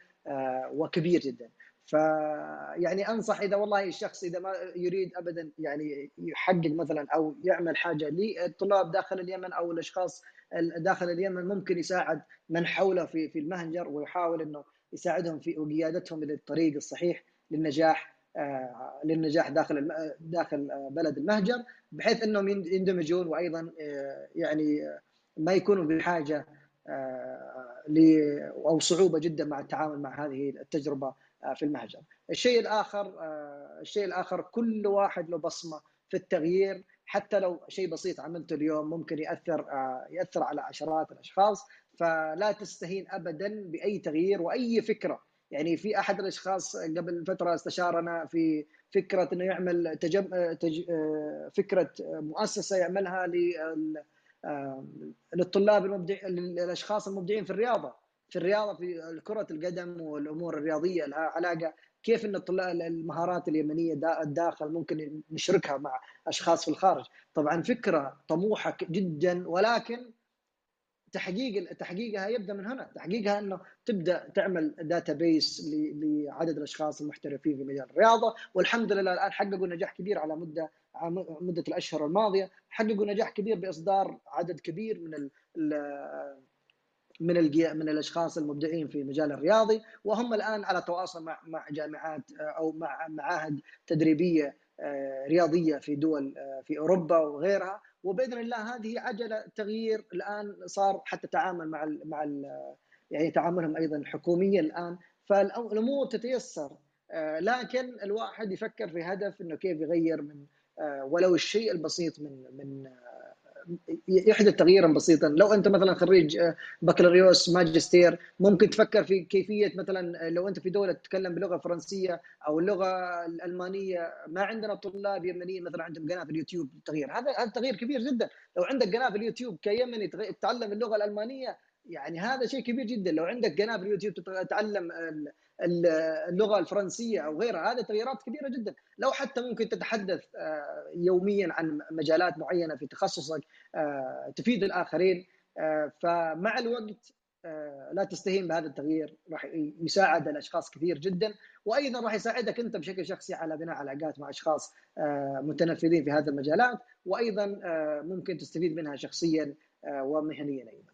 وكبير جدا. فيعني أنصح إذا والله الشخص إذا ما يريد ابدا يعني يحقق مثلا أو يعمل حاجة للطلاب داخل اليمن أو الأشخاص داخل اليمن ممكن يساعد من حوله في في المهجر ويحاول إنه يساعدهم في وقيادتهم إلى الطريق الصحيح للنجاح. للنجاح داخل داخل بلد المهجر بحيث إنهم يندمجون وأيضا يعني ما يكونوا بحاجة أو صعوبة جدا مع التعامل مع هذه التجربة في المهجر. الشيء الآخر الشيء الآخر كل واحد له بصمة في التغيير حتى لو شيء بسيط عملته اليوم ممكن يأثر يأثر على عشرات الأشخاص فلا تستهين ابدا بأي تغيير وأي فكرة يعني في أحد الأشخاص قبل فترة استشارنا في فكرة إنه يعمل تجم... تج... فكرة مؤسسة يعملها لل... للطلاب المبدع للأشخاص المبدعين في الرياضة. في الرياضة في كرة القدم والأمور الرياضية لها علاقة كيف إن الطلاب المهارات اليمنية الداخل ممكن نشركها مع أشخاص في الخارج. طبعا فكرة طموحة جدا ولكن تحقيق تحقيقها يبدأ من هنا. تحقيقها إنه تبدأ تعمل database لعدد الأشخاص المحترفين في مجال الرياضة. والحمد لله الآن حققوا نجاح كبير على مده مدة الأشهر الماضية. حققوا نجاح كبير بإصدار عدد كبير من ال من من الأشخاص المبدعين في المجال الرياضي. وهم الآن على تواصل مع مع جامعات أو مع معاهد تدريبية رياضية في دول في أوروبا وغيرها. وبإذن الله هذه عجلة تغيير الآن صار حتى تعامل مع ال مع ال يعني تعاملهم أيضا حكوميا الآن. فالأمور تتيسر لكن الواحد يفكر في هدف إنه كيف يغير من ولو الشيء البسيط من من يحدث تغييرا بسيطا. لو أنت مثلا خريج بكالوريوس ماجستير ممكن تفكر في كيفية مثلا لو أنت في دولة تتكلم بلغة فرنسية أو اللغة الألمانية ما عندنا طلاب يمنيين مثلا عندهم قناة في اليوتيوب تغيير. هذا هذا تغيير كبير جدا. لو عندك قناة في اليوتيوب كيمني تتعلم اللغة الألمانية يعني هذا شيء كبير جدا. لو عندك قناة في اليوتيوب تتعلم اللغة الفرنسية أو غيرها هذه تغييرات كبيرة جدا لو حتى ممكن تتحدث يوميا عن مجالات معينة في تخصصك تفيد الآخرين فمع الوقت لا تستهين بهذا التغيير راح يساعد الأشخاص كثير جدا وأيضا راح يساعدك أنت بشكل شخصي على بناء علاقات مع أشخاص متنفذين في هذه المجالات وأيضا ممكن تستفيد منها شخصيا ومهنيا أيضا.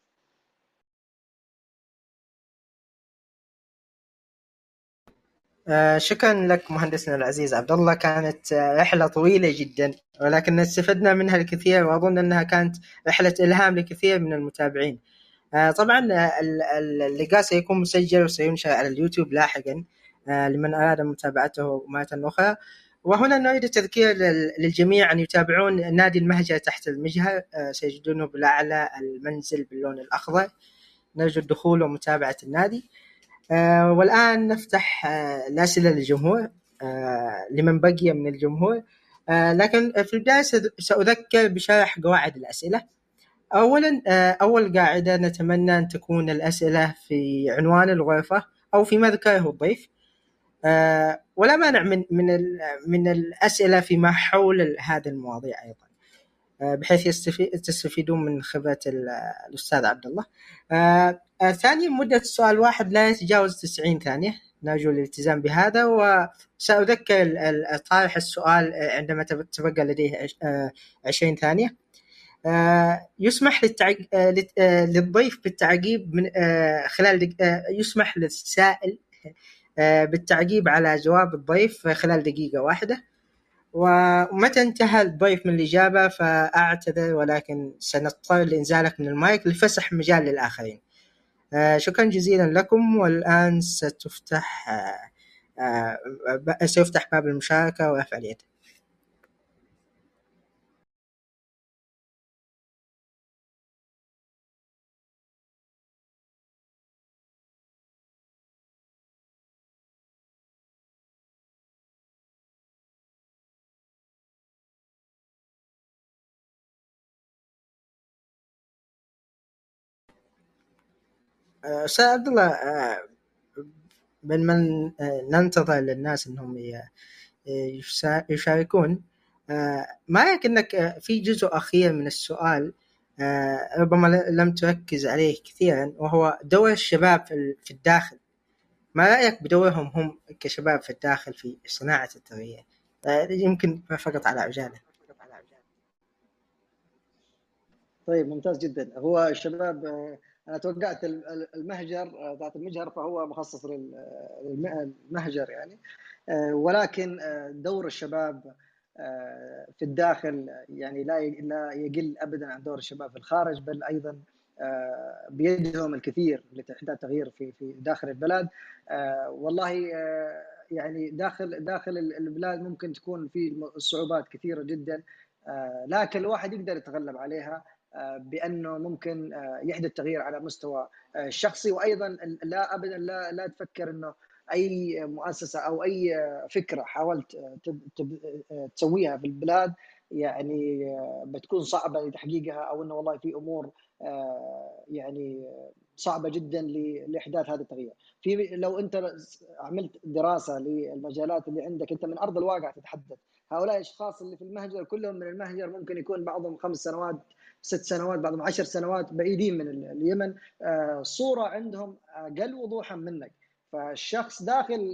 شكرا لك مهندسنا العزيز عبد الله كانت رحلة طويلة جدا ولكن استفدنا منها الكثير وأظن أنها كانت رحلة إلهام لكثير من المتابعين. طبعا اللقاء سيكون مسجل وسينشر على اليوتيوب لاحقا لمن أراد متابعته مرة أخرى وهنا نريد التذكير للجميع أن يتابعون نادي المهجر تحت المجهر سيجدونه بالأعلى المنزل باللون الأخضر نرجو الدخول ومتابعة النادي. آه والآن نفتح آه الأسئلة للجمهور آه لمن بقي من الجمهور. آه لكن في البداية سأذكر بشرح قواعد الأسئلة. أولا آه أول قاعدة نتمنى أن تكون الأسئلة في عنوان الغرفة أو فيما ذكره الضيف. آه ولا مانع من من من الأسئلة فيما حول هذه المواضيع أيضا. بحيث يستفيد تستفيدون من خبرة الأستاذ عبد الله. آه آه ثانيا مدة السؤال واحد لا يتجاوز 90 ثانية نرجو الالتزام بهذا وسأذكر طارح السؤال عندما تبقى لديه 20 ثانية آه يسمح. آه للضيف بالتعقيب من خلال يسمح للسائل بالتعقيب على جواب الضيف خلال دقيقة واحدة ومتى انتهى الضيف من الإجابة فأعتذر ولكن سنضطر لإنزالك من المايك لفسح مجال للآخرين. آه شكرا جزيلا لكم والآن ستفتح آه آه سيفتح باب المشاركة ورفع أستاذ عبد الله بين من ننتظر للناس إنهم يشاركون. ما رايك إنك في جزء أخير من السؤال ربما لم تركز عليه كثيرا وهو دور الشباب في الداخل. ما رأيك بدورهم هم كشباب في الداخل في صناعة التغيير؟ يمكن فقط على عجاله طيب ممتاز جدا. هو الشباب أنا توقعت المهجر ذات المجهر فهو مخصص للمهجر يعني. ولكن دور الشباب في الداخل يعني لا لا يقل ابدا عن دور الشباب في الخارج بل أيضا بيدهم الكثير لتحديد تغيير في في داخل البلد والله يعني داخل داخل البلاد ممكن تكون في صعوبات كثيرة جدا لكن الواحد يقدر يتغلب عليها. بأنه ممكن يحدث تغيير على مستوى شخصي وأيضا لا ابدا لا لا تفكر إنه أي مؤسسة أو أي فكرة حاولت تسويها في البلاد يعني بتكون صعبة لتحقيقها أو إنه والله في أمور يعني صعبة جدا لإحداث هذا التغيير. في لو أنت عملت دراسة للمجالات اللي عندك أنت من أرض الواقع تتحدث، هؤلاء الأشخاص اللي في المهجر كلهم من المهجر ممكن يكون بعضهم خمس سنوات ست سنوات بعضهم عشر سنوات بعيدين من اليمن. صورة عندهم أقل وضوحا منك. فالشخص داخل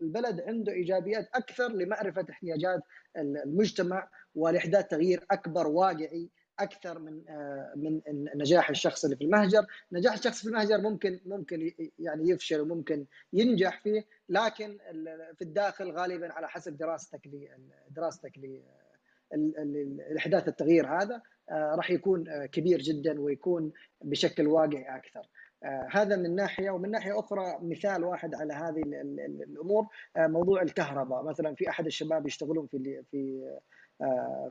البلد عنده إيجابيات أكثر لمعرفة احتياجات المجتمع ولإحداث تغيير أكبر واقعي أكثر من من نجاح الشخص اللي في المهجر، نجاح الشخص في المهجر ممكن ممكن يعني يفشل وممكن ينجح فيه، لكن في الداخل غالبا على حسب دراستك دراستك لاحداث التغيير هذا. راح يكون كبير جدا ويكون بشكل واقعي أكثر. هذا من ناحية ومن ناحية أخرى مثال واحد على هذه الأمور موضوع الكهرباء مثلا في أحد الشباب يشتغلون في في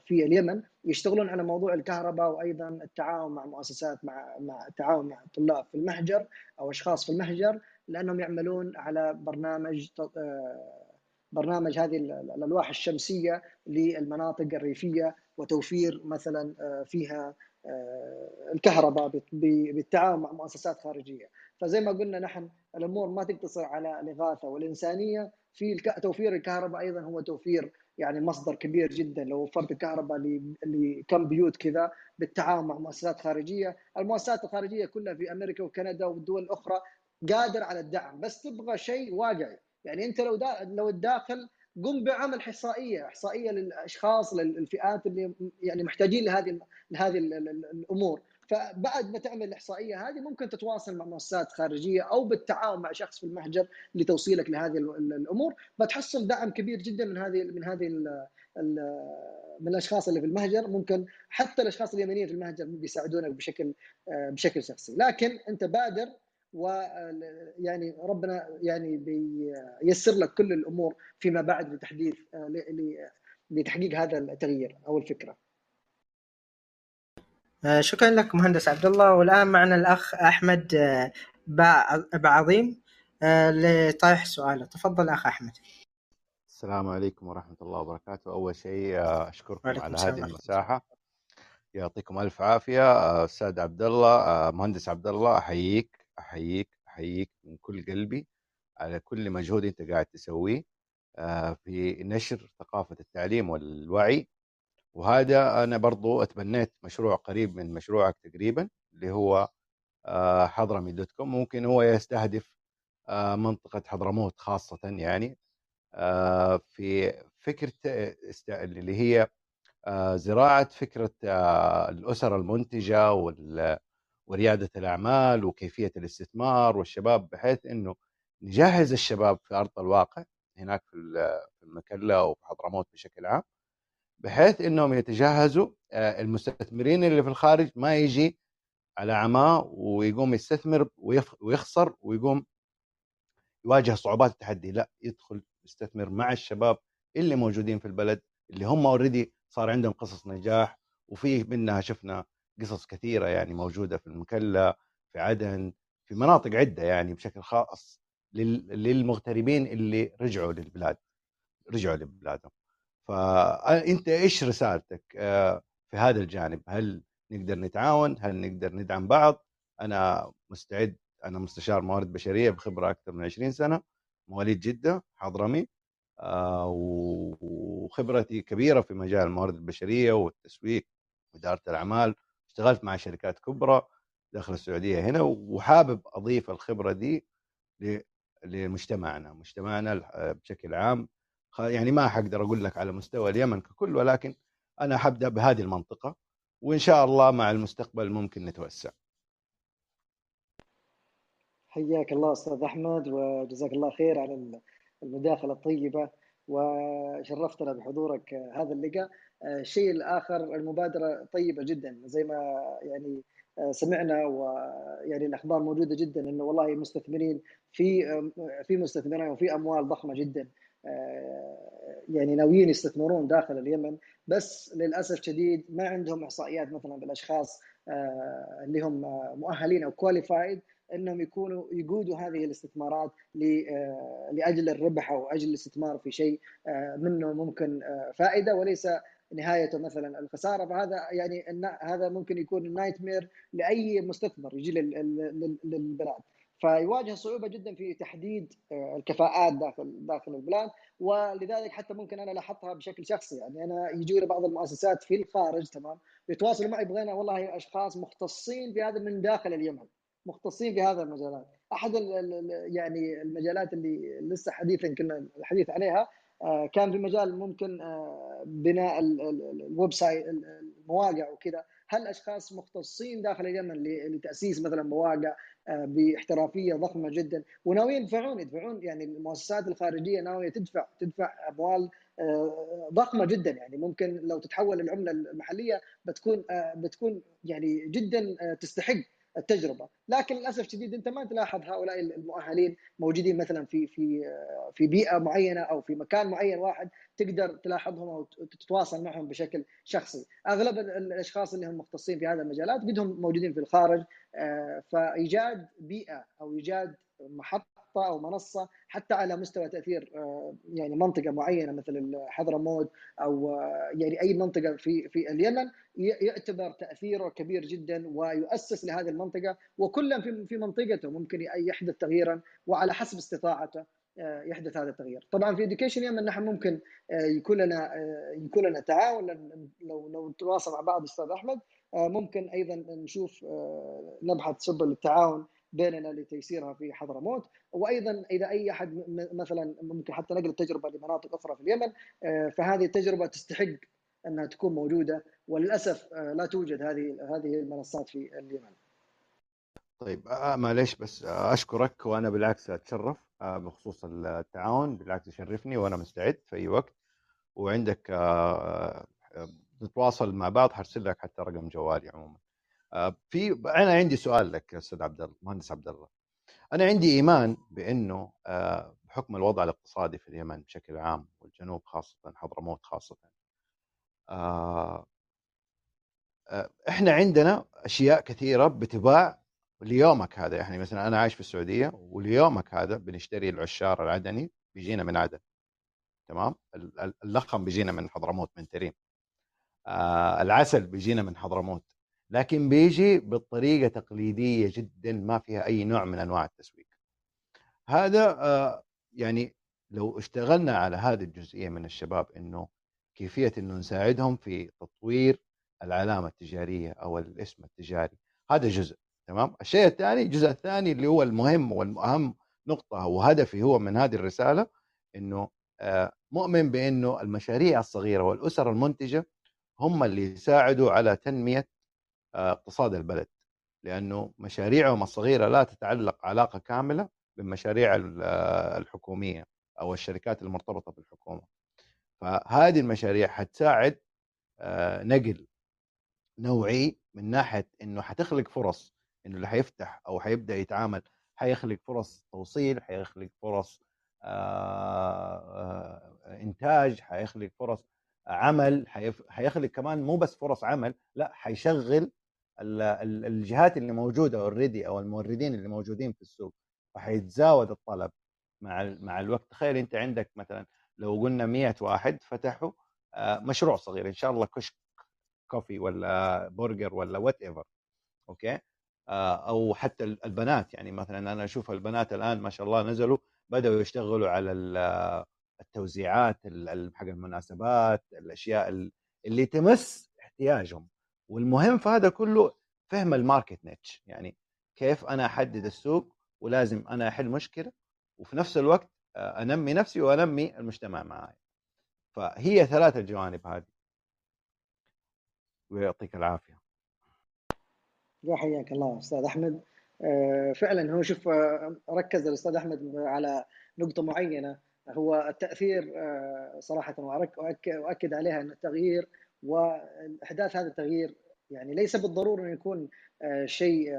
في اليمن يشتغلون على موضوع الكهرباء وأيضا التعاون مع مؤسسات مع مع التعاون مع طلاب في المهجر أو أشخاص في المهجر لأنهم يعملون على برنامج برنامج هذه الألواح الشمسية للمناطق الريفية وتوفير مثلا فيها الكهرباء بالتعاون مع مؤسسات خارجية. فزي ما قلنا نحن الأمور ما تقتصر على الإغاثة والإنسانية. في توفير الكهرباء أيضا هو توفير يعني مصدر كبير جدا. لو وفرت الكهرباء لكم بيوت كذا بالتعاون مع مؤسسات خارجية، المؤسسات الخارجية كلها في أمريكا وكندا والدول الأخرى قادر على الدعم بس تبغى شيء واقعي، يعني أنت لو لو الداخل قم بعمل إحصائية، إحصائية للأشخاص للفئات اللي يعني محتاجين لهذه لهذه الأمور، فبعد ما تعمل الإحصائية هذه ممكن تتواصل مع مؤسسات خارجية أو بالتعاون مع شخص في المهجر لتوصيلك لهذه الأمور. بتحصل دعم كبير جدا من هذه من هذه من الأشخاص اللي في المهجر. ممكن حتى الأشخاص اليمنيين في المهجر بيساعدونك بشكل بشكل شخصي. لكن أنت بادر ويعني ربنا يعني بيسر لك كل الأمور فيما بعد لتحديث لتحقيق هذا التغيير أو الفكرة. شكرا لك مهندس عبد الله والآن معنا الأخ أحمد بعظيم لطرح سؤاله. تفضل أخ أحمد. السلام عليكم ورحمة الله وبركاته. أول شيء أشكركم على هذه المساحة. يعطيكم ألف عافية. أستاذ عبد الله مهندس عبد الله أحييك. أحييك أحييك من كل قلبي على كل مجهود أنت قاعد تسويه في نشر ثقافة التعليم والوعي. وهذا أنا برضو أتبنيت مشروع قريب من مشروعك تقريبا اللي هو حضرمي دوت كوم. ممكن هو يستهدف منطقة حضرموت خاصة يعني في فكرة اللي هي زراعة فكرة الأسر المنتجة وريادة الأعمال وكيفية الاستثمار والشباب بحيث إنه نجهز الشباب في أرض الواقع هناك في المكلا وفي حضرموت بشكل عام بحيث إنهم يتجهزوا المستثمرين اللي في الخارج ما يجي على عماه ويقوم يستثمر ويخسر ويقوم يواجه صعوبات التحدي. لا يدخل يستثمر مع الشباب اللي موجودين في البلد اللي هم اوريدي صار عندهم قصص نجاح وفي منها شفنا قصص كثيرة يعني موجودة في المكلا في عدن في مناطق عدة يعني بشكل خاص للمغتربين اللي رجعوا للبلاد رجعوا لبلادهم. فانت إيش رسالتك في هذا الجانب؟ هل نقدر نتعاون؟ هل نقدر ندعم بعض؟ أنا مستعد أنا مستشار موارد بشرية بخبرة أكثر من 20 سنة مواليد جدة حضرمي وخبرتي كبيرة في مجال الموارد البشرية والتسويق وإدارة الأعمال اشتغلت مع شركات كبرى داخل السعودية هنا وحابب أضيف الخبرة دي لمجتمعنا مجتمعنا بشكل عام. يعني ما حقدر أقول لك على مستوى اليمن ككل ولكن أنا حبدأ بهذه المنطقة وإن شاء الله مع المستقبل ممكن نتوسع. حياك الله أستاذ أحمد وجزاك الله خير على المداخلة الطيبة وشرفتنا بحضورك هذا اللقاء. الشيء الآخر المبادرة طيبة جدا. زي ما يعني سمعنا ويعني الأخبار موجودة جدا إنه والله مستثمرين في في مستثمرين وفي أموال ضخمة جدا. يعني ناويين يستثمرون داخل اليمن بس للأسف شديد ما عندهم إحصائيات مثلا بالأشخاص اللي هم مؤهلين أو qualified إنهم يكونوا يقودوا هذه الاستثمارات لأجل الربح أو أجل الاستثمار في شيء منه ممكن فائدة وليس نهايته مثلا الخسارة فهذا يعني هذا ممكن يكون ال nightmare لأي مستثمر يجي للبلاد. فيواجه صعوبة جدا في تحديد الكفاءات داخل داخل البلاد ولذلك حتى ممكن أنا لاحظتها بشكل شخصي. يعني أنا يجوني بعض المؤسسات في الخارج تمام يتواصلوا معي بغينا والله أشخاص مختصين في هذا من داخل اليمن مختصين في هذا المجالات. أحد يعني المجالات اللي لسه حديثا كنا الحديث عليها كان في مجال ممكن بناء ال website المواقع وكذا. هل أشخاص مختصين داخل اليمن لتأسيس مثلا مواقع باحترافية ضخمة جدا؟ وناويين يدفعون يدفعون يعني المؤسسات الخارجية ناوية تدفع تدفع أموال ضخمة جدا. يعني ممكن لو تتحول العملة المحلية بتكون بتكون يعني جدا تستحق. التجربة، لكن للأسف الشديد أنت ما تلاحظ هؤلاء المؤهلين موجودين مثلا في في في بيئة معينة أو في مكان معين واحد تقدر تلاحظهم أو تتواصل معهم بشكل شخصي، أغلب الأشخاص اللي هم مختصين في هذه المجالات قد هم موجودين في الخارج فإيجاد بيئة أو إيجاد محطة أو منصة حتى على مستوى تأثير يعني منطقة معينة مثل حضرموت أو يعني أي منطقة في في اليمن يعتبر تأثيره كبير جدا ويؤسس لهذه المنطقة وكل في في منطقته ممكن يحدث تغييرا وعلى حسب استطاعته يحدث هذا التغيير. طبعا في اديوكيشن يمن نحن ممكن يكون لنا يكون لنا تعاون لو لو نتواصل مع بعض أستاذ أحمد ممكن أيضا نشوف نبحث سبل التعاون بيننا لتيسيرها في حضرموت وأيضا إذا أي أحد مثلا ممكن حتى نقل التجربة لمناطق أخرى في اليمن فهذه التجربة تستحق أنها تكون موجودة وللأسف لا توجد هذه هذه المنصات في اليمن. طيب آه معليش بس أشكرك وأنا بالعكس أتشرف آه بخصوص التعاون بالعكس يشرفني وأنا مستعد في أي وقت وعندك آه نتواصل مع بعض حرسل لك حتى رقم جوالي عموما. في أنا عندي سؤال لك أستاذ عبد الله مهندس عبد الله. أنا عندي إيمان بأنه بحكم الوضع الاقتصادي في اليمن بشكل عام والجنوب خاصة حضرموت خاصة إحنا عندنا أشياء كثيرة بتباع ليومك هذا. يعني مثلا أنا عايش في السعودية وليومك هذا بنشتري العشار العدني بيجينا من عدن تمام؟ اللخم بيجينا من حضرموت من تريم آه العسل بيجينا من حضرموت. لكن بيجي بطريقة تقليدية جدا ما فيها أي نوع من أنواع التسويق. هذا يعني لو اشتغلنا على هذه الجزئية من الشباب إنه كيفية إنه نساعدهم في تطوير العلامة التجارية أو الاسم التجاري هذا جزء تمام؟ الشيء الثاني الجزء الثاني اللي هو المهم والأهم نقطة وهدفي هو من هذه الرسالة إنه مؤمن بإنه المشاريع الصغيرة والأسر المنتجة هم اللي يساعدوا على تنمية اقتصاد البلد لأنه مشاريعهم الصغيرة لا تتعلق علاقة كاملة بالمشاريع الحكومية أو الشركات المرتبطة بالحكومة. فهذه المشاريع حتساعد نقل نوعي من ناحية إنه حتخلق فرص إنه اللي حيفتح أو حيبدأ يتعامل حيخلق فرص توصيل حيخلق فرص إنتاج حيخلق فرص عمل حيخلق كمان مو بس فرص عمل لا حيشغل الجهات اللي موجودة اوريدي أو الموردين اللي موجودين في السوق فحيتزاود الطلب مع مع الوقت. تخيل أنت عندك مثلا لو قلنا 100 واحد فتحوا مشروع صغير إن شاء الله كشك coffee ولا برجر ولا whatever okay أو حتى البنات. يعني مثلا أنا أشوف البنات الآن ما شاء الله نزلوا بدأوا يشتغلوا على التوزيعات حق المناسبات الأشياء اللي تمس احتياجهم. والمهم في هذا كله فهم ال market niche يعني كيف أنا أحدد السوق ولازم أنا أحل مشكلة وفي نفس الوقت آه، أنمي نفسي وأنمي المجتمع معي فهي ثلاث الجوانب هذه. ويعطيك العافية. يا حياك الله أستاذ أحمد. آه، فعلا هو شوف آه، ركز الأستاذ أحمد على نقطة معينة هو التأثير صراحة وأكد عليها إن التغيير وأحداث هذا التغيير يعني ليس بالضرورة انه يكون شيء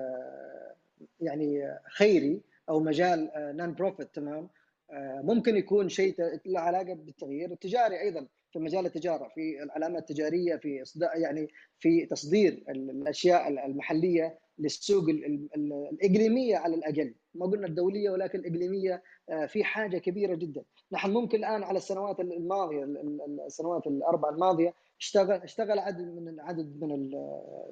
يعني خيري أو مجال نون بروفيت تمام؟ آه، ممكن يكون شيء له علاقة بالتغيير التجاري أيضا في مجال التجارة في العلامات التجارية في يعني في تصدير الأشياء المحلية للسوق الإقليمية على الأقل. ما قلنا الدولية ولكن الإقليمية آه، في حاجة كبيرة جدا. نحن ممكن الآن على السنوات الماضية السنوات الاربعه الماضية اشتغل اشتغل عدد من عدد من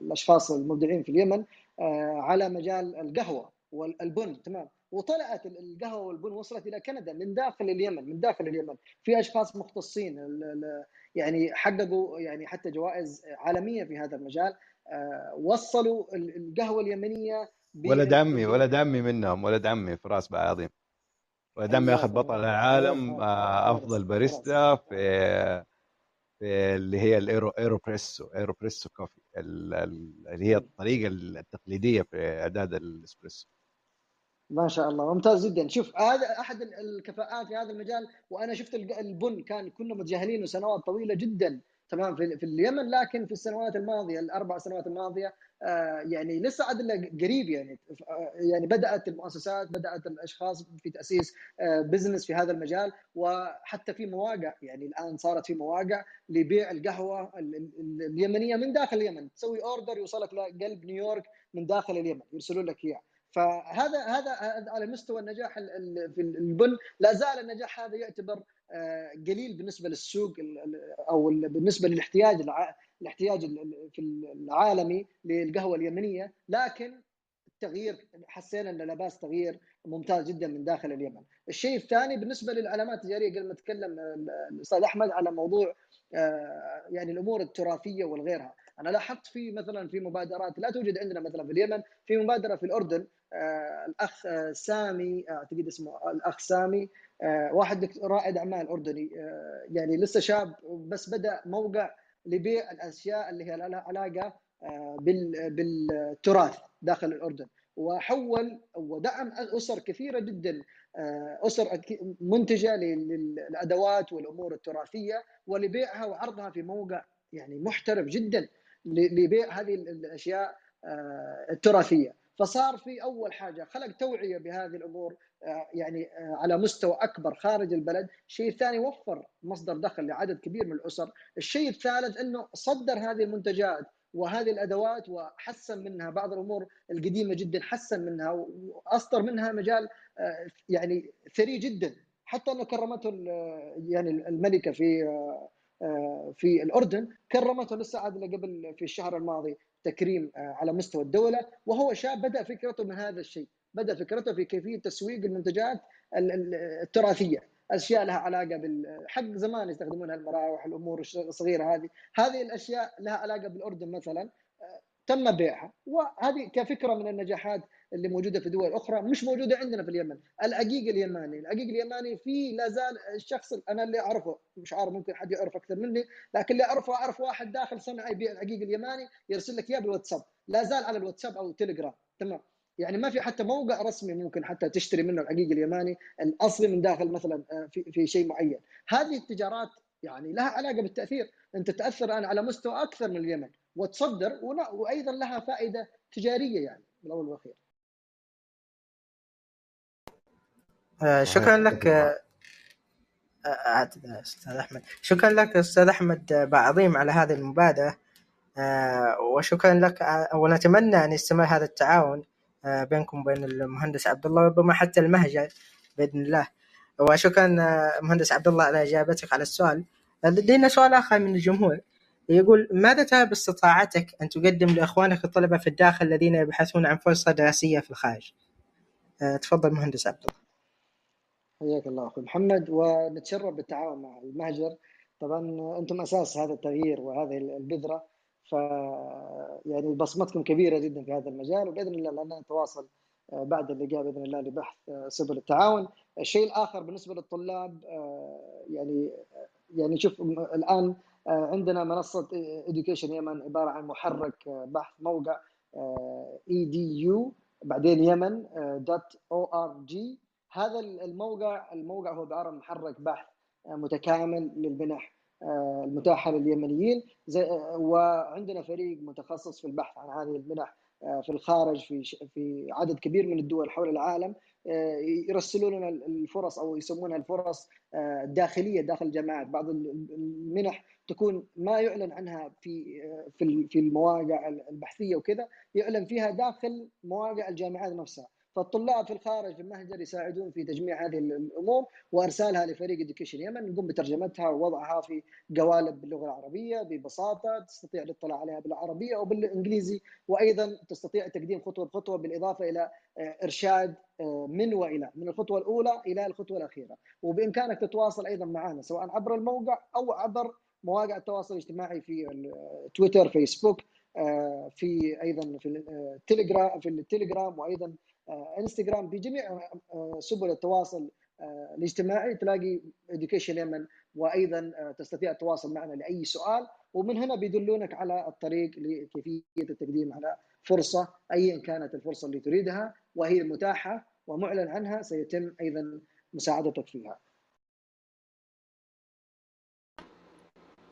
الأشخاص المبدعين في اليمن آه، على مجال القهوة والبن تمام؟ وطلعت القهوة والبن وصلت إلى كندا من داخل اليمن من داخل اليمن. في أشخاص مختصين يعني حققوا يعني حتى جوائز عالمية في هذا المجال آه، وصلوا القهوة اليمنية ولد عمي ولد عمي منهم ولد عمي فراس بعظيم ولد عمي أخذ بطل العالم آه، أفضل باريستا في اللي هي ال aero aeropress aeropress coffee اللي هي الطريقة التقليدية في إعداد الإسبريسو. ما شاء الله ممتاز جدا. شوف هذا أحد الكفاءات في هذا المجال وأنا شفت البن كان كنا متجاهلينه سنوات طويلة جدا تمام في, اليمن لكن في السنوات الماضية الأربع سنوات الماضية يعني لسه عاد قريب يعني. آه يعني بدأت المؤسسات بدأت الأشخاص في تأسيس آه business في هذا المجال وحتى في مواقع. يعني الآن صارت في مواقع لبيع القهوة اليمنية من داخل اليمن. تسوي order يوصلك لقلب نيويورك من داخل اليمن يرسلون لك إياه. فهذا هذا على مستوى النجاح في البن. لا زال النجاح هذا يعتبر آه، قليل بالنسبة للسوق أو بالنسبة للاحتياج الاحتياج في العالمي للقهوة اليمنية لكن التغيير حسينا إن لباس تغيير ممتاز جدا من داخل اليمن. الشيء الثاني بالنسبة للعلامات التجاريه قبل ما تكلم الأستاذ أحمد على موضوع آه، يعني الأمور التراثية والغيرها، أنا لاحظت في مثلا في مبادرات لا توجد عندنا مثلا في اليمن، في مبادرة في الأردن آه، الأخ آه، سامي أعتقد اسمه الأخ سامي واحد رائد أعمال أردني يعني لسه شاب بس بدأ موقع لبيع الأشياء اللي هي لها علاقة بالتراث داخل الأردن. وحول ودعم أسر كثيرة جدا آه، أسر منتجة للأدوات والأمور التراثية ولبيعها وعرضها في موقع يعني محترف جدا لبيع هذه الأشياء آه، التراثية. فصار في أول حاجة خلق توعية بهذه الأمور آه، يعني على مستوى أكبر خارج البلد، الشيء الثاني وفر مصدر دخل لعدد كبير من الأسر، الشيء الثالث إنه صدر هذه المنتجات وهذه الأدوات وحسن منها بعض الأمور القديمة جدا حسن منها وأصدر منها مجال آه، يعني ثري جدا. حتى إنه كرمته يعني الملكة في آه، في الأردن كرمته لسه عاد قبل في الشهر الماضي تكريم آه، على مستوى الدولة. وهو شاب بدأ فكرته من هذا الشيء. بدأ فكرته في كيفية تسويق المنتجات التراثية أشياء لها علاقة بالحق زمان يستخدمونها المراوح الأمور الصغيرة هذه. هذه الأشياء لها علاقة بالأردن مثلا آه، تم بيعها. وهذه كفكرة من النجاحات اللي موجودة في دول أخرى مش موجودة عندنا في اليمن. العقيق اليماني العقيق اليماني في لا زال الشخص أنا اللي أعرفه مش عارف ممكن حد يعرف أكثر مني لكن اللي أعرفه أعرف واحد داخل صنعاء يبيع العقيق اليماني يرسل لك إياه بالواتساب. لا زال على الواتساب أو التليجرام. تمام. يعني ما في حتى موقع رسمي ممكن حتى تشتري منه العقيق اليماني الأصلي من داخل مثلا آه، في في شيء معين. هذه التجارات يعني لها علاقة بالتأثير. أنت تأثر الآن على مستوى أكثر من اليمن وتصدر وأيضا لها فائدة تجارية يعني بالاول والأخير. آه شكرا لك آه, آه، أستاذ أحمد. شكرا لك أستاذ أحمد بعظيم على هذه المبادرة. آه وشكرا لك ونتمنى أن يستمر هذا التعاون. بينكم وبين المهندس عبد الله ربما حتى المهجر بإذن الله. وشكرا آه، مهندس عبد الله على إجابتك على السؤال. لدينا سؤال آخر من الجمهور. يقول ماذا ترى باستطاعتك أن تقدم لإخوانك الطلبة في الداخل الذين يبحثون عن فرصة دراسية في الخارج؟ آه، تفضل مهندس عبد الله. حياك الله أخوي محمد ونتشرف بالتعاون مع المهجر. طبعا أنتم أساس هذا التغيير وهذه البذرة. ف يعني بصمتكم كبيرة جدا في هذا المجال وبإذن الله لن نتواصل آه، بعد اللقاء بإذن الله لبحث آه، سبل التعاون. الشيء الآخر بالنسبة للطلاب آه، يعني يعني شوف الآن عندنا منصة education يمن عبارة عن محرك بحث موقع اي دي يو بعدين يمن دوت أو ار جي هذا الموقع الموقع هو عباره عن محرك بحث متكامل للمنح المتاحة لليمنيين. زي وعندنا فريق متخصص في البحث عن هذه المنح آه، في الخارج في في عدد كبير من الدول حول العالم. آه، يرسلون لنا الفرص أو يسمونها الفرص الداخلية آه، داخل الجامعات بعض المنح تكون ما يعلن عنها في في في المواقع البحثية وكذا يعلن فيها داخل مواقع الجامعات نفسها. فالطلاب في الخارج في المهجر يساعدون في تجميع هذه الأمور وأرسالها لفريق اديوكيشن يمن نقوم بترجمتها ووضعها في قوالب باللغة العربية ببساطة تستطيع الاطلاع عليها بالعربية أو بالانجليزي وأيضا تستطيع تقديم خطوة بخطوة بالإضافة إلى آه، إرشاد آه، من وإلى من الخطوة الأولى إلى الخطوة الأخيرة. وبإمكانك تتواصل أيضا معنا سواء عبر الموقع أو عبر مواقع التواصل الاجتماعي في تويتر فيسبوك آه، في أيضا في التليجرام في التليجرام وأيضا آه، انستغرام بجميع آه، سبل التواصل آه، الاجتماعي تلاقي اديوكيشن يمن وأيضا تستطيع التواصل معنا لأي سؤال ومن هنا بيدلونك على الطريق لكيفية التقديم على فرصة ايا كانت الفرصة اللي تريدها وهي متاحة ومعلن عنها سيتم أيضا مساعدتك فيها.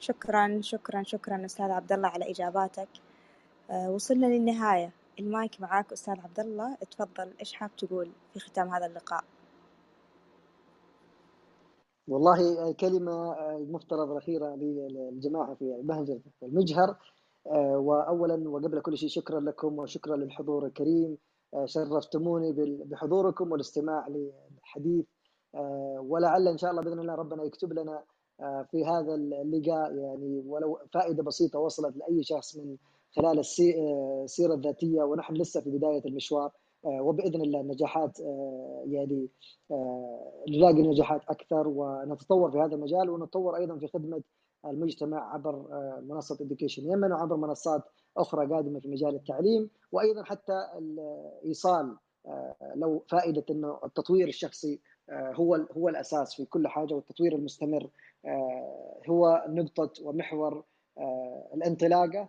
شكرا شكرا شكرا أستاذ عبد الله على إجاباتك وصلنا للنهاية المايك معاك أستاذ عبد الله تفضل إيش حاب تقول في ختام هذا اللقاء؟ والله كلمة المفترض الأخيرة للجماعة في المهجر والمجهر وأولا وقبل كل شيء شكرا لكم وشكرا للحضور الكريم. شرفتموني بحضوركم والاستماع للحديث. ولعل إن شاء الله بإذن الله ربنا يكتب لنا في هذا اللقاء يعني ولو فائدة بسيطة وصلت لأي شخص من خلال السيرة الذاتية ونحن لسه في بداية المشوار آه، وبإذن الله النجاحات آه، يعني آه، نلاقي نجاحات أكثر ونتطور في هذا المجال ونتطور أيضا في خدمة المجتمع عبر منصة اديوكيشن يمن وعبر منصات أخرى قادمة في مجال التعليم وأيضا حتى الإيصال لو فائدة إنه التطوير الشخصي هو هو الأساس في كل حاجة والتطوير المستمر هو نقطة ومحور الانطلاقة. آه،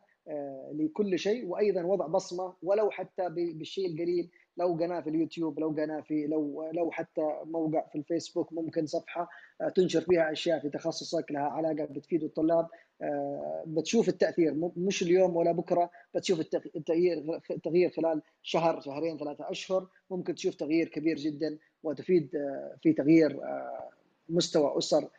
لكل شيء وأيضا وضع بصمة ولو حتى بالشيء القليل لو قناة في اليوتيوب لو قناة في لو لو حتى موقع في الفيسبوك ممكن صفحة آه، تنشر فيها أشياء في تخصصك لها علاقة بتفيد الطلاب آه، بتشوف التأثير. مش اليوم ولا بكرة بتشوف التغيير التغيير خلال شهر شهرين ثلاثة أشهر. ممكن تشوف تغيير كبير جدا وتفيد في تغيير مستوى أسر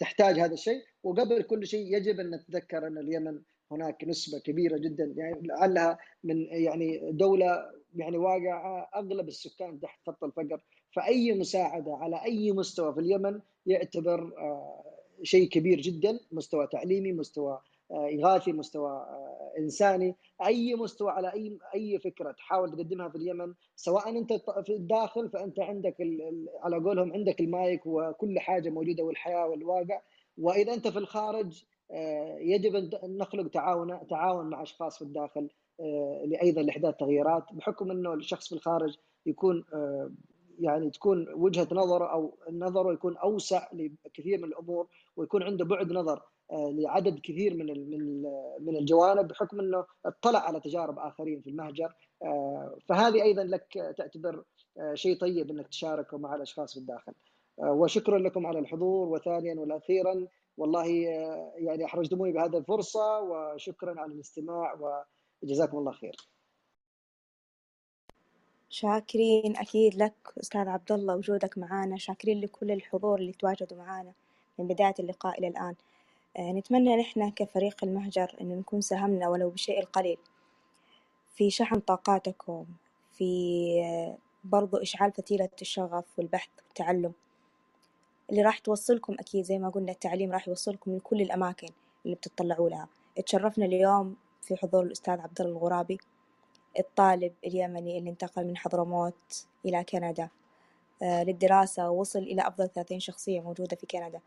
تحتاج هذا الشيء. وقبل كل شيء يجب أن نتذكر أن اليمن هناك نسبة كبيرة جدا يعني لعلها من يعني دولة يعني واقع أغلب السكان تحت خط الفقر. فأي مساعدة على أي مستوى في اليمن يعتبر آه، شيء كبير جدا. مستوى تعليمي مستوى آه، إغاثي مستوى آه، إنساني. أي مستوى على أي أي فكرة تحاول تقدمها في اليمن سواء أنت في الداخل فأنت عندك على قولهم عندك المايك وكل حاجة موجودة والحياة والواقع. وإذا أنت في الخارج يجب أن نخلق تعاون تعاون مع أشخاص في الداخل آه، لايضا لإحداث تغييرات بحكم إنه الشخص في الخارج يكون آه، يعني تكون وجهة نظره أو نظره يكون أوسع لكثير من الأمور ويكون عنده بعد نظر لعدد كثير من من من الجوانب بحكم إنه اطلع على تجارب آخرين في المهجر. فهذه أيضا لك تعتبر شيء طيب إنك تشاركه مع الأشخاص في الداخل. وشكرا لكم على الحضور وثانيا وأخيرا والله يعني احرجتموني بهذه الفرصة وشكرا على الاستماع وجزاكم الله خير. شاكرين أكيد لك أستاذ عبد الله وجودك معنا شاكرين لكل الحضور اللي تواجدوا معنا من بداية اللقاء إلى الآن. آه، نتمنى نحن كفريق المهجر أن نكون ساهمنا ولو بشيء القليل في شحن طاقاتكم في آه، برضو إشعال فتيلة الشغف والبحث والتعلم. اللي راح توصلكم أكيد زي ما قلنا التعليم راح يوصلكم لكل الأماكن اللي بتطلعوا لها تشرفنا اليوم في حضور الأستاذ عبد الله الغرابي الطالب اليمني اللي انتقل من حضرموت إلى كندا آه، للدراسة ووصل إلى أفضل ثلاثين شخصية موجودة في كندا.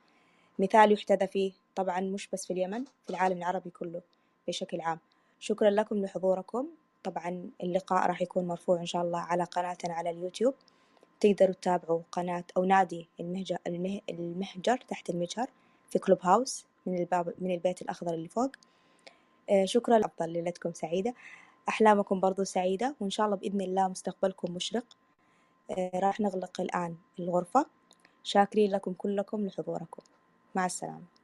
مثال يحتذى فيه طبعا مش بس في اليمن في العالم العربي كله بشكل عام. شكرا لكم لحضوركم. طبعا اللقاء راح يكون مرفوع إن شاء الله على قناتنا على اليوتيوب. تقدروا تتابعوا قناة أو نادي المهجر, المه... المهجر تحت المجهر في كلوب هاوس من الباب من البيت الأخضر اللي فوق. آه، شكرا. أفضل ليلتكم سعيدة. أحلامكم برضو سعيدة وإن شاء الله بإذن الله مستقبلكم مشرق. آه، راح نغلق الآن الغرفة. شاكرين لكم كلكم لحضوركم. مع السلامة.